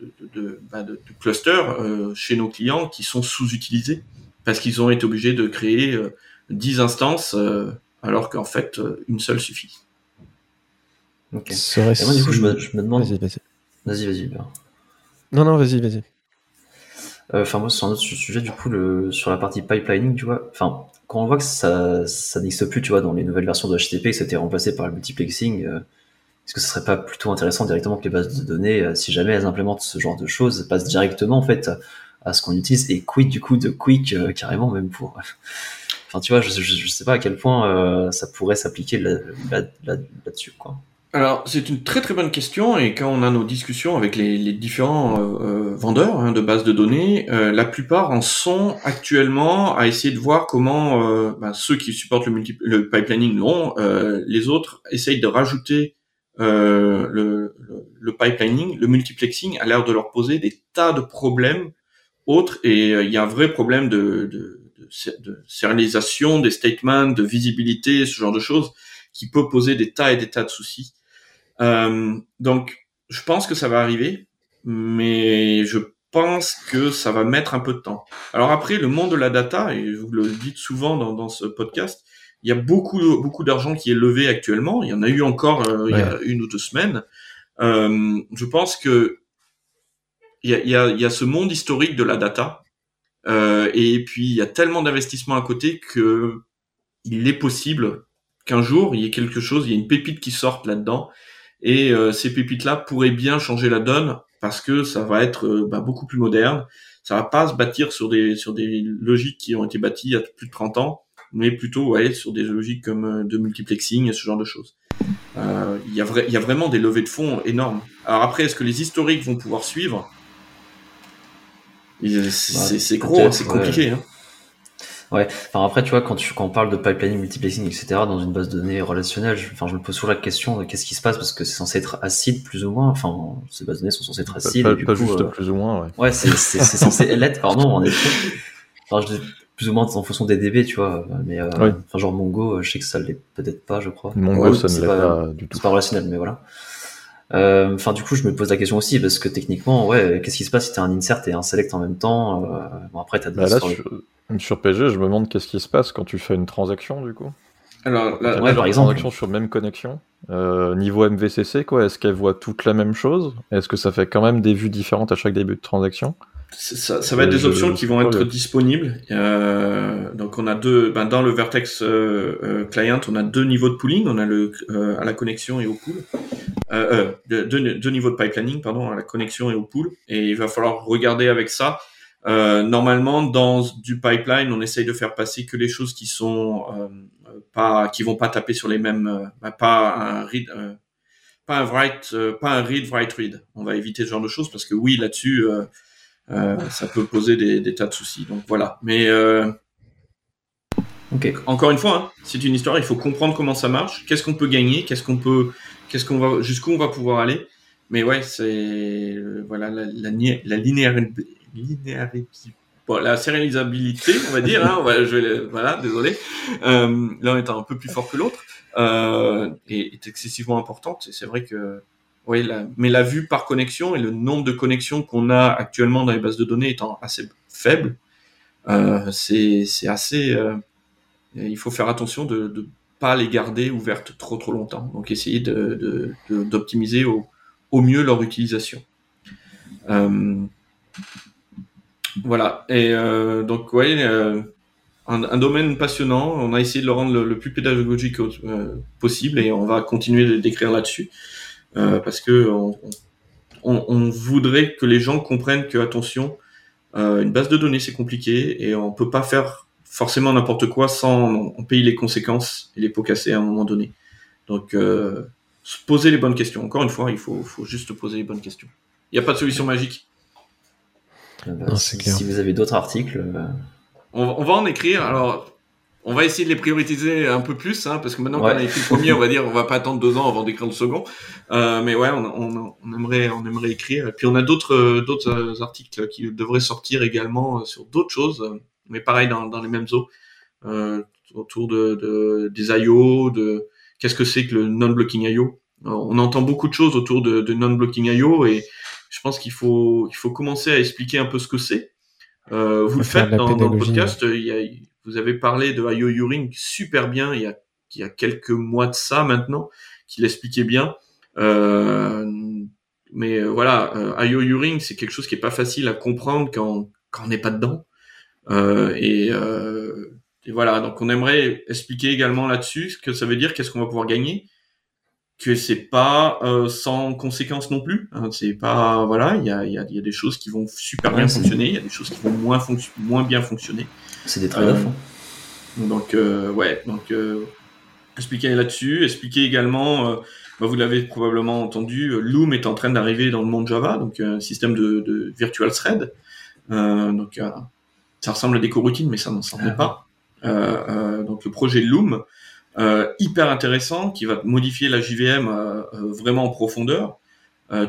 de, de, bah de, clusters euh, chez nos clients qui sont sous-utilisés parce qu'ils ont été obligés de créer euh, 10 instances euh, alors qu'en fait une seule suffit. Ok. Et moi, du coup, je me, je me demande. Vas-y, vas-y. Vas-y, vas-y. Non, non, vas-y, vas-y. Euh, enfin, moi, sur un autre sujet, du coup, le, sur la partie pipelining, tu vois. Enfin, quand on voit que ça, ça n'existe plus, tu vois, dans les nouvelles versions de HTTP, que c'était remplacé par le multiplexing, euh, est-ce que ce serait pas plutôt intéressant directement que les bases de données, euh, si jamais elles implémentent ce genre de choses, passent directement, en fait, à ce qu'on utilise et quick, du coup, de quick, carrément, même pour. Enfin, tu vois, je, je, sais pas à quel point ça pourrait s'appliquer là-dessus, là, là, quoi. Alors, c'est une très très bonne question et quand on a nos discussions avec les, les différents euh, euh, vendeurs hein, de bases de données, euh, la plupart en sont actuellement à essayer de voir comment euh, bah, ceux qui supportent le, le pipelining l'ont, les autres essayent de rajouter le, le, le, pipelining, le multiplexing a l'air de leur poser des tas de problèmes autres et il y a un vrai problème de, de, de, de sérialisation des statements, de visibilité, ce genre de choses qui peut poser des tas et des tas de soucis. Euh, donc, je pense que ça va arriver, mais je pense que ça va mettre un peu de temps. Alors après, le monde de la data, et vous le dites souvent dans, dans ce podcast, il y a beaucoup, beaucoup d'argent qui est levé actuellement. Il y en a eu encore euh, il y a une ou deux semaines. Euh, je pense que il y a, il y, a, il y a ce monde historique de la data, euh, et puis il y a tellement d'investissements à côté que il est possible qu'un jour il y ait quelque chose, il y ait une pépite qui sorte là-dedans et euh, ces pépites-là pourraient bien changer la donne parce que ça va être euh, bah, beaucoup plus moderne. Ça va pas se bâtir sur des sur des logiques qui ont été bâties il y a plus de 30 ans, mais plutôt ouais, sur des logiques comme euh, de multiplexing et ce genre de choses. Euh, il, y a vrai, il y a vraiment des levées de fonds énormes. Alors après, est-ce que les historiques vont pouvoir suivre? C'est gros, c'est compliqué. Hein. Ouais, enfin après, tu vois, quand, tu, quand on parle de pipelining, multiplexing, etc., dans une base de données relationnelle, je, enfin, je me pose toujours la question de qu'est-ce qui se passe parce que c'est censé être acide plus ou moins. Enfin, ces bases de données sont censées être acides. Pas, pas, juste euh, plus ou moins, ouais. Ouais, c'est censé l'être, pardon, en effet. Enfin, je, plus ou moins en fonction des DB, tu vois. Mais euh, enfin, genre Mongo, je sais que ça l'est peut-être pas, je crois. Mongo, ça ne l'est pas, du tout. C'est pas relationnel, mais voilà. Euh, enfin, du coup, je me pose la question aussi parce que techniquement, ouais, qu'est-ce qui se passe si t'as un insert et un select en même temps Bon, après, t'as bah là, sur PG, je me demande qu'est-ce qui se passe quand tu fais une transaction, du coup. Alors, là, ouais, par exemple. transaction sur même connexion. Euh, niveau MVCC, quoi, est-ce qu'elle voit toute la même chose? Est-ce que ça fait quand même des vues différentes à chaque début de transaction? Ça, ça, va être des options qui vont être disponibles. Euh, donc on a deux, ben dans le Vertex euh, euh, client, on a deux niveaux de pooling. On a le euh, à la connexion et au pool. Deux, deux, niveaux de pipelining, pardon, à la connexion et au pool. Et il va falloir regarder avec ça euh, normalement, dans du pipeline, on essaye de faire passer que les choses qui sont euh, pas, qui vont pas taper sur les mêmes, euh, pas un read, euh, pas un write, pas un read, write, read. On va éviter ce genre de choses parce que oui, là-dessus, ça peut poser des, des, tas de soucis. Donc voilà. Mais okay. encore une fois, hein, c'est une histoire. Il faut comprendre comment ça marche, qu'est-ce qu'on peut gagner, qu'est-ce qu'on peut, qu'est-ce qu'on va, jusqu'où on va pouvoir aller? Mais ouais, c'est voilà la, la, la linéarité bon, la sérialisabilité, on va dire, hein, je voilà, désolé, euh, l'un étant un peu plus fort que l'autre, euh, est, est, excessivement importante. Et c'est vrai que, oui, mais la vue par connexion et le nombre de connexions qu'on a actuellement dans les bases de données étant assez faible, euh, c'est assez. Euh, il faut faire attention de ne pas les garder ouvertes trop trop longtemps. Donc essayer d'optimiser de, de, au, mieux leur utilisation. Euh, voilà. Et donc, euh, un, domaine passionnant. On a essayé de le rendre le, plus pédagogique possible et on va continuer d'écrire là-dessus parce que on, on, voudrait que les gens comprennent que attention, une base de données c'est compliqué et on peut pas faire forcément n'importe quoi sans on payer les conséquences et les pots cassés à un moment donné. Donc, se poser les bonnes questions. Encore une fois, il faut, faut juste poser les bonnes questions. Il n'y a pas de solution magique. Euh, si, vous avez d'autres articles. Euh, on, va en écrire. Alors, on va essayer de les prioriser un peu plus, hein, parce que maintenant qu'on a écrit le premier, on va dire, on va pas attendre deux ans avant d'écrire le second. Euh, mais ouais, on, aimerait, on aimerait écrire. Et puis on a d'autres, d'autres articles qui devraient sortir également sur d'autres choses, mais pareil dans, dans les mêmes eaux, autour de, de, des IO, de qu'est-ce que c'est que le non-blocking IO. on entend beaucoup de choses autour de, de non-blocking IO et je pense qu'il faut, il faut commencer à expliquer un peu ce que c'est. Euh, vous le faites dans, dans, le podcast. Il y a, vous avez parlé de IO Uring super bien il y, a, il y a quelques mois de ça maintenant, qui l'expliquait bien. Euh, mais euh, voilà, euh, IO Uring, c'est quelque chose qui est pas facile à comprendre quand, quand on n'est pas dedans. Euh, et, euh, et, voilà, donc on aimerait expliquer également là-dessus ce que ça veut dire, qu'est-ce qu'on va pouvoir gagner que c'est pas euh, sans conséquences non plus. Hein, c'est pas voilà, il y a, y, a, y a, des choses qui vont super bien fonctionner, il y a des choses qui vont moins moins bien fonctionner. C'est des trade-offs. Euh, hein. donc euh, ouais, donc euh, expliquer là-dessus, expliquer également. Euh, bah, vous l'avez probablement entendu, Loom est en train d'arriver dans le monde Java, donc un système de, de virtual thread. donc ça ressemble à des coroutines, mais ça n'en s'en est ah pas. donc le projet Loom hyper intéressant qui va modifier la JVM vraiment en profondeur.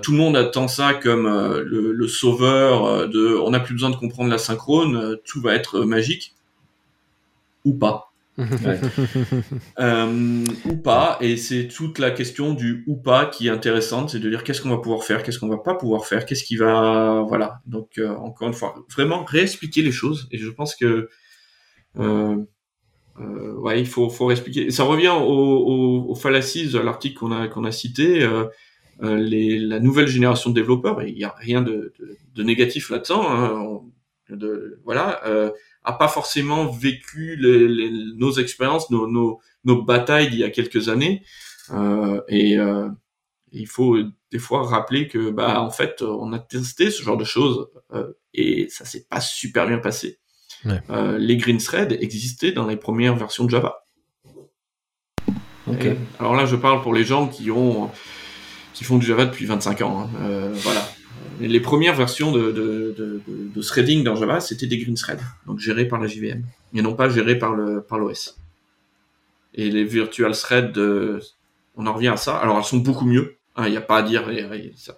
Tout le monde attend ça comme le, le, sauveur de on n'a plus besoin de comprendre la synchrone, tout va être magique ou pas. Ouais. euh, ou pas, et c'est toute la question du ou pas qui est intéressante, c'est de dire qu'est-ce qu'on va pouvoir faire, qu'est-ce qu'on va pas pouvoir faire, qu'est-ce qui va, voilà. Donc euh, encore une fois, vraiment réexpliquer les choses, et je pense que euh, euh, ouais, il faut, faut expliquer. Ça revient aux, aux, aux fallacies de l'article qu'on a, qu'on a cité. Euh, les, la nouvelle génération de développeurs, et il n'y a rien de, de, de négatif là-dedans, hein, de, voilà, euh, a pas forcément vécu les, les, nos expériences, nos, nos, nos batailles d'il y a quelques années. Euh, et euh, il faut des fois rappeler que, bah, en fait, on a testé ce genre de choses euh, et ça s'est pas super bien passé. Euh, les green threads existaient dans les premières versions de Java. alors là, je parle pour les gens qui ont qui font du Java depuis 25 ans. Hein. Euh, voilà. les premières versions de, de, de, de threading dans Java, c'était des green threads, donc gérés par la JVM, et non pas gérés par le par l'OS. Et les virtual threads, euh, on en revient à ça. Alors elles sont beaucoup mieux. Il n'y a pas à dire,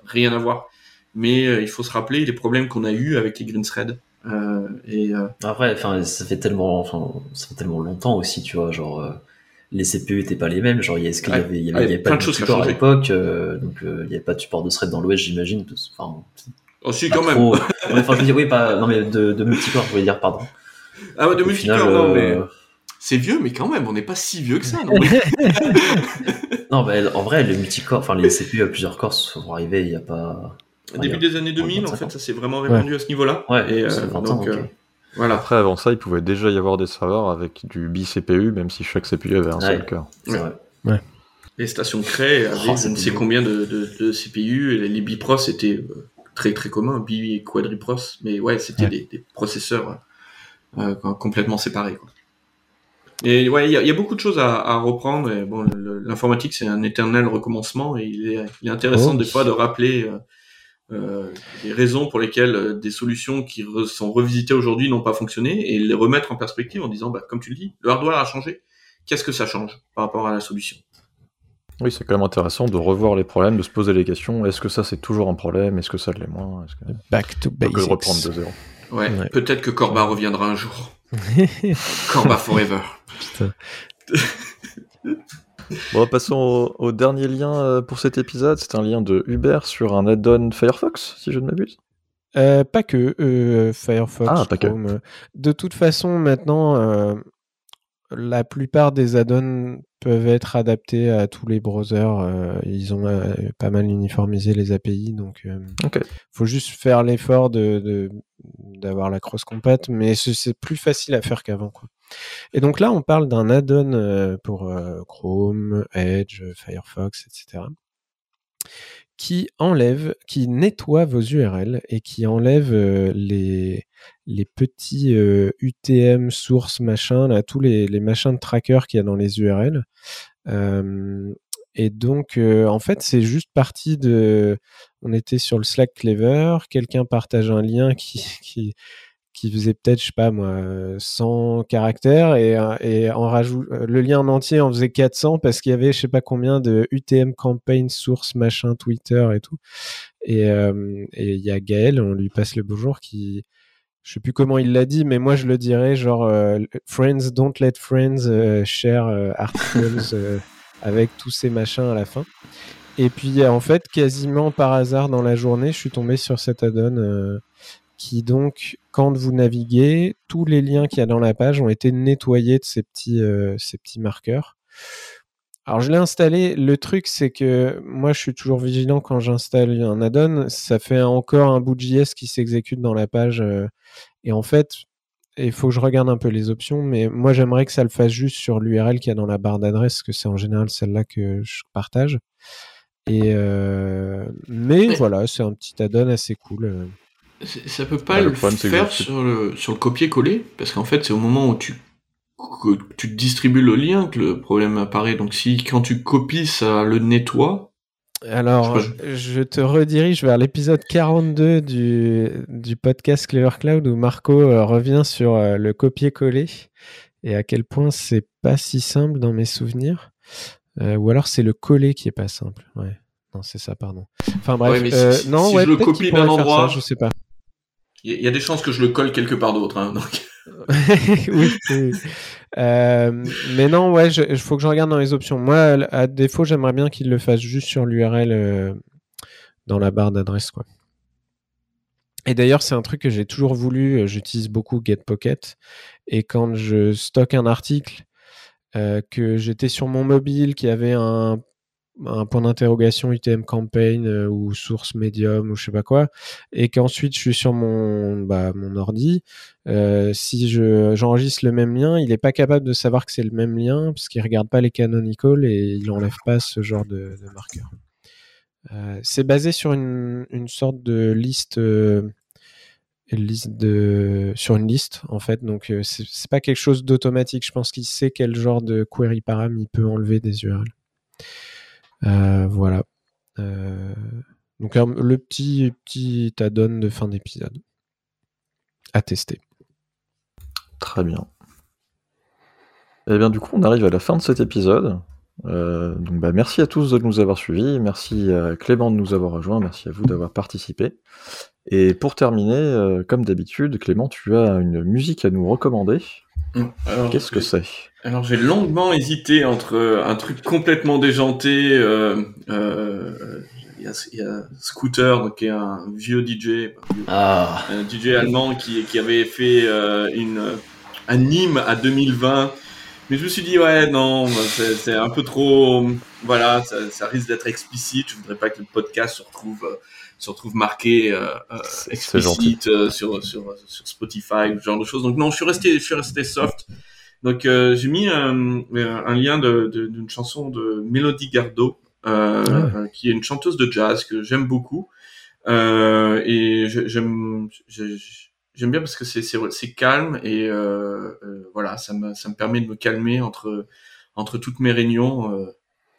rien à voir. Mais euh, il faut se rappeler les problèmes qu'on a eu avec les green threads. Euh, et après, enfin, ça fait tellement, enfin, ça fait tellement longtemps aussi, tu vois, genre les CPU étaient pas les mêmes. Genre, est-ce qu'il y avait, il y avait, pas de, support à l'époque, donc il n'y avait pas de support de thread dans l'OS, j'imagine. Enfin, oh si, quand même. enfin, je veux dire, oui, pas, non mais de, de multicore, je voulais dire, pardon. Ah ouais, de multicore, non mais c'est vieux, mais quand même, on n'est pas si vieux que ça, non Non, mais en vrai, le multicore, enfin les CPU à plusieurs corps sont arrivés il n'y a pas. Début des années 2000, en fait, ça s'est vraiment répandu à ce niveau-là. Ouais, et euh, donc, euh, voilà. Après, avant ça, il pouvait déjà y avoir des serveurs avec du bi-CPU, même si chaque CPU avait un seul cœur. Ouais. Les stations Cray avaient oh, je ne sais combien de, de, CPU, et les bipros étaient euh, très très communs, bi et quadripros, mais ouais, c'était des, des, processeurs complètement séparés. Quoi. Et ouais, il y, a beaucoup de choses à, à reprendre. Et bon, l'informatique c'est un éternel recommencement et il est, il est intéressant oh, des fois de rappeler euh, euh, les raisons pour lesquelles euh, des solutions qui sont revisitées aujourd'hui n'ont pas fonctionné et les remettre en perspective en disant, bah, comme tu le dis, le hardware a changé. Qu'est-ce que ça change par rapport à la solution? Oui, c'est quand même intéressant de revoir les problèmes, de se poser les questions. Est-ce que ça c'est toujours un problème? Est-ce que ça l'est moins? Que... Back to basics. Que reprendre de zéro. Ouais, ouais. peut-être que Corba reviendra un jour. Corba forever. Putain. bon, passons au, dernier lien euh, pour cet épisode. C'est un lien de Uber sur un add-on Firefox, si je ne m'abuse. Euh, pas que euh, Firefox. Ah, pas que. De toute façon, maintenant, la plupart des add-ons peuvent être adaptés à tous les browsers. ils ont pas mal uniformisé les API, donc il faut juste faire l'effort de d'avoir la cross compat, mais c'est plus facile à faire qu'avant. Et donc là, on parle d'un add-on euh, pour euh, Chrome, Edge, Firefox, etc. qui enlève, qui nettoie vos URL et qui enlève euh, les, petits UTM source machin, là, tous les, les machins de tracker qu'il y a dans les URL. Et donc, en fait, c'est juste parti de. On était sur le Slack Clever, quelqu'un partage un lien qui, qui, qui faisait peut-être, je sais pas moi, 100 caractères et, et en rajoute, le lien en entier en faisait 400 parce qu'il y avait je sais pas combien de UTM campaign, source, machin, Twitter et tout. Et il y a Gaël, on lui passe le bonjour, qui, je sais plus comment il l'a dit, mais moi je le dirais genre Friends don't let friends share articles avec tous ces machins à la fin. Et puis en fait, quasiment par hasard dans la journée, je suis tombé sur cet add-on qui donc, quand vous naviguez, tous les liens qu'il y a dans la page ont été nettoyés de ces petits, euh, ces petits marqueurs. Alors je l'ai installé. Le truc, c'est que moi, je suis toujours vigilant quand j'installe un add-on. Ça fait encore un bout de JS qui s'exécute dans la page. Euh, et en fait, il faut que je regarde un peu les options. Mais moi, j'aimerais que ça le fasse juste sur l'URL qu'il y a dans la barre d'adresse, parce que c'est en général celle-là que je partage. Et euh, mais voilà, c'est un petit add-on assez cool. Ça peut pas le, faire sur le, sur le copier-coller, parce qu'en fait, c'est au moment où tu, que tu distribues le lien que le problème apparaît. Donc si quand tu copies, ça le nettoie. Alors, je, te redirige vers l'épisode 42 du, du podcast Clever Cloud où Marco euh, revient sur euh, le copier-coller et à quel point c'est pas si simple dans mes souvenirs. Euh, ou alors c'est le coller qui est pas simple. Ouais. Non, c'est ça, pardon. Enfin bref. non, je le copie d'un endroit, je sais pas. Il y a des chances que je le colle quelque part d'autre. Hein, oui. Euh, mais non, ouais, il faut que je regarde dans les options. Moi, à défaut, j'aimerais bien qu'il le fasse juste sur l'URL euh, dans la barre d'adresse, quoi. Et d'ailleurs, c'est un truc que j'ai toujours voulu. Euh, j'utilise beaucoup GetPocket. Et quand je stocke un article, que j'étais sur mon mobile, qui avait un un point d'interrogation UTM campaign euh, ou source medium ou je sais pas quoi et qu'ensuite je suis sur mon bah, mon ordi euh, si je j'enregistre le même lien il est pas capable de savoir que c'est le même lien parce qu'il regarde pas les canonical et il enlève pas ce genre de, marqueur. Euh, c'est basé sur une, une, sorte de liste liste de sur une liste en fait donc c'est pas quelque chose d'automatique. Je pense qu'il sait quel genre de query param il peut enlever des URL voilà. Euh, Donc le petit, petit add-on de fin d'épisode à tester. Très bien. Et eh bien du coup, on arrive à la fin de cet épisode. Euh, donc bah, merci à tous de nous avoir suivis, merci à Clément de nous avoir rejoints, merci à vous d'avoir participé. Et pour terminer, euh, comme d'habitude, Clément, tu as une musique à nous recommander. Mmh. Qu'est-ce que c'est? Alors j'ai longuement hésité entre un truc complètement déjanté. Euh, il y, a, Scooter, qui est un vieux DJ, ah. un DJ allemand qui, qui avait fait une, un hymne à 2020 mais je me suis dit, ouais, non, c'est un peu trop. Voilà, ça, ça risque d'être explicite. Je voudrais pas que le podcast se retrouve, euh, se retrouve marqué euh, euh explicite euh, sur, sur, sur Spotify, ce genre de choses. Donc, non, je suis resté, je suis resté soft. Donc, j'ai mis un, un lien d'une de, d'une chanson de Mélodie Gardot, ah qui est une chanteuse de jazz que j'aime beaucoup. et j'aime j'aime bien parce que c'est c'est calme et euh, euh, voilà ça me ça me permet de me calmer entre entre toutes mes réunions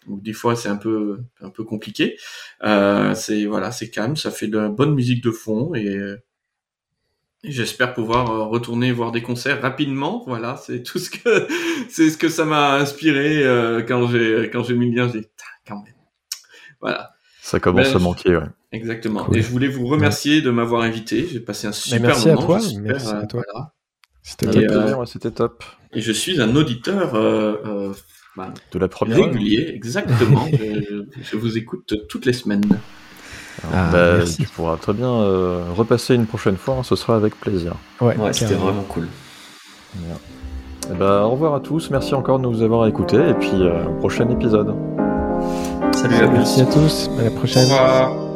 des fois c'est un peu un peu compliqué euh, c'est voilà c'est calme ça fait de la bonne musique de fond et, j'espère pouvoir euh, retourner voir des concerts rapidement voilà c'est tout ce que c'est ce que ça m'a inspiré euh, quand j'ai quand j'ai mis le lien j'ai quand même voilà ça commence à manquer ouais Exactement. Et je voulais vous remercier de m'avoir invité. J'ai passé un super merci moment. À toi. merci à toi. C'était top. C'était top. Et je suis un auditeur euh, euh, bah, de la première régulier. Exactement. je, vous écoute toutes les semaines. Ah, bah, tu pourras très bien euh, repasser une prochaine fois. Hein, ce sera avec plaisir. Ouais, c'était vraiment cool. Et bah, au revoir à tous. Merci encore de nous avoir écoutés. Et puis, au prochain épisode. Salut à Merci à tous. À la prochaine. Au revoir.